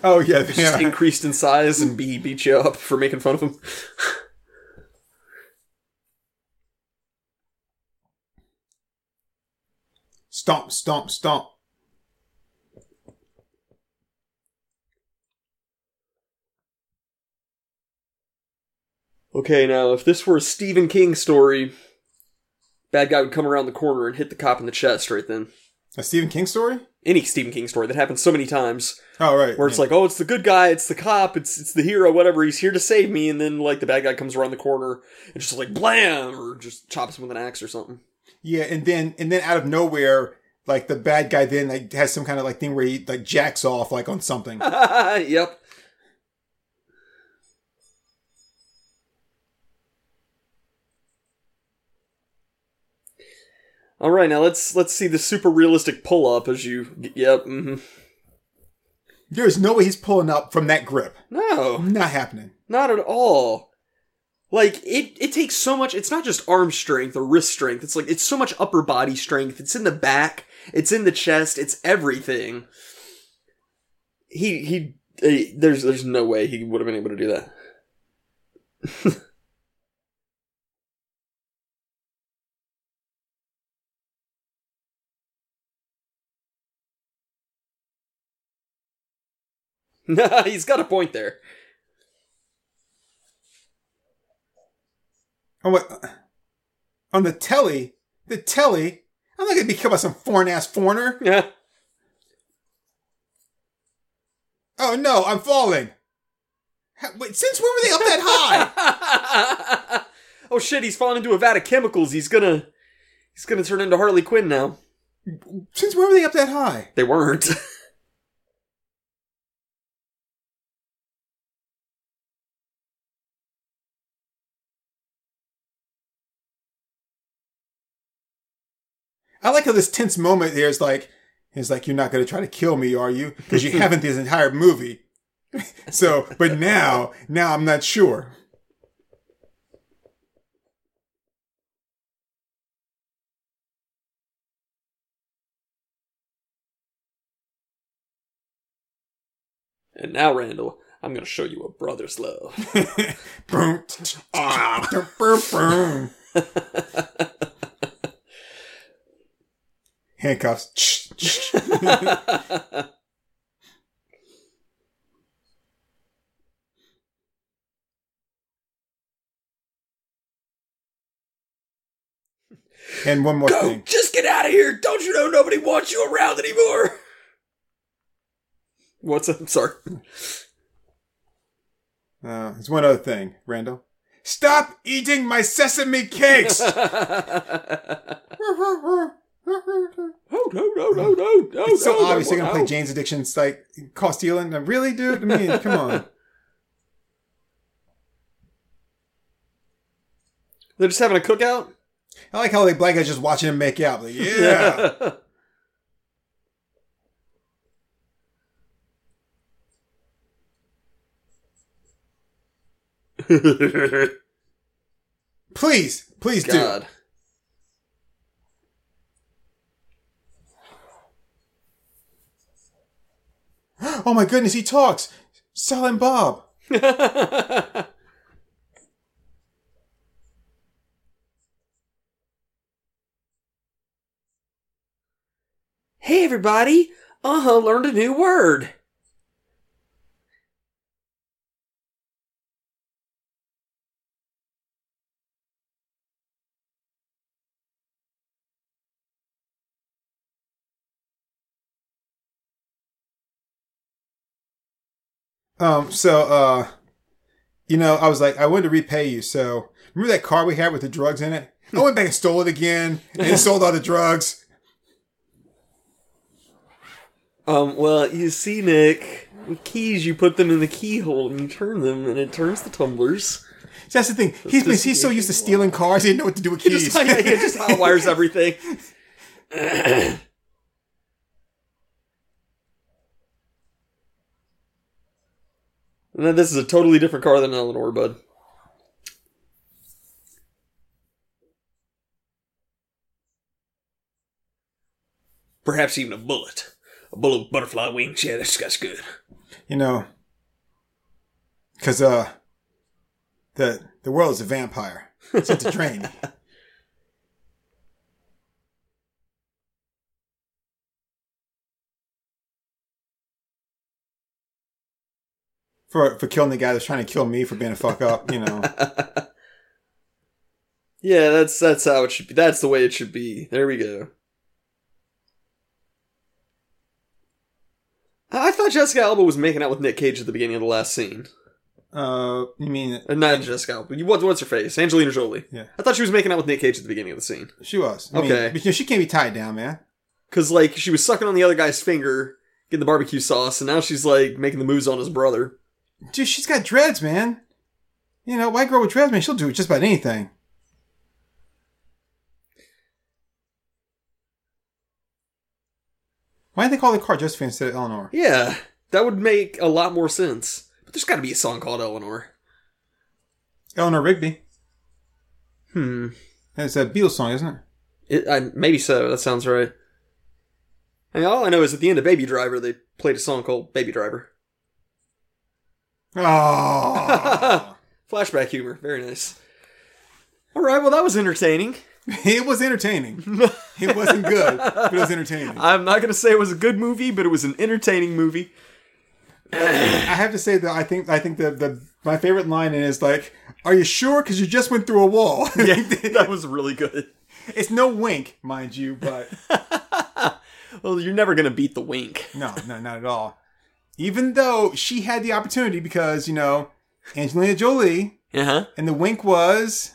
Oh yeah, Just increased in size and be beat you up for making fun of him. Stomp, stomp, stomp. Okay, now if this were a Stephen King story, bad guy would come around the corner and hit the cop in the chest right then. A Stephen King story? Any Stephen King story that happens so many times, Oh, right. where it's yeah. like, oh, it's the good guy, it's the cop, it's it's the hero, whatever. He's here to save me, and then like the bad guy comes around the corner and just like blam, or just chops him with an axe or something. Yeah, and then and then out of nowhere, like the bad guy then like has some kind of like thing where he like jacks off like on something. <laughs> yep. All right, now let's let's see the super realistic pull up as you. Yep. hmm There's no way he's pulling up from that grip. No, Not happening. not at all. Like it, it takes so much. It's not just arm strength or wrist strength. It's like it's so much upper body strength. It's in the back. It's in the chest. It's everything. He he. eh, there's there's no way he would have been able to do that. <laughs> He's got a point there. Oh, what? On the telly, the telly. I'm not gonna be killed by some foreign ass foreigner. Yeah. Oh no, I'm falling. Wait, since when were they up that high? <laughs> oh shit, he's fallen into a vat of chemicals. He's gonna he's gonna turn into Harley Quinn now. Since when were they up that high? They weren't. <laughs> I like how this tense moment here is like, it's like you're not gonna try to kill me, are you? Because you haven't this entire movie. <laughs> so, but now, now I'm not sure. and now, Randall, I'm gonna show you a brother's love. boom, ah, boom, boom. Handcuffs. <laughs> And one more Go! thing. Just get out of here! Don't you know nobody wants you around anymore? What's up? I'm sorry. Uh, there's one other thing, Randall. Stop eating my sesame cakes! <laughs> Oh no no no no no! It's so no, obvious you're gonna play Jane's Addiction's like caught stealing. Really, dude? I mean, come on. <laughs> They're just having a cookout. I like how like black guys just watching him make out. Like, <laughs> yeah. <laughs> please, please do. Oh my goodness, he talks. Silent Bob. <laughs> hey everybody! Uh huh. Learned a new word. Um, so uh you know, I was like, I wanted to repay you, so remember that car we had with the drugs in it? I went back and stole it again and <laughs> sold all the drugs. Um. Well, you see, Nick, with keys, you put them in the keyhole and you turn them, and it turns the tumblers. See, That's the thing. He's he's so used to stealing cars, he didn't know what to do with <laughs> He keys. just, yeah, he just hotwires everything. <laughs> and then this is a totally different car than Eleanor, bud. Perhaps even a bullet. A bullet with butterfly wings. Yeah, that's, that's good. you know, because uh, the the world is a vampire. It's to drain. <laughs> for for killing the guy that's trying to kill me for being a fuck up. You know. <laughs> Yeah, that's that's how it should be. That's the way it should be. There we go. I thought Jessica Alba was making out with Nick Cage at the beginning of the last scene. uh, you mean Uh, not Jessica Alba. You- What, what's her face? Angelina Jolie. Yeah. I thought she was making out with Nick Cage at the beginning of the scene. she was? I Okay. you know, she can't be tied down, man. Cause like she was sucking on the other guy's finger, getting the barbecue sauce, and now she's like making the moves on his brother. Dude, she's got dreads, man. You know, white girl with dreads, man, she'll do just about anything. Why didn't they call the car Josephine instead of Eleanor? Yeah, that would make a lot more sense. But there's got to be a song called Eleanor. Eleanor Rigby. Hmm. That's a Beatles song, isn't it? It, I, maybe so. That sounds right. I mean, all I know is at the end of Baby Driver, they played a song called Baby Driver. Oh, <laughs> Flashback humor. Very nice. All right. Well, that was entertaining. <laughs> it was entertaining. It wasn't good, but it was entertaining. <laughs> I'm not going to say it was a good movie, but it was an entertaining movie. I have to say that I think I think the, the my favorite line is like, "Are you sure? Because you just went through a wall." Yeah, that was really good. it's no wink, mind you, but Well, you're never going to beat the wink. no, no, not at all. Even though she had the opportunity, because you know, Angelina Jolie, Uh huh. and the wink was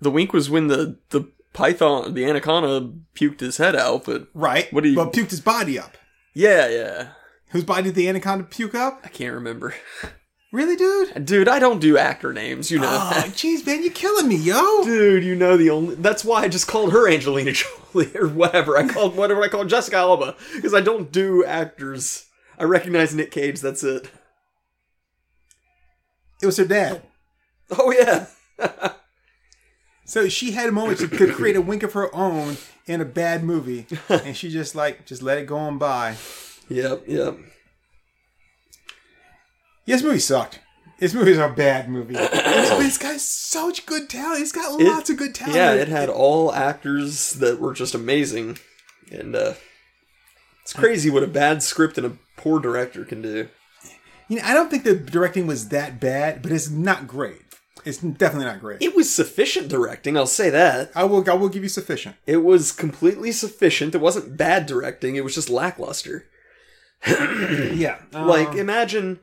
The wink was when the the python, the anaconda, puked his head out. But right, What do you- but puked his body up. yeah, yeah, Whose body did the anaconda puke up? I can't remember. <laughs> Really, dude? Dude, I don't do actor names. You know. Oh, <laughs> jeez, man, you're killing me, yo. Dude, you know the only. That's why I just called her Angelina <laughs> Jolie or whatever. I called whatever I called Jessica Alba because I don't do actors. I recognize Nick Cage. That's it. It was her dad. Oh, oh yeah. <laughs> So she had a moment she could <coughs> create a wink of her own in a bad movie, and she just like just let it go on by. Yep. Yep. Yeah, this movie sucked. This movie's a bad movie. <clears throat> but it's got such good talent. He's got lots of good talent. Yeah, it had all actors that were just amazing, and uh, it's crazy what a bad script and a poor director can do. You know, I don't think the directing was that bad, but it's not great. It's definitely not great. It was sufficient directing. I'll say that. I will. I will give you sufficient. It was completely sufficient. It wasn't bad directing. It was just lackluster. <clears throat> Yeah. Like, imagine,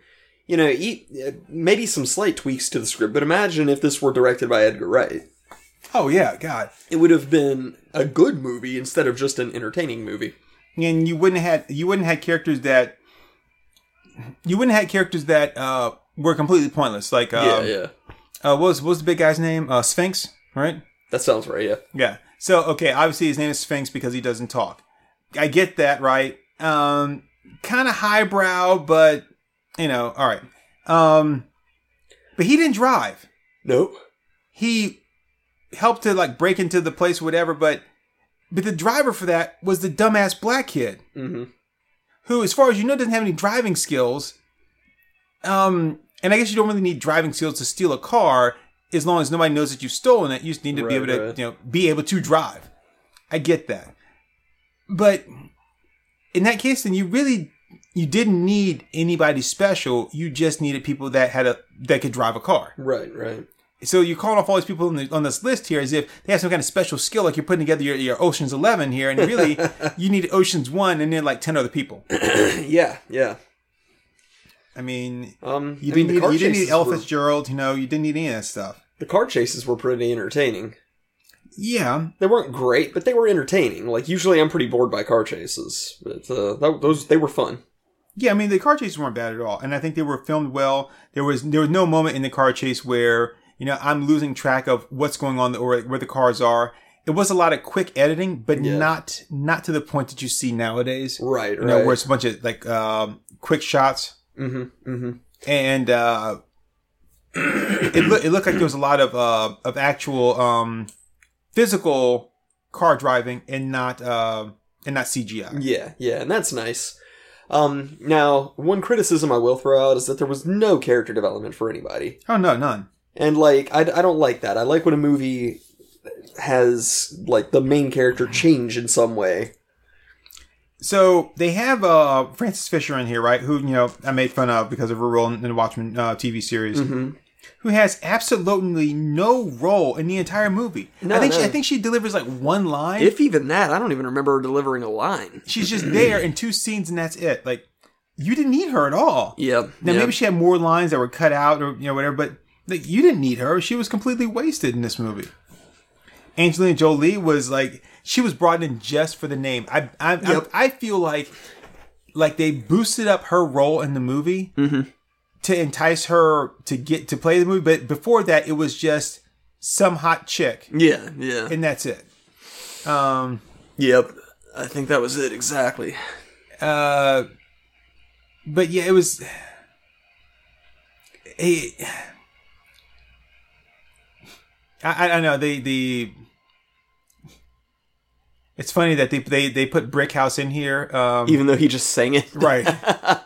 you know, uh, maybe some slight tweaks to the script, but imagine if this were directed by Edgar Wright. oh yeah, God. It would have been a good movie instead of just an entertaining movie. And you wouldn't have had you wouldn't have had characters that you wouldn't have had characters that uh, were completely pointless. Like um, yeah, yeah. Uh, what was what was the big guy's name? Uh, Sphinx, right? That sounds right, yeah. Yeah. So okay, obviously his name is Sphinx because he doesn't talk. I get that, right? Um, kind of highbrow, but you know, all right. Um, but he didn't drive. Nope. He helped to like break into the place, or whatever. But but the driver for that was the dumbass black kid hmm who, as far as you know, doesn't have any driving skills. Um, and I guess you don't really need driving skills to steal a car as long as nobody knows that you've stolen it. You just need to be able to, right. you know, be able to drive. I get that, but in that case, then you really you didn't need anybody special. You just needed people that had a that could drive a car. Right, right. So you're calling off all these people on, the, on this list here as if they have some kind of special skill, like you're putting together your, your Ocean's Eleven here, and really <laughs> you need Ocean's One and then like ten other people. <clears throat> yeah, yeah. I mean, Um, You didn't the need car you didn't need Ella were- Fitzgerald, you know, you didn't need any of that stuff. The car chases were pretty entertaining. Yeah, They weren't great, but they were entertaining. Like usually, I'm pretty bored by car chases, but uh, that, those they were fun. Yeah. I mean, the car chases weren't bad at all, and I think they were filmed well. There was there was no moment in the car chase where you know I'm losing track of what's going on or where the cars are. It was a lot of quick editing, but Yeah. not not to the point that you see nowadays. Right, You right. know, where it's a bunch of like um, quick shots, mm-hmm, mm-hmm. and uh, <coughs> it looked it looked like there was a lot of uh, of actual um, physical car driving and not uh, and not CGI. Yeah, yeah, and that's nice. Um, now, one criticism I will throw out is that there was no character development for anybody. Oh no, none. And, like, I, I don't like that. I like when a movie has, like, the main character change in some way. So they have uh Frances Fisher in here, right? Who you know I made fun of because of her role in the Watchmen uh, TV series. Mm-hmm. Who has absolutely no role in the entire movie? No, I think she. I think she delivers like one line. If even that, I don't even remember her delivering a line. She's just there in two scenes and that's it. Like you didn't need her at all. Yep. Now yep. maybe she had more lines that were cut out or you know whatever, but like, you didn't need her. She was completely wasted in this movie. Angelina Jolie was like she was brought in just for the name. I I Yep. I, I feel like like they boosted up her role in the movie mm-hmm. To entice her to get to play the movie, but before that it was just some hot chick Yeah, yeah. and that's it. Um Yep. I think that was it exactly. uh but yeah, it was a I, I know the the it's funny that they they, they put Brick House in here. Um, Even though he just sang it. right. <laughs>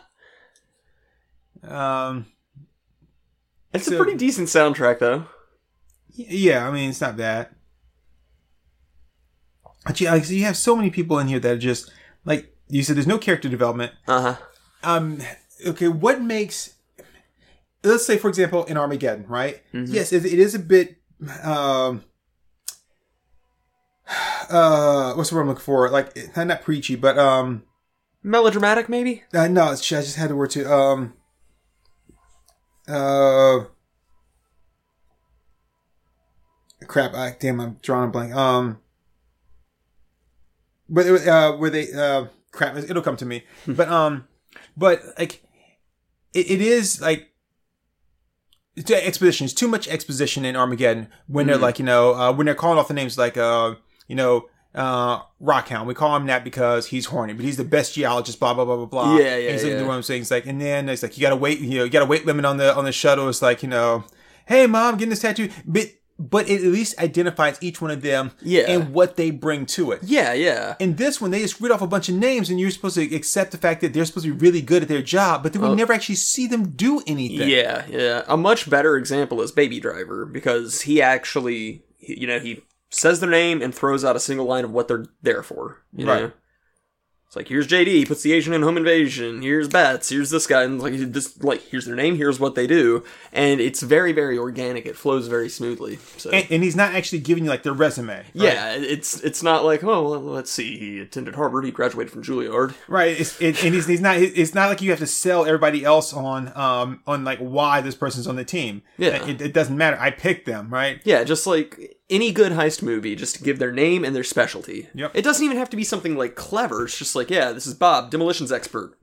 um. It's So- a pretty decent soundtrack though. Yeah, I mean it's not bad. But yeah, like, so you have so many people in here that are just like you said. There's no character development. Uh-huh. um okay what makes let's say for example in armageddon right yes it, it is a bit um uh what's the word i'm looking for like not, preachy but um Melodramatic maybe? uh, no i just had the word to um uh crap I, damn i'm drawing a blank. Um but it was, uh where they uh crap it'll come to me. But um but like it, it is like exposition. It's too much exposition in armageddon when they're Mhm. like you know uh when they're calling off the names like uh you know uh rockhound we call him that because he's horny but he's the best geologist blah blah blah blah blah Yeah, And yeah, he's like, yeah. what i'm saying it's like and then it's like you gotta wait you know you gotta weight limit on the on the shuttle it's like you know hey mom getting this tattoo but but it at least identifies each one of them Yeah. and what they bring to it Yeah, yeah. in this one, they just read off a bunch of names, and you're supposed to accept the fact that they're supposed to be really good at their job, but then we Oh. never actually see them do anything. Yeah, yeah. A much better example is Baby Driver because he actually, you know, he says their name and throws out a single line of what they're there for. You Right. know? It's like here's JD, he puts the Asian in home invasion. Here's Bats. Here's this guy, and like this, like here's their name. Here's what they do, and it's very, very organic. It flows very smoothly. So And, and he's not actually giving you like their resume. right? yeah, it's it's not like oh well, let's see, he attended Harvard, he graduated from Juilliard. right. It's, it, and he's, he's not. It's not like you have to sell everybody else on um on like why this person's on the team. Yeah. it, it doesn't matter. I picked them, right? Yeah, just like any good heist movie, just to give their name and their specialty. Yep. It doesn't even have to be something like clever. It's just like, yeah, this is Bob, demolitions expert.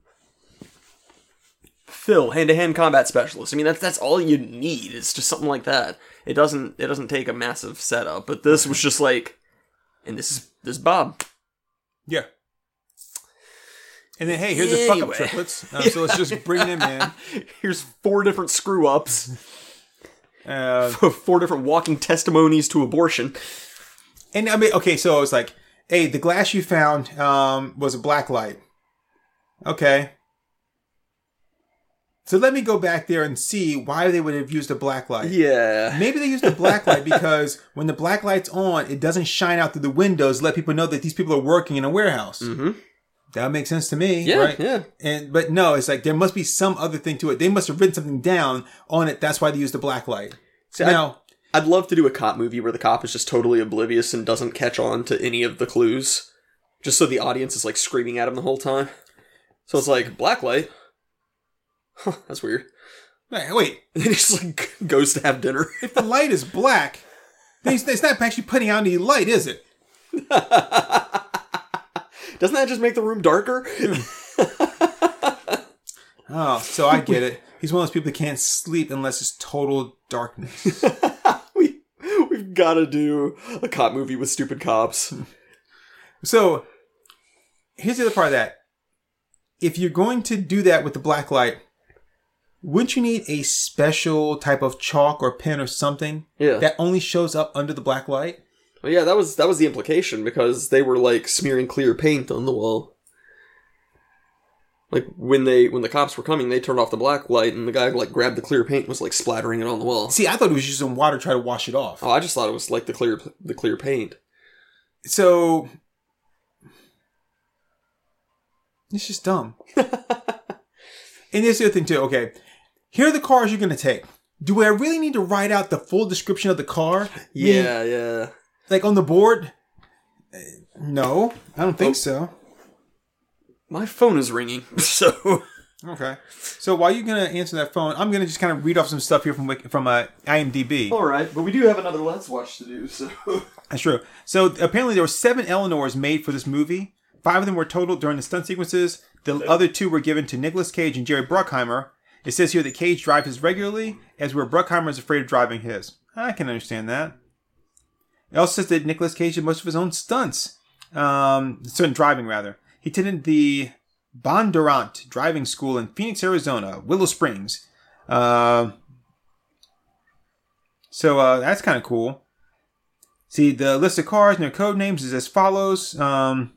Phil, hand-to-hand combat specialist. I mean, that's that's all you need. It's just something like that. It doesn't it doesn't take a massive setup. But this was just like, and this is this is Bob. Yeah. And then hey, here's a fuck up Anyway. triplets. Um, <laughs> So let's just bring them in. <laughs> Here's four different screw ups, Uh, <laughs> four different walking testimonies to abortion. And I mean, okay, so it's like, hey, the glass you found um, was a black light. Okay. So let me go back there and see why they would have used a black light. Yeah. <laughs> Maybe they used a black light because when the black light's on, it doesn't shine out through the windows, let people know that these people are working in a warehouse. Mm-hmm. That makes sense to me, Yeah, right? yeah. And but no, it's like there must be some other thing to it. They must have written something down on it. That's why they used the black light. I- now, I'd love to do a cop movie where the cop is just totally oblivious and doesn't catch on to any of the clues, just so the audience is like screaming at him the whole time. So it's like blacklight. Huh, that's weird. Hey, wait, <laughs> And then he just like goes to have dinner. if the light is black, it's not actually putting out any light, is it? <laughs> Doesn't that just make the room darker? <laughs> Oh, so I get it. He's one of those people that can't sleep unless it's total darkness. <laughs> we we've got to do a cop movie with stupid cops. So here's the other part of that. If you're going to do that with the black light, wouldn't you need a special type of chalk or pen or something Yeah. that only shows up under the black light? Well, yeah, that was that was the implication because they were like smearing clear paint on the wall. Like when they when the cops were coming, they turned off the black light and the guy like grabbed the clear paint and was like splattering it on the wall. See, I thought it was using water to try to wash it off. Oh, I just thought it was like the clear the clear paint. So It's just dumb. <laughs> and here's the other thing too. Okay, here are the cars you're gonna take. Do I really need to write out the full description of the car? Yeah, yeah. Like on the board? No, I don't think so. My phone is ringing, <laughs> so Okay. So while you're gonna answer that phone, I'm gonna just kind of read off some stuff here from from uh, IMDb. all right. But we do have another Let's Watch to do. So <laughs> That's true. So apparently there were seven Eleanors made for this movie. Five of them were total during the stunt sequences. The other two were given to Nicolas Cage and Jerry Bruckheimer. It says here that Cage drives his regularly, as where Bruckheimer is afraid of driving his. I can understand that. It also says that Nicolas Cage did most of his own stunts. Um, stunt driving rather. He attended the Bondurant Driving School in Phoenix, Arizona, Willow Springs. Uh, so uh, that's kind of cool. See, the list of cars and their code names is as follows. Um,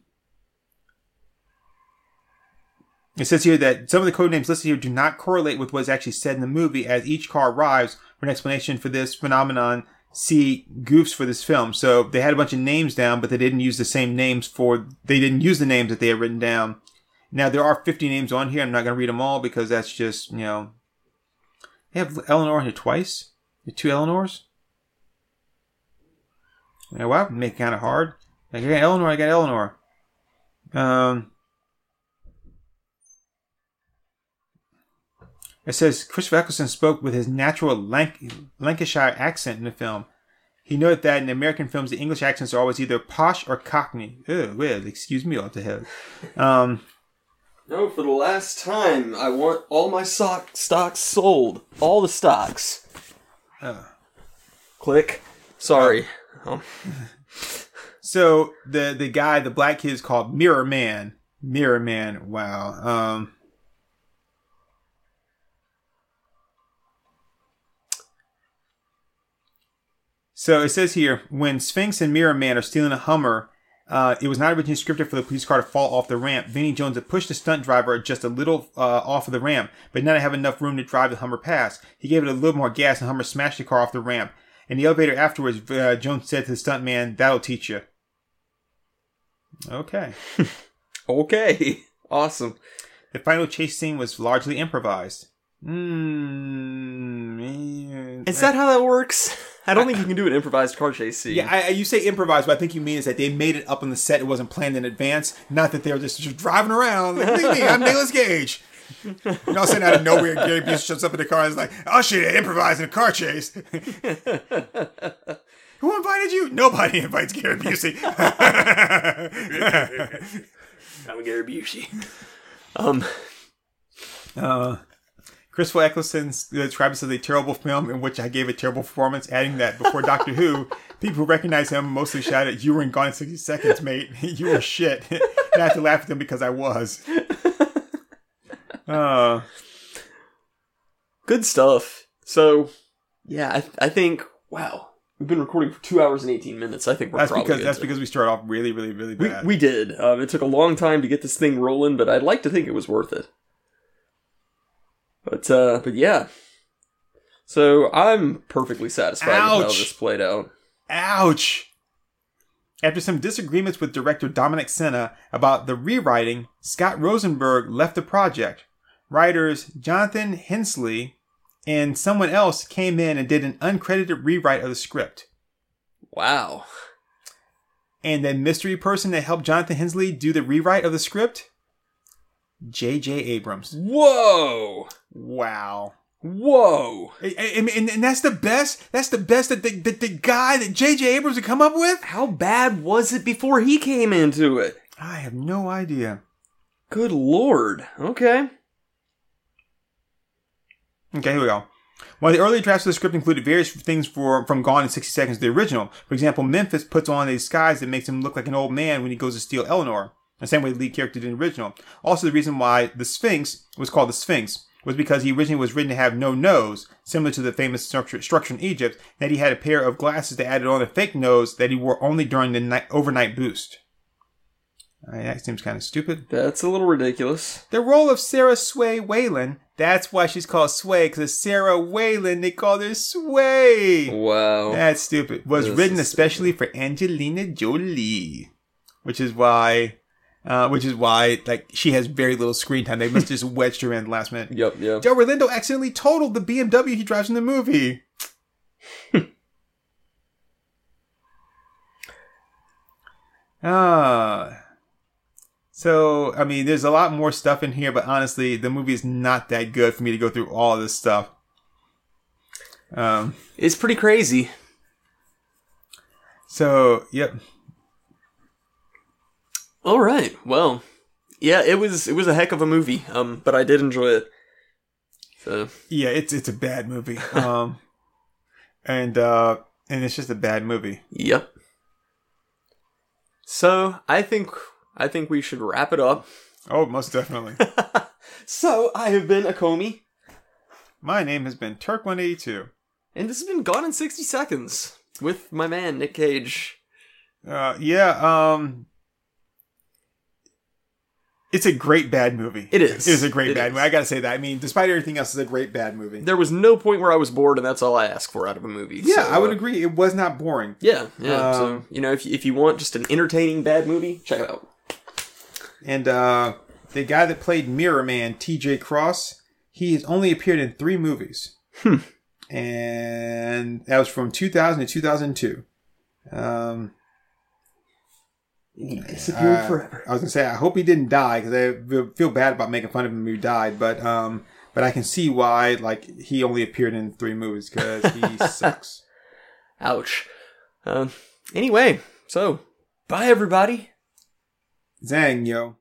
it says here that some of the code names listed here do not correlate with what is actually said in the movie, as each car arrives for an explanation for this phenomenon. See goofs for this film. So they had a bunch of names down, but they didn't use the same names for. They didn't use the names that they had written down. Now there are 50 names on here. I'm not going to read them all because that's just you know. They have Eleanor here twice. The two Eleanors. Yeah, well, make it kind of hard. Like, I got Eleanor, I got Eleanor. Um, it says Christopher Eccleston spoke with his natural Lanc- Lancashire accent in the film. He noted that in American films, the English accents are always either posh or cockney. Ew, well, excuse me, what the hell. Um, no, for the last time, I want all my sock stocks sold. All the stocks. uh, Click. Sorry. <laughs> So the the guy, the black kid, is called Mirror Man. Mirror Man. Wow. Um, so it says here when Sphinx and Mirror Man are stealing a Hummer. Uh, it was not originally scripted for the police car to fall off the ramp. Vinnie Jones had pushed the stunt driver just a little uh, off of the ramp, but not have enough room to drive the Hummer past. He gave it a little more gas, and Hummer smashed the car off the ramp. In the elevator afterwards, uh, Jones said to the stuntman, "That'll teach you." Okay. <laughs> okay. Awesome. The final chase scene was largely improvised. Mm, Is that how that works? I don't think you can do an improvised car chase scene. Yeah, I, I- you say improvised, but I think you mean is that they made it up on the set. It wasn't planned in advance. Not that they were just, just driving around. Like, Look at me, I'm Nicolas Cage. And all of a sudden, out of nowhere, Gary Busey shows up in the car and is like, "Oh shit, improvise in a car chase." <laughs> Who invited you? Nobody invites Gary Busey. <laughs> I'm Gary Busey. Um, <laughs> Uh, Christopher Eccleston described this as a terrible film in which I gave a terrible performance, adding that before Doctor Who, <laughs> people who recognize him mostly shouted, You were in Gone in 60 Seconds, mate. <laughs> you were shit. <laughs> and I had to laugh at them because I was. Uh, good stuff. So, yeah, I, I think, wow, we've been recording for two hours and 18 minutes. I think we're that's probably because good that's to- because we started off really, really, really we, bad. we did. Um, it took a long time to get this thing rolling, but I'd like to think it was worth it. But, uh, but yeah. So I'm perfectly satisfied with how this played out. Ouch! After some disagreements with director Dominic Sena about the rewriting, Scott Rosenberg left the project. Writers Jonathan Hensleigh and someone else came in and did an uncredited rewrite of the script. Wow. And the mystery person that helped Jonathan Hensleigh do the rewrite of the script? J.J. Abrams. Whoa. Wow. Whoa. I- I- And, and that's the best. That's the best that the, that the guy that J.J. Abrams had come up with? How bad was it before he came into it? I have no idea. Good lord. Okay. Okay, here we go. While the early drafts of the script included various things for, from Gone in 60 Seconds, the original, for example, Memphis puts on a disguise that makes him look like an old man when he goes to steal Eleanor, the same way the lead character did in the original. Also, the reason why the Sphinx was called the Sphinx was because he originally was written to have no nose, similar to the famous structure, structure in Egypt, that he had a pair of glasses that added on a fake nose that he wore only during the night, overnight boost. Uh, that seems kind of stupid. That's a little ridiculous. The role of Sarah Sway Wayland, that's why she's called Sway, because Sarah Wayland, they called her Sway. Wow. That's stupid. Was This written especially for Angelina Jolie, which is why uh, which is why like she has very little screen time. They must <laughs> just wedged her in last minute. Yep, yep. Joe Orlando accidentally totaled the BMW he drives in the movie. <laughs> Ah. so, I mean, there's a lot more stuff in here, but honestly, the movie is not that good for me to go through all this stuff. Um, It's pretty crazy. so, yep. All right. Well, yeah, it was it was a heck of a movie. Um, but I did enjoy it. So Yeah, it's it's a bad movie. <laughs> Um, and uh, and it's just a bad movie. Yep. So I think I think we should wrap it up. Oh, most definitely. <laughs> So I have been Akomi, My name has been Turk182. and this has been Gone in sixty seconds with my man Nick Cage. Uh, yeah, um, it's a great bad movie. It is. It is a great It bad is. movie. I gotta say that. I mean, despite everything else, it's a great bad movie. There was no point where I was bored, and that's all I ask for out of a movie. yeah, So, I would uh, agree. It was not boring. Yeah, yeah. so Um, you know, if if you want just an entertaining bad movie, check it out. And uh, the guy that played Mirror Man, T.J. Cross, he has only appeared in three movies, and that was from 2000 to 2002. Um, He disappeared Uh, forever. I was gonna say I hope he didn't die because I feel- feel bad about making fun of him who died, but um, but I can see why like he only appeared in three movies because he <laughs> sucks. Ouch. Um. Anyway, so bye everybody. Zang yo.